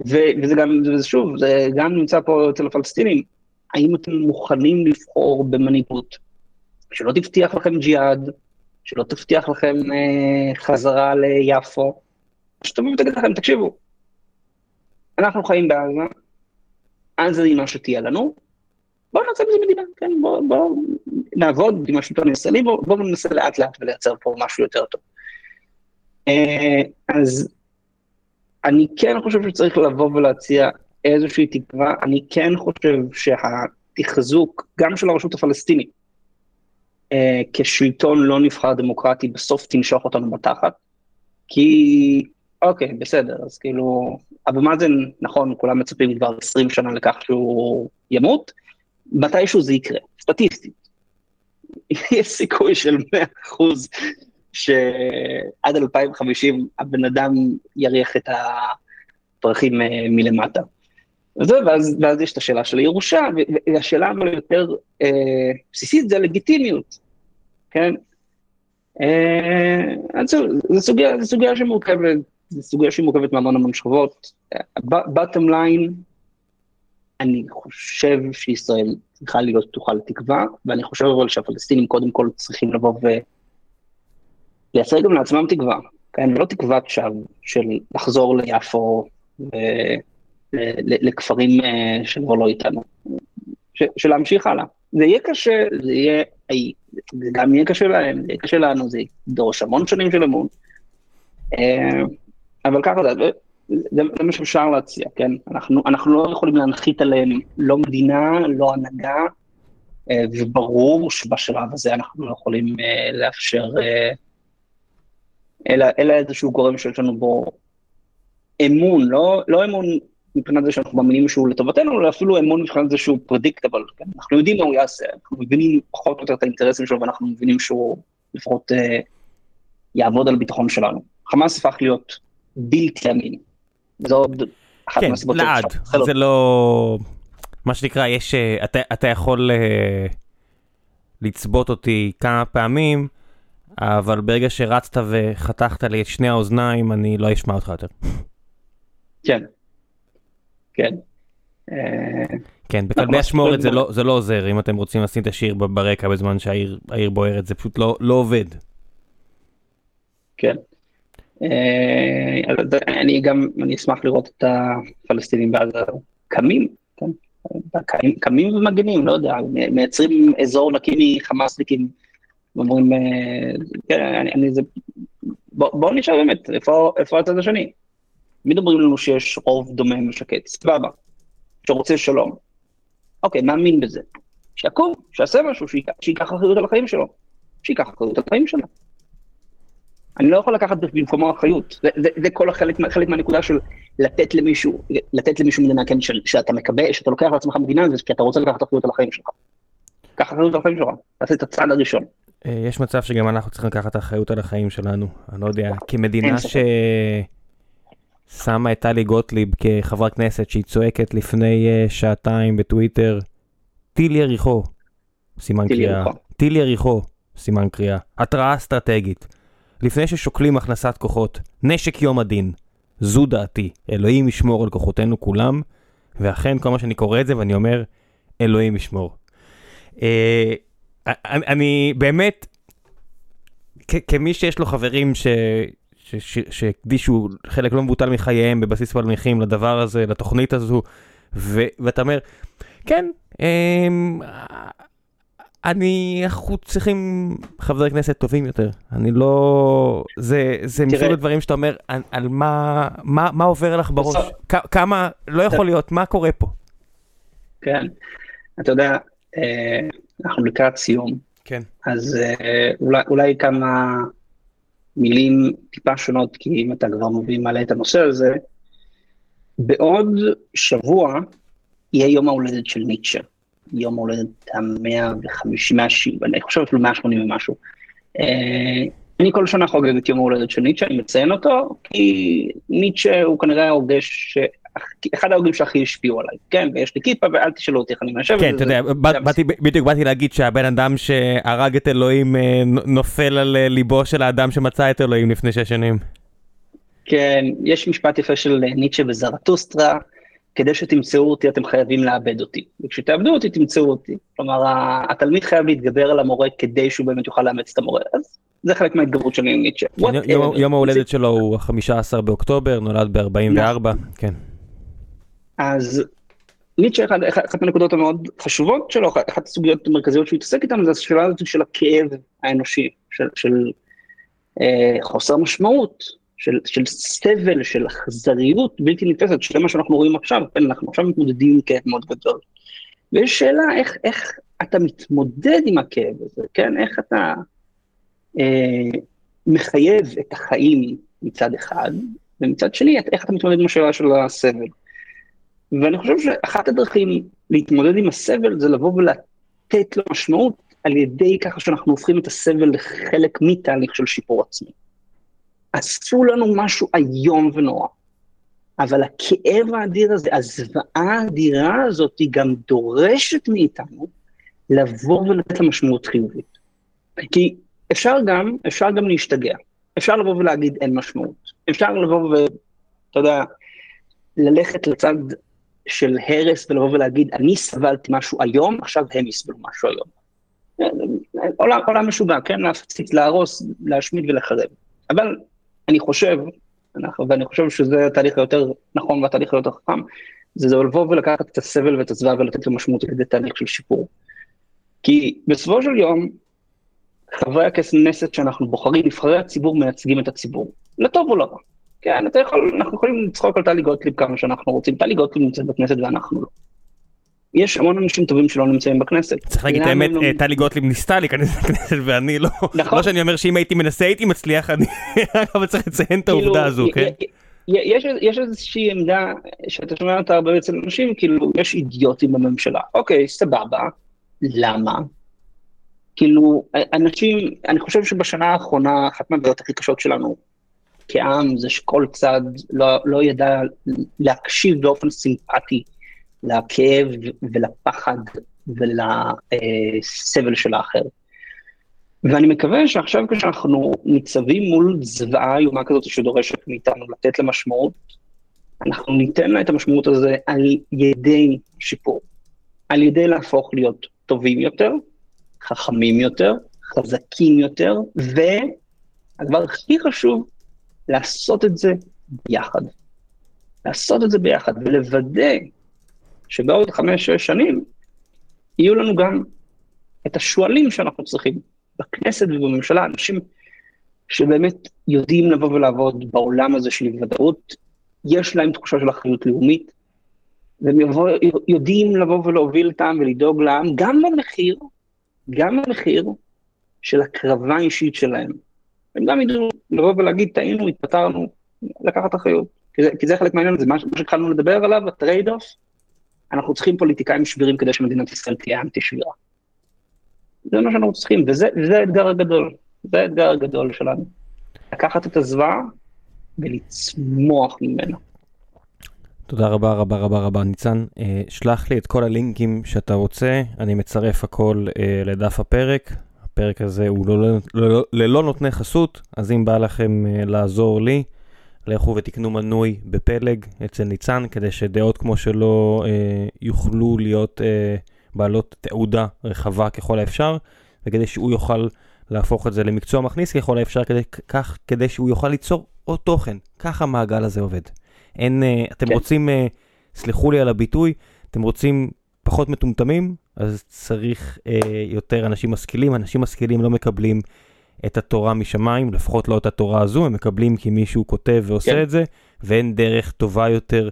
ו- וזה גם, וזה שוב, זה גם נמצא פה אצל הפלסטינים, האם אתם מוכנים לבחור במנהיגות שלא תבטיח לכם ג'יהאד, שלא תבטיח לכם אה, חזרה ליפו, שתבוא ותגיד לכם, תקשיבו, אנחנו חיים בעזה, עזה היא מה שתהיה לנו, בואו נעשה בזה מדינה, כן, בואו בוא, נעבוד עם השלטון הישראלי, בואו בוא ננסה לאט לאט ולייצר פה משהו יותר טוב. אה, אז אני כן חושב שצריך לבוא ולהציע איזושהי תקווה, אני כן חושב שהתחזוק, גם של הרשות הפלסטינית, אה, כשלטון לא נבחר דמוקרטי, בסוף תנשוך אותנו בתחת, כי, אוקיי, בסדר, אז כאילו, אבו מאזן, נכון, כולם מצפים כבר 20 שנה לכך שהוא ימות, מתישהו זה יקרה, סטטיסטית. (laughs) יש סיכוי של 100% שעד 2050 הבן אדם יריח את הפרחים אה, מלמטה. וזה, ואז, ואז יש את השאלה של הירושה, והשאלה אבל יותר אה, בסיסית זה הלגיטימיות, כן? אה, זו, סוגיה, סוגיה שמורכבת, זו סוגיה שמורכבת מהמון המון שכבות. בטם ליין, אני חושב שישראל צריכה להיות פתוחה לתקווה, ואני חושב אבל שהפלסטינים קודם כל צריכים לבוא ו... לייצר גם לעצמם תקווה, כן? לא תקוות שווא של לחזור ליפו לכפרים אה, שכבר לא איתנו, של להמשיך הלאה. זה יהיה קשה, זה יהיה, זה גם יהיה קשה להם, זה יהיה קשה לנו, זה ידרוש המון שנים של אמון. אה, אבל ככה זה, זה, זה מה שאפשר להציע, כן? אנחנו, אנחנו לא יכולים להנחית עליהם לא מדינה, לא הנהגה, אה, וברור שבשלב הזה אנחנו לא יכולים לאפשר אלא, אלא איזשהו גורם שיש לנו בו אמון, לא, לא אמון מבחינת זה שאנחנו מאמינים שהוא לטובתנו, אלא אפילו אמון מבחינת זה שהוא פרדיקטבל, כן? אנחנו יודעים מה הוא יעשה, אנחנו מבינים פחות או יותר את האינטרסים שלו, ואנחנו מבינים שהוא לפחות אה, יעבוד על הביטחון שלנו. חמאס הפך להיות בלתי אמין. זו עוד אחת כן, מהסיבות לעד, זה לא... מה שנקרא, יש... אה, אתה, אתה יכול uh, לצבות אותי כמה פעמים. אבל ברגע שרצת וחתכת לי את שני האוזניים, אני לא אשמע אותך יותר. כן. כן. כן, בכלבי אשמורת זה לא, זה לא עוזר, אם אתם רוצים לשים את השיר ברקע בזמן שהעיר בוערת, זה פשוט לא, לא עובד. כן. אה, אני גם, אני אשמח לראות את הפלסטינים בעזה קמים, כן? קמים ומגנים, לא יודע, מייצרים אזור נקי מחמאסניקים. אומרים, אה, כן, אני, אני זה, בוא, בוא נשאר באמת, איפה, איפה הצד השני? מדברים לנו שיש רוב דומם ושקט, סבבה, שרוצה שלום. אוקיי, מאמין בזה. שיקום, שיעשה משהו, שייקח אחריות על החיים שלו. שייקח אחריות על החיים שלו. אני לא יכול לקחת במקומו אחריות. זה, זה, זה כל החלק, חלק מהנקודה של לתת למישהו, לתת למישהו מדינה, כן, של, שאתה מקבל, שאתה לוקח לעצמך מדינה, זה כי אתה רוצה לקחת אחריות על החיים שלך. קח אחריות על החיים שלך, תעשה את הצעד הראשון. אה, יש מצב שגם אנחנו צריכים לקחת אחריות על החיים שלנו, אני לא יודע, כמדינה ששמה את טלי גוטליב כחברת כנסת שהיא צועקת לפני אה, שעתיים בטוויטר, טיל יריחו, סימן קריאה, טיל יריחו, סימן קריאה, התראה אסטרטגית, לפני ששוקלים הכנסת כוחות, נשק יום הדין, זו דעתי, אלוהים ישמור על כוחותינו כולם, ואכן כל מה שאני קורא את זה ואני אומר, אלוהים ישמור. אה, אני, אני באמת, כמי שיש לו חברים. שהקדישו חלק לא מבוטל מחייהם בבסיס מלמיכים לדבר הזה, לתוכנית הזו, ו- ואתה אומר, כן, אמ, אני, אנחנו צריכים חברי כנסת טובים יותר. אני לא... זה, זה מסוג הדברים שאתה אומר, על, על מה, מה, מה עובר לך בראש? כ, כמה, לא יכול להיות, מה קורה פה? כן, אתה יודע, אה, אנחנו לקראת סיום. כן. אז אה, אולי, אולי כמה מילים טיפה שונות, כי אם אתה כבר מביא מעלה את הנושא הזה, בעוד שבוע יהיה יום ההולדת של ניטשה. יום ההולדת המאה וחמישים, אני חושב אפילו מאה שמונים ומשהו. אה, אני כל שנה חוגג את יום ההולדת של ניטשה, אני מציין אותו, כי ניטשה הוא כנראה ההוגה ש... אחד ההוגים שהכי השפיעו עליי, כן, ויש לי כיפה ואל תשאלו אותי איך אני מיישב. כן, אתה יודע, בדיוק באתי להגיד שהבן אדם שהרג את אלוהים אה, נופל על אה, ליבו של האדם שמצא את אלוהים לפני שש שנים. כן, יש משפט יפה של ניטשה וזרטוסטרה, כדי שתמצאו אותי אתם חייבים לאבד אותי, וכשתאבדו אותי תמצאו אותי. כלומר, התלמיד חייב להתגבר על המורה כדי שהוא באמת יוכל לאמץ את המורה, אז זה חלק מההתגברות שלי עם ניטשה. יום ההולדת שלו הוא ה-15 באוקטובר, נולד ב-44, כן. אז ניטשה, אחת מהנקודות המאוד חשובות שלו, אחת הסוגיות המרכזיות שהוא התעסק איתן, זה השאלה הזאת של הכאב האנושי, של אה, חוסר משמעות, של, של סבל, של אכזריות בלתי נתפסת, שזה מה שאנחנו רואים עכשיו, כן, אנחנו עכשיו מתמודדים עם כאב מאוד גדול. ויש שאלה איך, איך אתה מתמודד עם הכאב הזה, כן, איך אתה אה, מחייב את החיים מצד אחד, ומצד שני, איך אתה מתמודד עם השאלה של הסבל. ואני חושב שאחת הדרכים להתמודד עם הסבל זה לבוא ולתת לו משמעות על ידי ככה שאנחנו הופכים את הסבל לחלק מתהליך של שיפור עצמי. עשו לנו משהו איום ונורא. אבל הכאב האדיר הזה, הזוועה האדירה הזאת, היא גם דורשת מאיתנו לבוא ולתת לה משמעות חיובית. כי אפשר גם, אפשר גם להשתגע. אפשר לבוא ולהגיד אין משמעות. אפשר לבוא ואתה יודע, ללכת לצד של הרס ולבוא ולהגיד אני סבלתי משהו היום, עכשיו הם יסבלו משהו היום. עולם, עולם משוגע, כן? להפסיק, להרוס, להשמיד ולחרב. אבל אני חושב, ואני חושב שזה התהליך היותר נכון והתהליך היותר חכם, זה לבוא ולקחת את הסבל ואת הזוועה ולתת לו משמעות לכדי תהליך של שיפור. כי בסופו של יום, חברי הכנסת שאנחנו בוחרים, נבחרי הציבור מייצגים את הציבור, לטוב או לא. כן, יכול, אנחנו יכולים לצחוק על טלי גוטליב כמה שאנחנו רוצים, טלי גוטליב נמצאת בכנסת ואנחנו לא. יש המון אנשים טובים שלא נמצאים בכנסת. צריך להגיד את האמת, לא- אה, טלי גוטליב ניסתה להיכנס (laughs) לכנסת ואני לא. נכון. לא שאני אומר שאם הייתי מנסה הייתי מצליח, אני (laughs) אבל צריך לציין את העובדה כאילו, הזו, כן? יש איזושהי עמדה שאתה שומע אותה הרבה אצל אנשים, כאילו, יש אידיוטים בממשלה. אוקיי, סבבה, למה? כאילו, אנשים, אני חושב שבשנה האחרונה, אחת מהבעיות הכי קשות שלנו כעם, זה שכל צד לא, לא ידע להקשיב באופן סימפטי לכאב ולפחד ולסבל של האחר. ואני מקווה שעכשיו כשאנחנו ניצבים מול זוועה איומה כזאת שדורשת מאיתנו לתת לה משמעות, אנחנו ניתן לה את המשמעות הזה על ידי שיפור, על ידי להפוך להיות טובים יותר, חכמים יותר, חזקים יותר, והדבר הכי חשוב, לעשות את זה ביחד. לעשות את זה ביחד ולוודא שבעוד חמש-שש שנים יהיו לנו גם את השועלים שאנחנו צריכים בכנסת ובממשלה, אנשים שבאמת יודעים לבוא ולעבוד בעולם הזה של ודאות, יש להם תחושה של אחריות לאומית, והם יבוא, יודעים לבוא ולהוביל את העם ולדאוג לעם, גם במחיר, גם במחיר של הקרבה אישית שלהם. הם גם ידעו לבוא ולהגיד, טעינו, התפטרנו, לקחת אחריות. כי זה, כי זה חלק מהעניין, זה מה שהתחלנו לדבר עליו, ה trade off, אנחנו צריכים פוליטיקאים שבירים כדי שמדינת ישראל תהיה אנטי שבירה. זה מה שאנחנו צריכים, וזה, וזה האתגר הגדול, זה האתגר הגדול שלנו. לקחת את הזוועה ולצמוח ממנה. תודה רבה רבה רבה רבה ניצן. אה, שלח לי את כל הלינקים שאתה רוצה, אני מצרף הכל אה, לדף הפרק. הפרק הזה הוא לא, לא, לא, ללא נותני חסות, אז אם בא לכם אה, לעזור לי, לכו ותקנו מנוי בפלג אצל ניצן, כדי שדעות כמו שלו אה, יוכלו להיות אה, בעלות תעודה רחבה ככל האפשר, וכדי שהוא יוכל להפוך את זה למקצוע מכניס ככל האפשר, כדי, כך, כדי שהוא יוכל ליצור עוד תוכן. ככה המעגל הזה עובד. אין, אה, אתם כן. רוצים, אה, סלחו לי על הביטוי, אתם רוצים פחות מטומטמים, אז צריך אה, יותר אנשים משכילים. אנשים משכילים לא מקבלים את התורה משמיים, לפחות לא את התורה הזו, הם מקבלים כי מישהו כותב ועושה כן. את זה, ואין דרך טובה יותר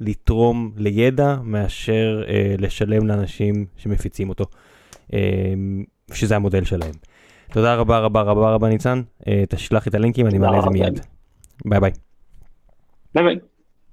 לתרום לידע מאשר אה, לשלם לאנשים שמפיצים אותו, אה, שזה המודל שלהם. תודה רבה רבה רבה רבה ניצן, אה, תשלח את הלינקים, אני מעלה את זה מיד. ביי ביי. ביי ביי.